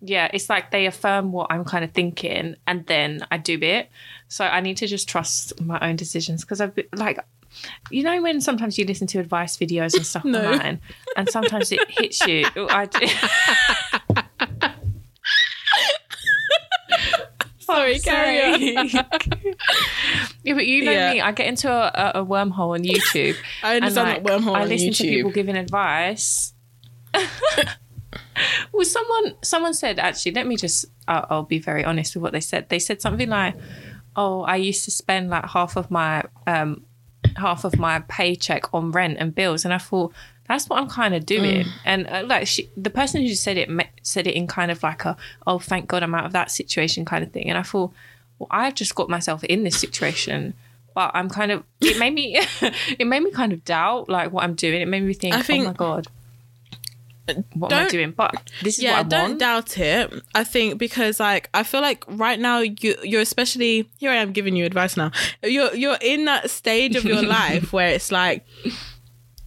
S2: yeah, it's like they affirm what I'm kind of thinking, and then I do it. So I need to just trust my own decisions because I've been, like. You know when sometimes you listen to advice videos and stuff
S1: No.
S2: online, and sometimes it hits you. I do.
S1: Sorry, carry on.
S2: Yeah, but you know
S1: Yeah.
S2: me. I get into a, a, a wormhole on YouTube.
S1: I understand
S2: and,
S1: that wormhole
S2: I
S1: on
S2: listen to people giving advice. well, someone someone said actually. Let me just. I'll, I'll be very honest with what they said. They said something like, "Oh, I used to spend like half of my um half of my paycheck on rent and bills," and I thought. That's what I'm kind of doing,
S1: Mm.
S2: and uh, like she, the person who said it said it in kind of like a, oh, thank God I'm out of that situation kind of thing. And I thought, well, I've just got myself in this situation, but I'm kind of it made me it made me kind of doubt like what I'm doing. It made me think,
S1: think-
S2: oh my god, what am I doing? But this is
S1: yeah,
S2: what I
S1: don't
S2: want.
S1: doubt it. I think because like I feel like right now you you're especially here I am giving you advice now. You're you're in that stage of your life where it's like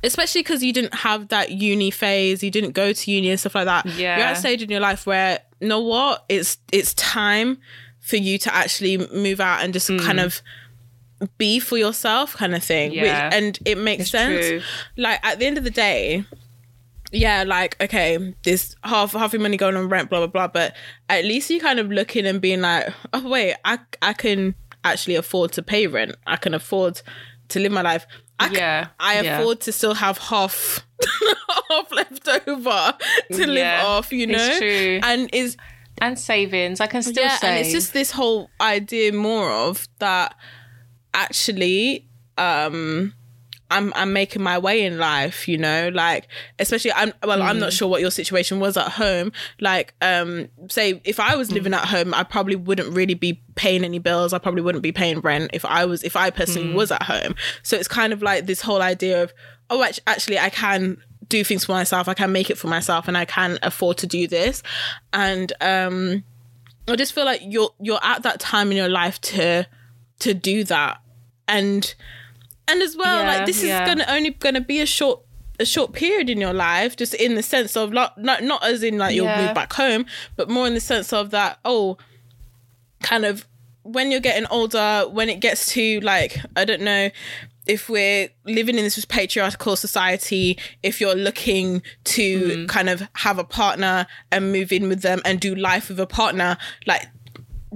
S1: especially because you didn't have that uni phase, you didn't go to uni and stuff like that.
S2: Yeah.
S1: You're at a stage in your life where you know what? It's it's time for you to actually move out and just kind mm. of be for yourself kind of thing. Which-.
S2: Yeah.
S1: and it makes
S2: It's
S1: sense.
S2: true.
S1: Like at the end of the day, yeah, like okay, this half half your money going on rent, blah blah blah. But at least you kind of looking and being like, oh wait, I I can actually afford to pay rent. I can afford to live my life. I c-
S2: Yeah,
S1: I
S2: yeah.
S1: afford to still have half half left over to live
S2: Yeah,
S1: off. You know,
S2: it's true.
S1: and is
S2: and savings. I can still
S1: yeah,
S2: save.
S1: and it's just this whole idea more of that actually um I'm I'm making my way in life, you know, like especially I'm well, I'm not sure what your situation was at home. Like, um, say if I was living at home, I probably wouldn't really be paying any bills. I probably wouldn't be paying rent if I was if I personally was at home. So it's kind of like this whole idea of oh, actually, I can do things for myself. I can make it for myself, and I can afford to do this. And um, I just feel like you're you're at that time in your life to to do that, and and as well,
S2: Yeah,
S1: like this
S2: yeah.
S1: is gonna only gonna be a short a short period in your life, just in the sense of not not, not as in like you'll
S2: Yeah.
S1: move back home, but more in the sense of that oh, kind of when you're getting older, when it gets to like I don't know if we're living in this patriarchal society, if you're looking to
S2: Mm-hmm.
S1: kind of have a partner and move in with them and do life with a partner, like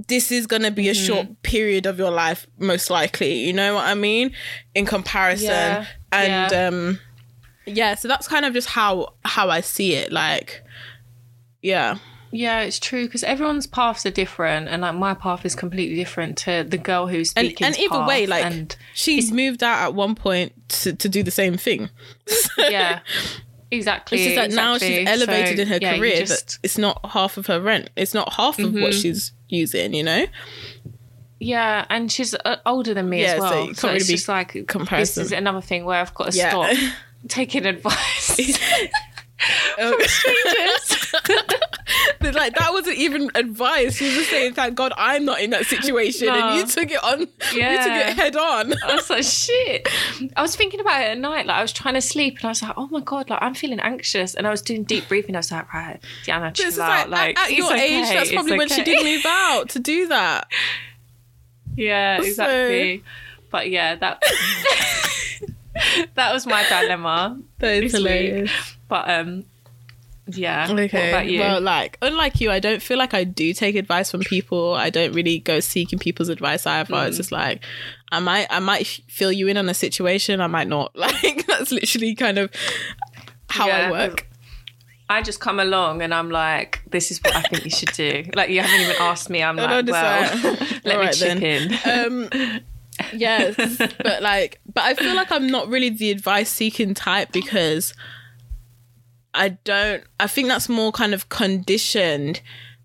S1: this is going to be a
S2: Mm-hmm.
S1: short period of your life most likely you know what i mean in comparison
S2: Yeah,
S1: and
S2: yeah.
S1: um yeah so that's kind of just how how i see it like yeah
S2: Yeah, it's true because everyone's paths are different, and like my path is completely different to the girl who's
S1: and
S2: speaking.
S1: and either way like
S2: and
S1: she's moved out at one point to, to do the same thing
S2: yeah, exactly.
S1: it's just that now she's elevated
S2: So,
S1: in her
S2: yeah,
S1: career
S2: just-
S1: that it's not half of her rent it's not half of
S2: Mm-hmm.
S1: what she's using you know
S2: yeah, and she's uh, older than me
S1: Yeah,
S2: as
S1: so
S2: well. So, it's
S1: really be
S2: just like
S1: comparison.
S2: This is another thing where I've got to
S1: Yeah.
S2: stop taking advice.
S1: Oh. Like that wasn't even advice. She was just saying, "Thank God I'm not in that situation," and you took it on. You took
S2: Yeah.
S1: it head on.
S2: I was like, shit. I was thinking about it at night. Like, I was trying to sleep and I was like, oh my God, like, I'm feeling anxious. And I was doing deep breathing. I was like, right, Deanna, chill
S1: just
S2: out.
S1: like,
S2: Like,
S1: at, your age, that's probably when she
S2: okay.
S1: did move out to do that.
S2: Yeah,
S1: So-
S2: exactly. But yeah, that that was my dilemma.
S1: That is
S2: this
S1: hilarious.
S2: week. But um, yeah. What
S1: Okay.
S2: about you?
S1: Well, like, unlike you, I don't feel like I do take advice from people. I don't really go seeking people's advice either.
S2: Mm.
S1: It's just like I might, I might fill you in on a situation. I might not. Like that's literally kind of how I work.
S2: I just come along and I'm like, this is what I think you should do. Like you haven't even asked me. I'm like, well, let me
S1: "Alright
S2: chip
S1: then."
S2: in.
S1: um yes but like but i feel like i'm not really the advice seeking type because i don't i think that's more kind of conditioned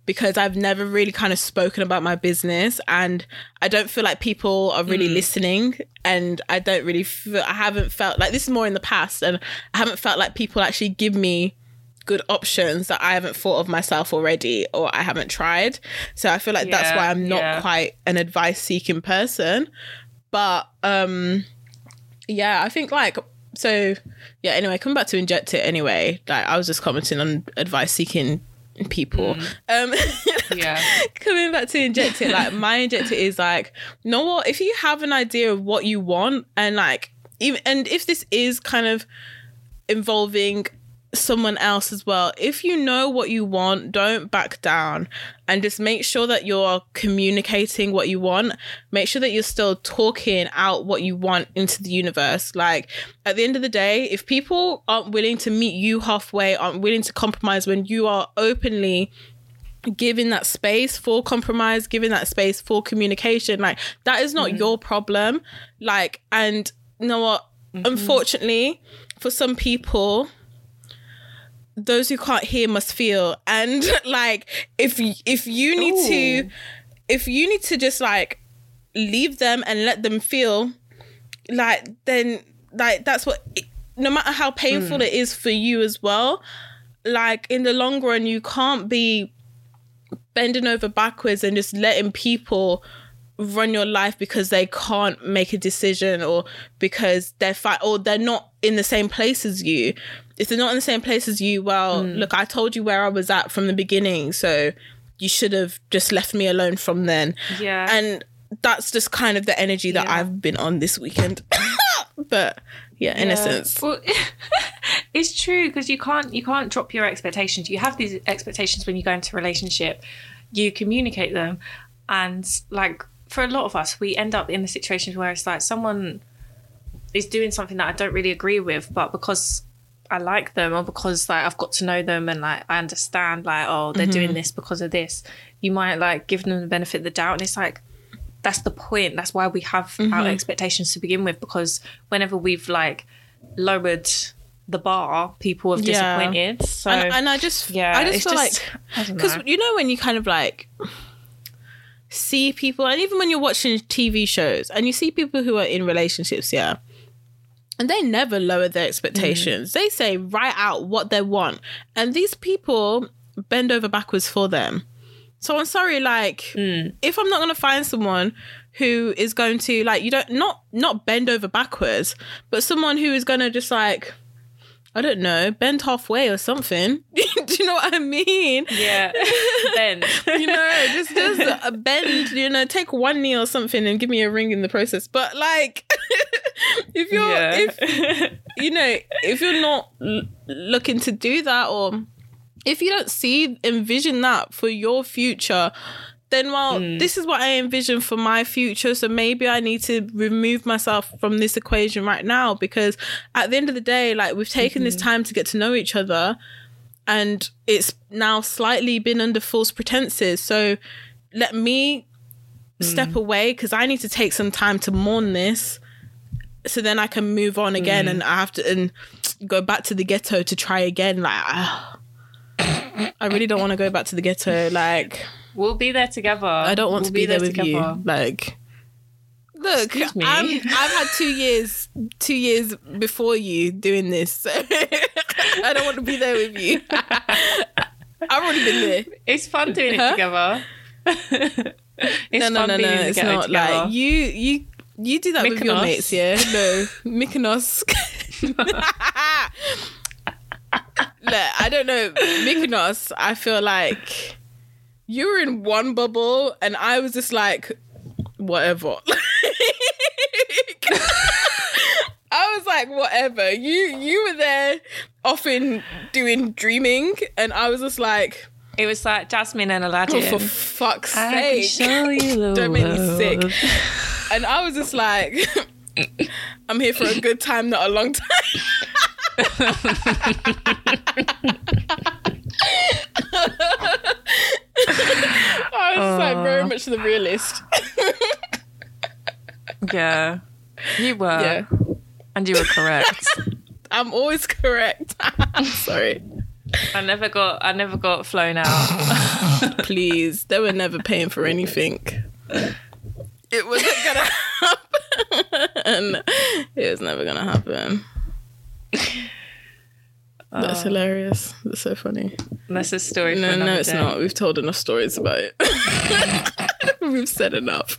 S1: because i've never really kind of spoken about my business and i don't feel like people are really listening and i don't really feel i haven't felt like this is more in the past and i haven't felt like people actually give me good options that I haven't thought of myself already or I haven't tried. So I feel like that's why I'm not
S2: yeah.
S1: quite an advice seeking person. But um yeah, I think like so yeah, anyway, come back to inject it anyway. Like I was just commenting on advice seeking people. Um
S2: Yeah.
S1: coming back to inject it, like my inject it is like, you know what? If you have an idea of what you want and like even and if this is kind of involving someone else as well. If you know what you want, don't back down and just make sure that you're communicating what you want. Make sure that you're still talking out what you want into the universe. Like at the end of the day, if people aren't willing to meet you halfway, aren't willing to compromise when you are openly giving that space for compromise, giving that space for communication, like that is not mm. your problem. Like, and you know what? Mm-hmm. Unfortunately, for some people, those who can't hear must feel. And like, if if you need to, if you need to just like leave them and let them feel, like then like that's what. No matter how painful mm. it is for you as well, like in the long run, you can't be bending over backwards and just letting people run your life because they can't make a decision or because they're fi- or they're not in the same place as you. If they're not in the same place as you, well, mm. look, I told you where I was at from the beginning, so you should have just left me alone from then.
S2: Yeah.
S1: And that's just kind of the energy that
S2: Yeah.
S1: I've been on this weekend. but yeah, in a sense.
S2: Well, it's true because you can't you can't drop your expectations. You have these expectations when you go into a relationship. You communicate them, and like for a lot of us, we end up in the situation where it's like someone is doing something that I don't really agree with, but because I like them or because like I've got to know them and like I understand like oh they're doing mm-hmm. this because of this, you might like give them the benefit of the doubt and it's like that's the point. That's why we have our mm-hmm. expectations to begin with because whenever we've like lowered the bar, people have
S1: Yeah.
S2: disappointed. So
S1: and, and I just,
S2: yeah,
S1: I just feel
S2: just-
S1: like because you know when you kind of like see people, and even when you're watching TV shows and you see people who are in relationships, yeah, and they never lower their expectations. Mm-hmm. They say right out what they want, and these people bend over backwards for them. So I'm sorry, like mm. if I'm not gonna find someone who is going to like you don't not not bend over backwards, but someone who is gonna just like I don't know, bend halfway or something. Do you know what I mean?
S2: yeah, bend.
S1: You know, just just a bend. You know, take one knee or something and give me a ring in the process. But like, if you're
S2: yeah.
S1: if you know if you're not l- looking to do that or if you don't see envision that for your future then well mm. this is what i envision for my future so maybe i need to remove myself from this equation right now because at the end of the day like we've taken this mm-hmm. time to get to know each other and it's now slightly been under false pretenses so let me mm. step away because i need to take some time to mourn this so then I can move on again, mm. and I have to and go back to the ghetto to try again. Like. I really don't want to go back to the ghetto. Like,
S2: we'll be there together.
S1: I don't want
S2: We'll
S1: to be, there, with you. Like, look,
S2: me.
S1: I'm, I've had two years, two years before you doing this. So I don't want to be there with you. I've already been there.
S2: It's fun doing it together. it's
S1: no, no,
S2: fun
S1: no, no. It's not
S2: together.
S1: like you, you, you do that with your mates, yeah? No, Mykonos. Look, I don't know. Mykonos, I feel like you were in one bubble and I was just like, whatever. I was like, whatever. You you were there often doing dreaming and I was just like,
S2: It was like Jasmine and
S1: oh,
S2: Aladdin.
S1: for fuck's sake.
S2: show you the
S1: Don't make me sick. And I was just like, I'm here for a good time, not a long time. Was like very much the realist.
S2: Yeah, you were,
S1: Yeah.
S2: and you were correct.
S1: I'm always correct. I'm sorry.
S2: I never got, I never got flown out.
S1: Please. They were never paying for anything. It wasn't gonna happen. it was never gonna happen. That's hilarious. That's so funny.
S2: That's a story.
S1: No, no, it's
S2: day.
S1: not. We've told enough stories about it. We've said enough.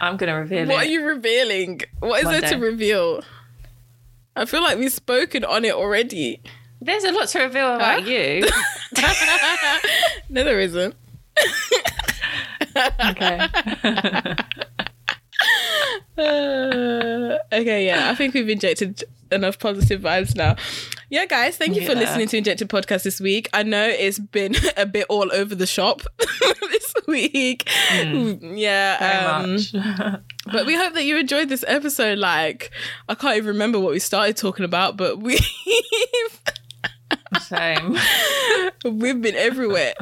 S2: I'm gonna reveal it.
S1: What are you revealing? What is
S2: One
S1: there to reveal? I feel like we've spoken on it already.
S2: There's a lot to reveal about
S1: Huh?
S2: you.
S1: No, there isn't.
S2: Okay.
S1: Uh, okay, yeah, I think we've injected enough positive vibes now. Yeah, guys, thank you for listening to Injected Podcast this week. I know it's been a bit all over the shop this week. Yeah,
S2: Hmm. Very
S1: um,
S2: much.
S1: but we hope that you enjoyed this episode. Like, I can't even remember what we started talking about, but we
S2: Same.
S1: we've been everywhere.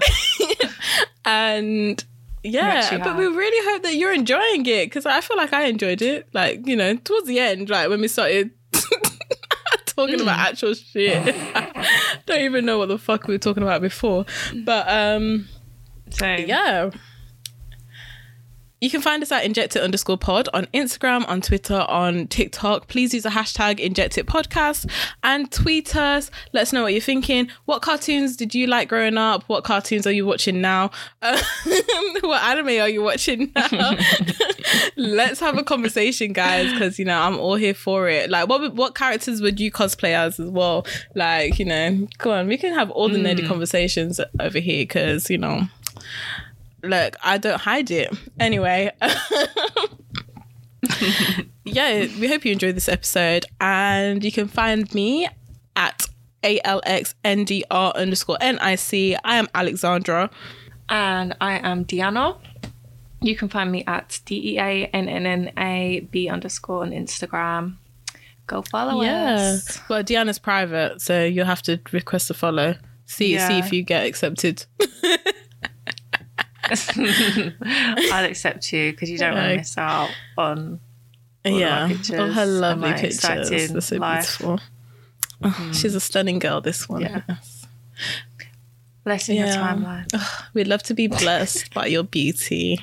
S1: and yeah, but we really hope that you're enjoying it because I feel like I enjoyed it. Like, you know, towards the end, like when we started talking about
S2: Mm.
S1: actual shit. Don't even know what the fuck we were talking about before. But um
S2: Same.
S1: yeah. You can find us at injected underscore pod on Instagram, on Twitter, on TikTok. Please use the hashtag injected podcast and tweet us. Let us know what you're thinking. What cartoons did you like growing up? What cartoons are you watching now? Um, what anime are you watching now? Let's have a conversation, guys, because you know I'm all here for it. Like, what what characters would you cosplay as as well? Like, you know, come on, we can have all the nerdy conversations over here because you know look, I don't hide it. Anyway, yeah, we hope you enjoyed this episode, and you can find me at alxndr underscore nic. I am Alexandra.
S2: And I am Deanna. You can find me at D E A N N N A B underscore on Instagram. Go follow
S1: Yeah.
S2: us.
S1: Well, Deanna's private, so you'll have to request a follow. See see if you get accepted.
S2: I'll accept you because you don't want to miss out on
S1: yeah.
S2: pictures
S1: Of her
S2: and
S1: lovely pictures. They're so
S2: life.
S1: beautiful. Oh, She's a stunning girl, this one.
S2: Yeah.
S1: Yes.
S2: blessing your
S1: Yeah.
S2: timeline.
S1: We'd love to be blessed by your beauty.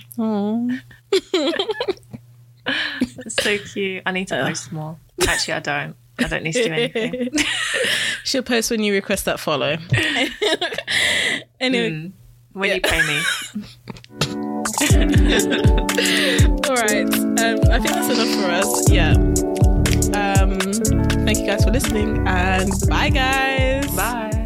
S2: So cute. I need to post more. Actually, I don't. I don't need to do anything.
S1: She'll post when you request that follow. anyway,
S2: Mm. When you pay me.
S1: all right. Um, I think that's enough for us. Yeah. Um, thank you guys for listening, and bye, guys.
S2: Bye.